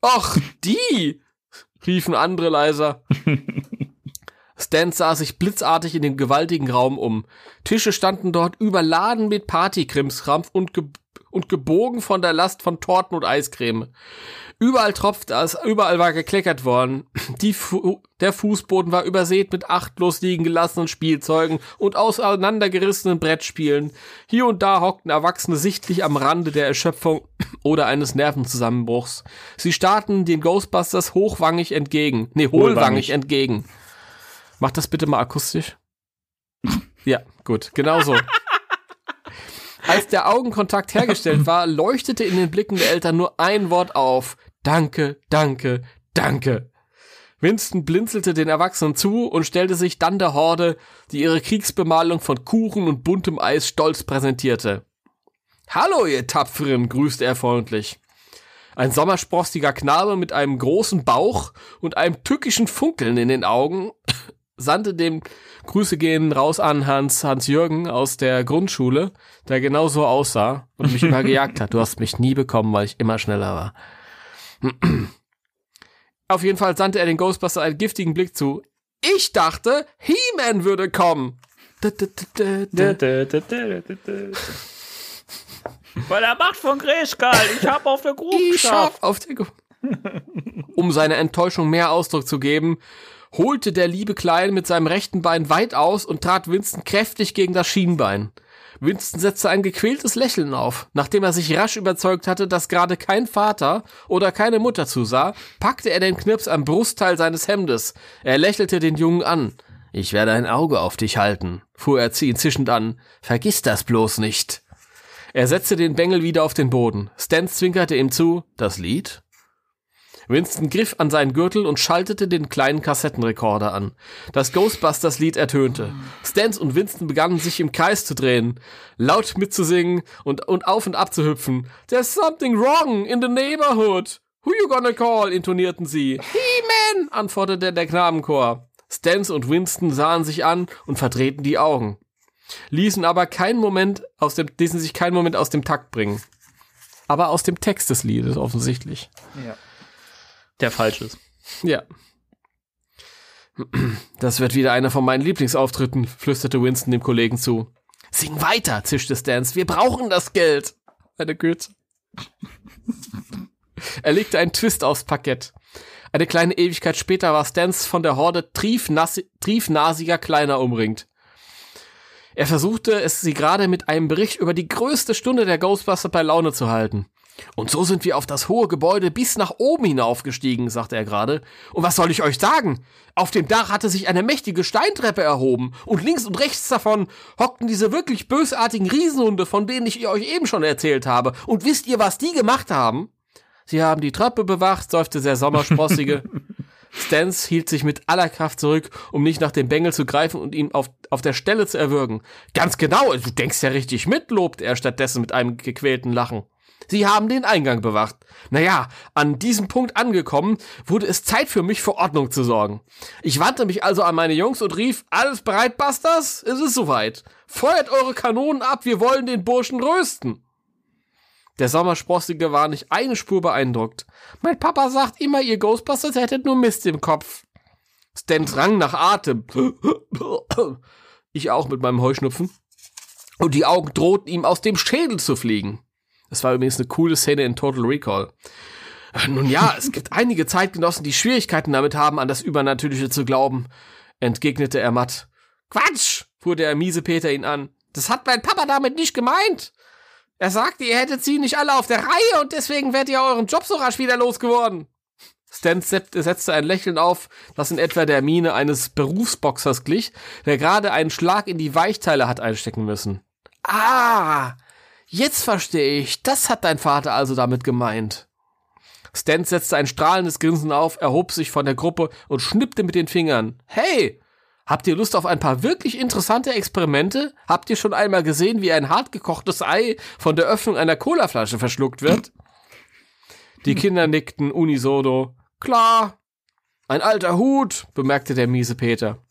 D: Och, die! Riefen andere leiser. Stan sah sich blitzartig in den gewaltigen Raum um. Tische standen dort überladen mit Partykrimskrampf und, ge und gebogen von der Last von Torten und Eiscreme. Überall tropfte es, überall war gekleckert worden. Fu der Fußboden war übersät mit achtlos liegen gelassenen Spielzeugen und auseinandergerissenen Brettspielen. Hier und da hockten Erwachsene sichtlich am Rande der Erschöpfung oder eines Nervenzusammenbruchs. Sie starrten den Ghostbusters hochwangig entgegen. Nee, hohlwangig
A: Hohlwangig.
D: entgegen. Mach das bitte mal akustisch. Ja, gut, genau so. Als der Augenkontakt hergestellt war, leuchtete in den Blicken der Eltern nur ein Wort auf. Danke, danke, danke. Winston blinzelte den Erwachsenen zu und stellte sich dann der Horde, die ihre Kriegsbemalung von Kuchen und buntem Eis stolz präsentierte. Hallo, ihr Tapferen, grüßte er freundlich. Ein sommersprossiger Knabe mit einem großen Bauch und einem tückischen Funkeln in den Augen sandte dem Grüße gehen raus an Hans, Hans Jürgen aus der Grundschule, der genau so aussah und mich immer gejagt hat. Du hast mich nie bekommen, weil ich immer schneller war. Auf jeden Fall sandte er den Ghostbuster einen giftigen Blick zu. Ich dachte, He-Man würde kommen.
A: Bei der Macht von Gräschkal, ich hab auf der Grube
D: Ich
A: geschafft.
D: hab auf der Gu- Um seine Enttäuschung mehr Ausdruck zu geben, holte der liebe Klein mit seinem rechten Bein weit aus und trat Winston kräftig gegen das Schienbein. Winston setzte ein gequältes Lächeln auf. Nachdem er sich rasch überzeugt hatte, dass gerade kein Vater oder keine Mutter zusah, packte er den Knirps am Brustteil seines Hemdes. Er lächelte den Jungen an. Ich werde ein Auge auf dich halten, fuhr er ihn zischend an. Vergiss das bloß nicht. Er setzte den Bengel wieder auf den Boden. Stan zwinkerte ihm zu. Das Lied? Winston griff an seinen Gürtel und schaltete den kleinen Kassettenrekorder an. Das Ghostbusters-Lied ertönte. Stans und Winston begannen sich im Kreis zu drehen, laut mitzusingen und, und auf und ab zu hüpfen. There's something wrong in the neighborhood. Who you gonna call? intonierten sie. He-Man! antwortete der Knabenchor. Stans und Winston sahen sich an und verdrehten die Augen. Ließen aber keinen Moment aus dem, ließen sich keinen Moment aus dem Takt bringen. Aber aus dem Text des Liedes offensichtlich.
A: Der falsch ist.
D: Ja. Das wird wieder einer von meinen Lieblingsauftritten, flüsterte Winston dem Kollegen zu. Sing weiter, zischte Stans. Wir brauchen das Geld. Eine Goethe. er legte einen Twist aufs Parkett. Eine kleine Ewigkeit später war Stans von der Horde triefnasiger Kleiner umringt. Er versuchte es sie gerade mit einem Bericht über die größte Stunde der Ghostbuster bei Laune zu halten. Und so sind wir auf das hohe Gebäude bis nach oben hinaufgestiegen, sagte er gerade. Und was soll ich euch sagen? Auf dem Dach hatte sich eine mächtige Steintreppe erhoben, und links und rechts davon hockten diese wirklich bösartigen Riesenhunde, von denen ich euch eben schon erzählt habe. Und wisst ihr, was die gemacht haben? Sie haben die Treppe bewacht, seufzte der Sommersprossige. Stans hielt sich mit aller Kraft zurück, um nicht nach dem Bengel zu greifen und ihn auf, auf der Stelle zu erwürgen. Ganz genau, du denkst ja richtig mit, lobte er stattdessen mit einem gequälten Lachen. Sie haben den Eingang bewacht. Naja, an diesem Punkt angekommen, wurde es Zeit für mich für Ordnung zu sorgen. Ich wandte mich also an meine Jungs und rief, alles bereit, Busters? Es ist soweit. Feuert eure Kanonen ab, wir wollen den Burschen rösten. Der Sommersprossige war nicht eine Spur beeindruckt. Mein Papa sagt immer, ihr Ghostbusters hättet nur Mist im Kopf. Stan drang nach Atem. Ich auch mit meinem Heuschnupfen. Und die Augen drohten ihm aus dem Schädel zu fliegen. Das war übrigens eine coole Szene in Total Recall. Nun ja, es gibt einige Zeitgenossen, die Schwierigkeiten damit haben, an das Übernatürliche zu glauben, entgegnete er matt. Quatsch, fuhr der miese Peter ihn an. Das hat mein Papa damit nicht gemeint. Er sagte, ihr hättet sie nicht alle auf der Reihe und deswegen wärt ihr euren Job so rasch wieder losgeworden. Stan setzte ein Lächeln auf, das in etwa der Miene eines Berufsboxers glich, der gerade einen Schlag in die Weichteile hat einstecken müssen. Ah, jetzt verstehe ich. Das hat dein Vater also damit gemeint. Stan setzte ein strahlendes Grinsen auf, erhob sich von der Gruppe und schnippte mit den Fingern. Hey, Habt ihr Lust auf ein paar wirklich interessante Experimente? Habt ihr schon einmal gesehen, wie ein hartgekochtes Ei von der Öffnung einer Colaflasche verschluckt wird? Die Kinder nickten unisono. Klar. Ein alter Hut, bemerkte der miese Peter.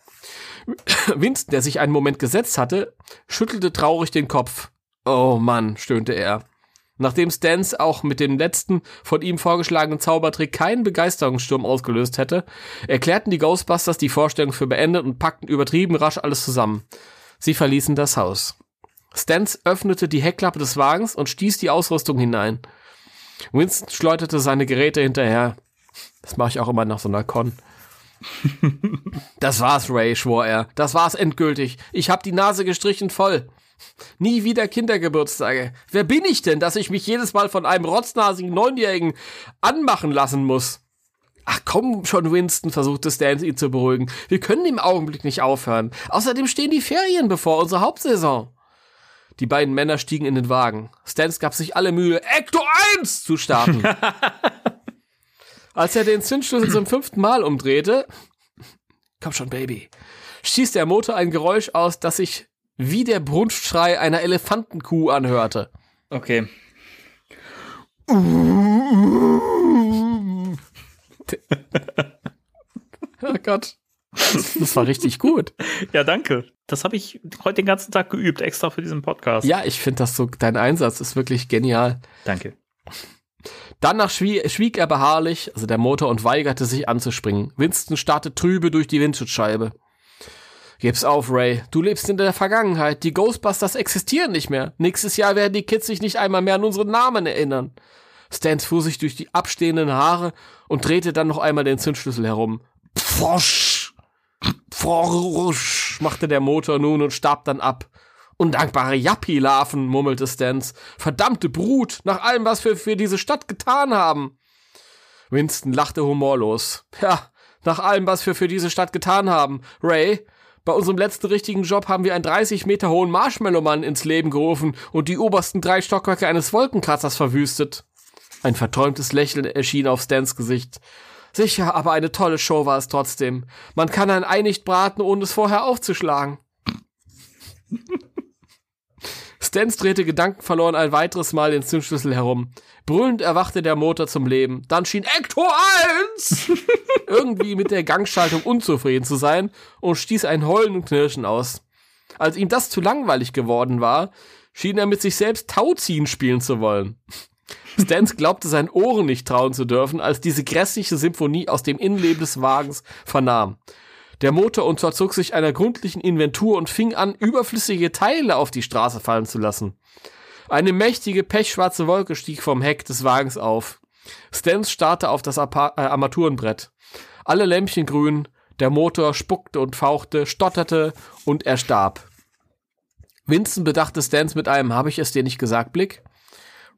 D: Winston, der sich einen Moment gesetzt hatte, schüttelte traurig den Kopf. Oh Mann, stöhnte er. Nachdem Stans auch mit dem letzten von ihm vorgeschlagenen Zaubertrick keinen Begeisterungssturm ausgelöst hätte, erklärten die Ghostbusters die Vorstellung für beendet und packten übertrieben rasch alles zusammen. Sie verließen das Haus. Stans öffnete die Heckklappe des Wagens und stieß die Ausrüstung hinein. Winston schleuderte seine Geräte hinterher. Das mache ich auch immer nach so einer Con. das war's, Ray, schwor er. Das war's endgültig. Ich hab die Nase gestrichen voll. Nie wieder Kindergeburtstage. Wer bin ich denn, dass ich mich jedes Mal von einem rotznasigen Neunjährigen anmachen lassen muss? Ach komm schon, Winston, versuchte Stan ihn zu beruhigen. Wir können im Augenblick nicht aufhören. Außerdem stehen die Ferien bevor, unsere Hauptsaison. Die beiden Männer stiegen in den Wagen. Stans gab sich alle Mühe, Ecto 1 zu starten. Als er den Zündschlüssel zum fünften Mal umdrehte, komm schon, Baby, stieß der Motor ein Geräusch aus, das sich wie der Brunftschrei einer Elefantenkuh anhörte.
A: Okay.
D: oh Gott. Das war richtig gut.
A: Ja, danke. Das habe ich heute den ganzen Tag geübt, extra für diesen Podcast.
D: Ja, ich finde das so, dein Einsatz ist wirklich genial.
A: Danke.
D: Danach schwie, schwieg er beharrlich, also der Motor, und weigerte sich anzuspringen. Winston starrte trübe durch die Windschutzscheibe. Gib's auf, Ray. Du lebst in der Vergangenheit. Die Ghostbusters existieren nicht mehr. Nächstes Jahr werden die Kids sich nicht einmal mehr an unseren Namen erinnern. Stans fuhr sich durch die abstehenden Haare und drehte dann noch einmal den Zündschlüssel herum. Pfosch! Pfosch! machte der Motor nun und starb dann ab. Undankbare Yappi-Larven, murmelte Stans. Verdammte Brut, nach allem, was wir für diese Stadt getan haben. Winston lachte humorlos. Ja, nach allem, was wir für diese Stadt getan haben. Ray, bei unserem letzten richtigen Job haben wir einen 30 Meter hohen Marshmallow-Mann ins Leben gerufen und die obersten drei Stockwerke eines Wolkenkratzers verwüstet. Ein verträumtes Lächeln erschien auf Stans Gesicht. Sicher, aber eine tolle Show war es trotzdem. Man kann ein Ei nicht braten, ohne es vorher aufzuschlagen. Stans drehte gedankenverloren ein weiteres Mal den Zündschlüssel herum. Brüllend erwachte der Motor zum Leben. Dann schien Ecto 1 irgendwie mit der Gangschaltung unzufrieden zu sein und stieß ein Heulen und Knirschen aus. Als ihm das zu langweilig geworden war, schien er mit sich selbst Tauziehen spielen zu wollen. Stans glaubte seinen Ohren nicht trauen zu dürfen, als diese grässliche Symphonie aus dem Innenleben des Wagens vernahm. Der Motor unterzog sich einer gründlichen Inventur und fing an, überflüssige Teile auf die Straße fallen zu lassen. Eine mächtige pechschwarze Wolke stieg vom Heck des Wagens auf. Stans starrte auf das Apa äh, Armaturenbrett. Alle Lämpchen grün, der Motor spuckte und fauchte, stotterte und er starb. Vincent bedachte Stans mit einem Habe ich es dir nicht gesagt Blick.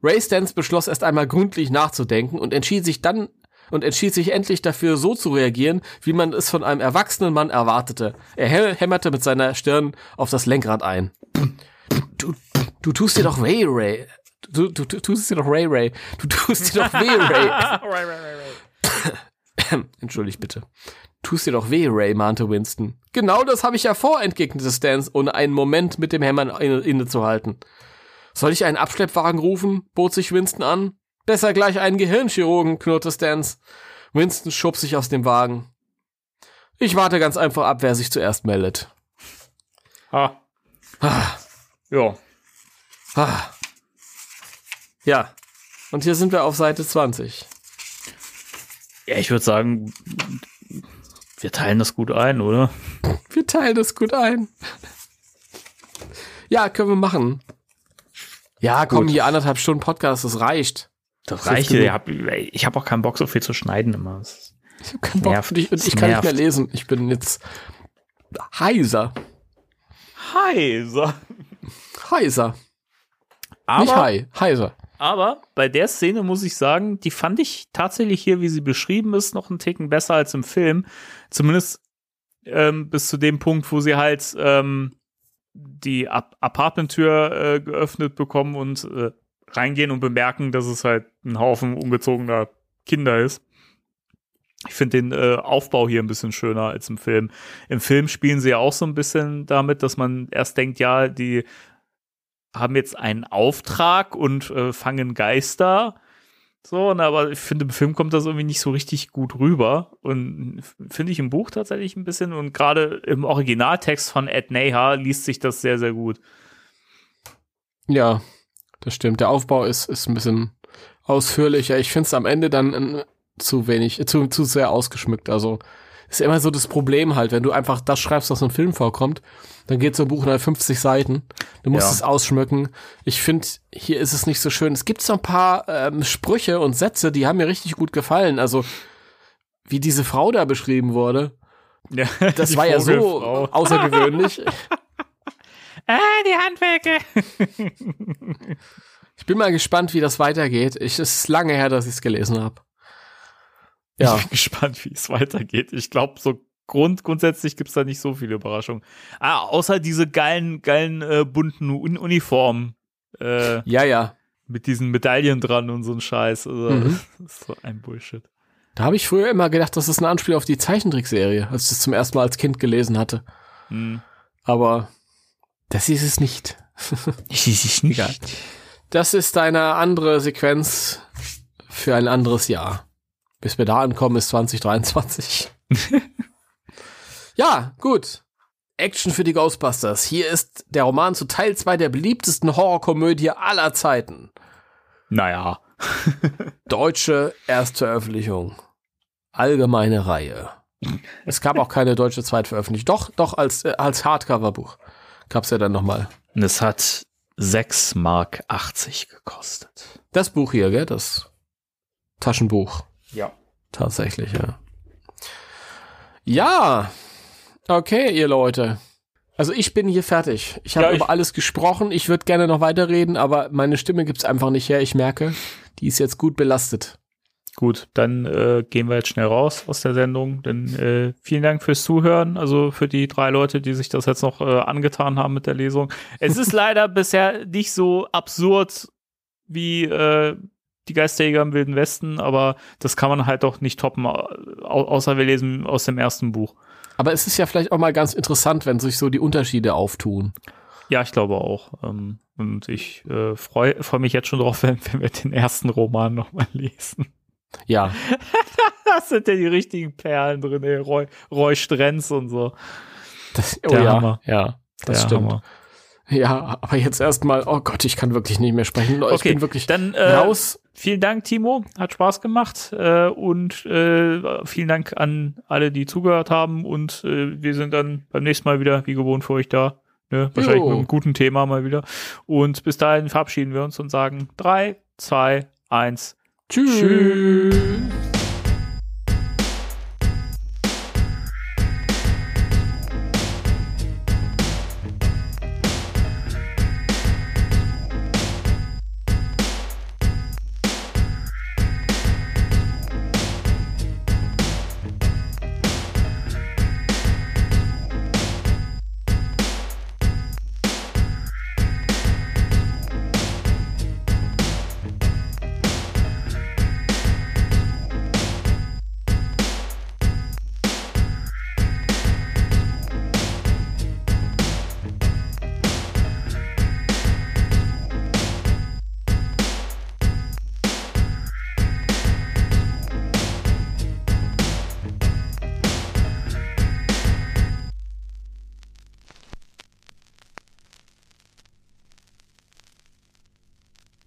D: Ray Stans beschloss erst einmal gründlich nachzudenken und entschied sich dann und entschied sich endlich dafür, so zu reagieren, wie man es von einem erwachsenen Mann erwartete. Er hämmerte mit seiner Stirn auf das Lenkrad ein. Du, du, tust dir doch Ray Ray. Du, du, du tust dir doch Ray Ray. Du tust dir doch weh, Ray. Ray, Ray, Ray. Entschuldigt bitte. Tust dir doch weh, Ray, mahnte Winston. Genau das habe ich ja vor, entgegnete Stans, ohne einen Moment mit dem Hämmern innezuhalten. Soll ich einen Abschleppwagen rufen? bot sich Winston an. Besser gleich einen Gehirnchirurgen, knurrte Stans. Winston schob sich aus dem Wagen. Ich warte ganz einfach ab, wer sich zuerst meldet.
A: Ha. Ah. Ja.
D: Ah. Ja. Und hier sind wir auf Seite 20.
A: Ja, ich würde sagen, wir teilen das gut ein, oder?
D: Wir teilen das gut ein. Ja, können wir machen. Ja, komm, Gut. hier anderthalb Stunden Podcast, das reicht.
A: Das, das reicht. Ich habe hab auch keinen Bock, so viel zu schneiden immer.
D: Ich habe keinen Bock. Nervt. Ich, ich kann nicht mehr lesen. Ich bin jetzt heiser.
A: Heiser.
D: Heiser. Aber, nicht high, heiser.
A: Aber bei der Szene muss ich sagen, die fand ich tatsächlich hier, wie sie beschrieben ist, noch einen Ticken besser als im Film. Zumindest ähm, bis zu dem Punkt, wo sie halt ähm, die Ap Apartmenttür äh, geöffnet bekommen und äh, reingehen und bemerken, dass es halt ein Haufen ungezogener Kinder ist. Ich finde den äh, Aufbau hier ein bisschen schöner als im Film. Im Film spielen sie ja auch so ein bisschen damit, dass man erst denkt, ja, die haben jetzt einen Auftrag und äh, fangen Geister so, und aber ich finde, im Film kommt das irgendwie nicht so richtig gut rüber. Und finde ich im Buch tatsächlich ein bisschen. Und gerade im Originaltext von Ed Neha liest sich das sehr, sehr gut.
D: Ja, das stimmt. Der Aufbau ist, ist ein bisschen ausführlicher. Ich finde es am Ende dann äh, zu wenig, äh, zu, zu sehr ausgeschmückt. Also ist immer so das Problem halt, wenn du einfach das schreibst, was im Film vorkommt, dann geht so ein Buch nach 50 Seiten. Du musst ja. es ausschmücken. Ich finde, hier ist es nicht so schön. Es gibt so ein paar ähm, Sprüche und Sätze, die haben mir richtig gut gefallen. Also, wie diese Frau da beschrieben wurde. Ja, das war ja so außergewöhnlich.
A: ah, die Handwerke.
D: ich bin mal gespannt, wie das weitergeht. Ich, es ist lange her, dass ich es gelesen habe.
A: Ja. Ich bin gespannt, wie es weitergeht. Ich glaube, so Grund, grundsätzlich gibt's da nicht so viele Überraschungen. Ah, außer diese geilen, geilen äh, bunten Un Uniformen.
D: Äh, ja, ja.
A: Mit diesen Medaillen dran und so ein Scheiß. Also, mhm. Das ist so ein Bullshit.
D: Da habe ich früher immer gedacht, das ist ein Anspiel auf die Zeichentrickserie, als ich das zum ersten Mal als Kind gelesen hatte. Mhm. Aber das ist es nicht.
A: das ist es nicht.
D: Das ist eine andere Sequenz für ein anderes Jahr. Bis wir da ankommen, ist 2023. ja, gut. Action für die Ghostbusters. Hier ist der Roman zu Teil 2 der beliebtesten Horrorkomödie aller Zeiten.
A: Naja.
D: Deutsche Erstveröffentlichung. Allgemeine Reihe. Es gab auch keine deutsche Zweitveröffentlichung. Doch, doch, als, äh, als Hardcover-Buch gab's ja dann nochmal.
A: Und es hat 6 Mark 80 gekostet.
D: Das Buch hier, gell? Das Taschenbuch.
A: Ja.
D: Tatsächlich, ja. Ja. Okay, ihr Leute. Also ich bin hier fertig. Ich habe ja, über alles gesprochen. Ich würde gerne noch weiterreden, aber meine Stimme gibt's einfach nicht her. Ich merke, die ist jetzt gut belastet.
A: Gut, dann äh, gehen wir jetzt schnell raus aus der Sendung. Denn äh, vielen Dank fürs Zuhören. Also für die drei Leute, die sich das jetzt noch äh, angetan haben mit der Lesung. Es ist leider bisher nicht so absurd wie äh, die Geisterjäger im Wilden Westen, aber das kann man halt doch nicht toppen, außer wir lesen aus dem ersten Buch.
D: Aber es ist ja vielleicht auch mal ganz interessant, wenn sich so die Unterschiede auftun.
A: Ja, ich glaube auch. Ähm, und ich äh, freue freu mich jetzt schon drauf, wenn, wenn wir den ersten Roman nochmal lesen.
D: Ja.
A: das sind ja die richtigen Perlen drin, ey. Roy, Roy Strenz und so.
D: Das, oh Der ja, Hammer. ja, das Der stimmt. Hammer. Ja, aber jetzt erstmal, oh Gott, ich kann wirklich nicht mehr sprechen. Ich
A: okay,
D: bin wirklich
A: dann,
D: äh, raus
A: vielen Dank, Timo. Hat Spaß gemacht. Äh, und äh, vielen Dank an alle, die zugehört haben. Und äh, wir sind dann beim nächsten Mal wieder, wie gewohnt, für euch da. Ne? Wahrscheinlich
D: Jo.
A: mit einem guten Thema mal wieder. Und bis dahin verabschieden wir uns und sagen drei, zwei, eins.
D: Tschüss.
A: Tschüss.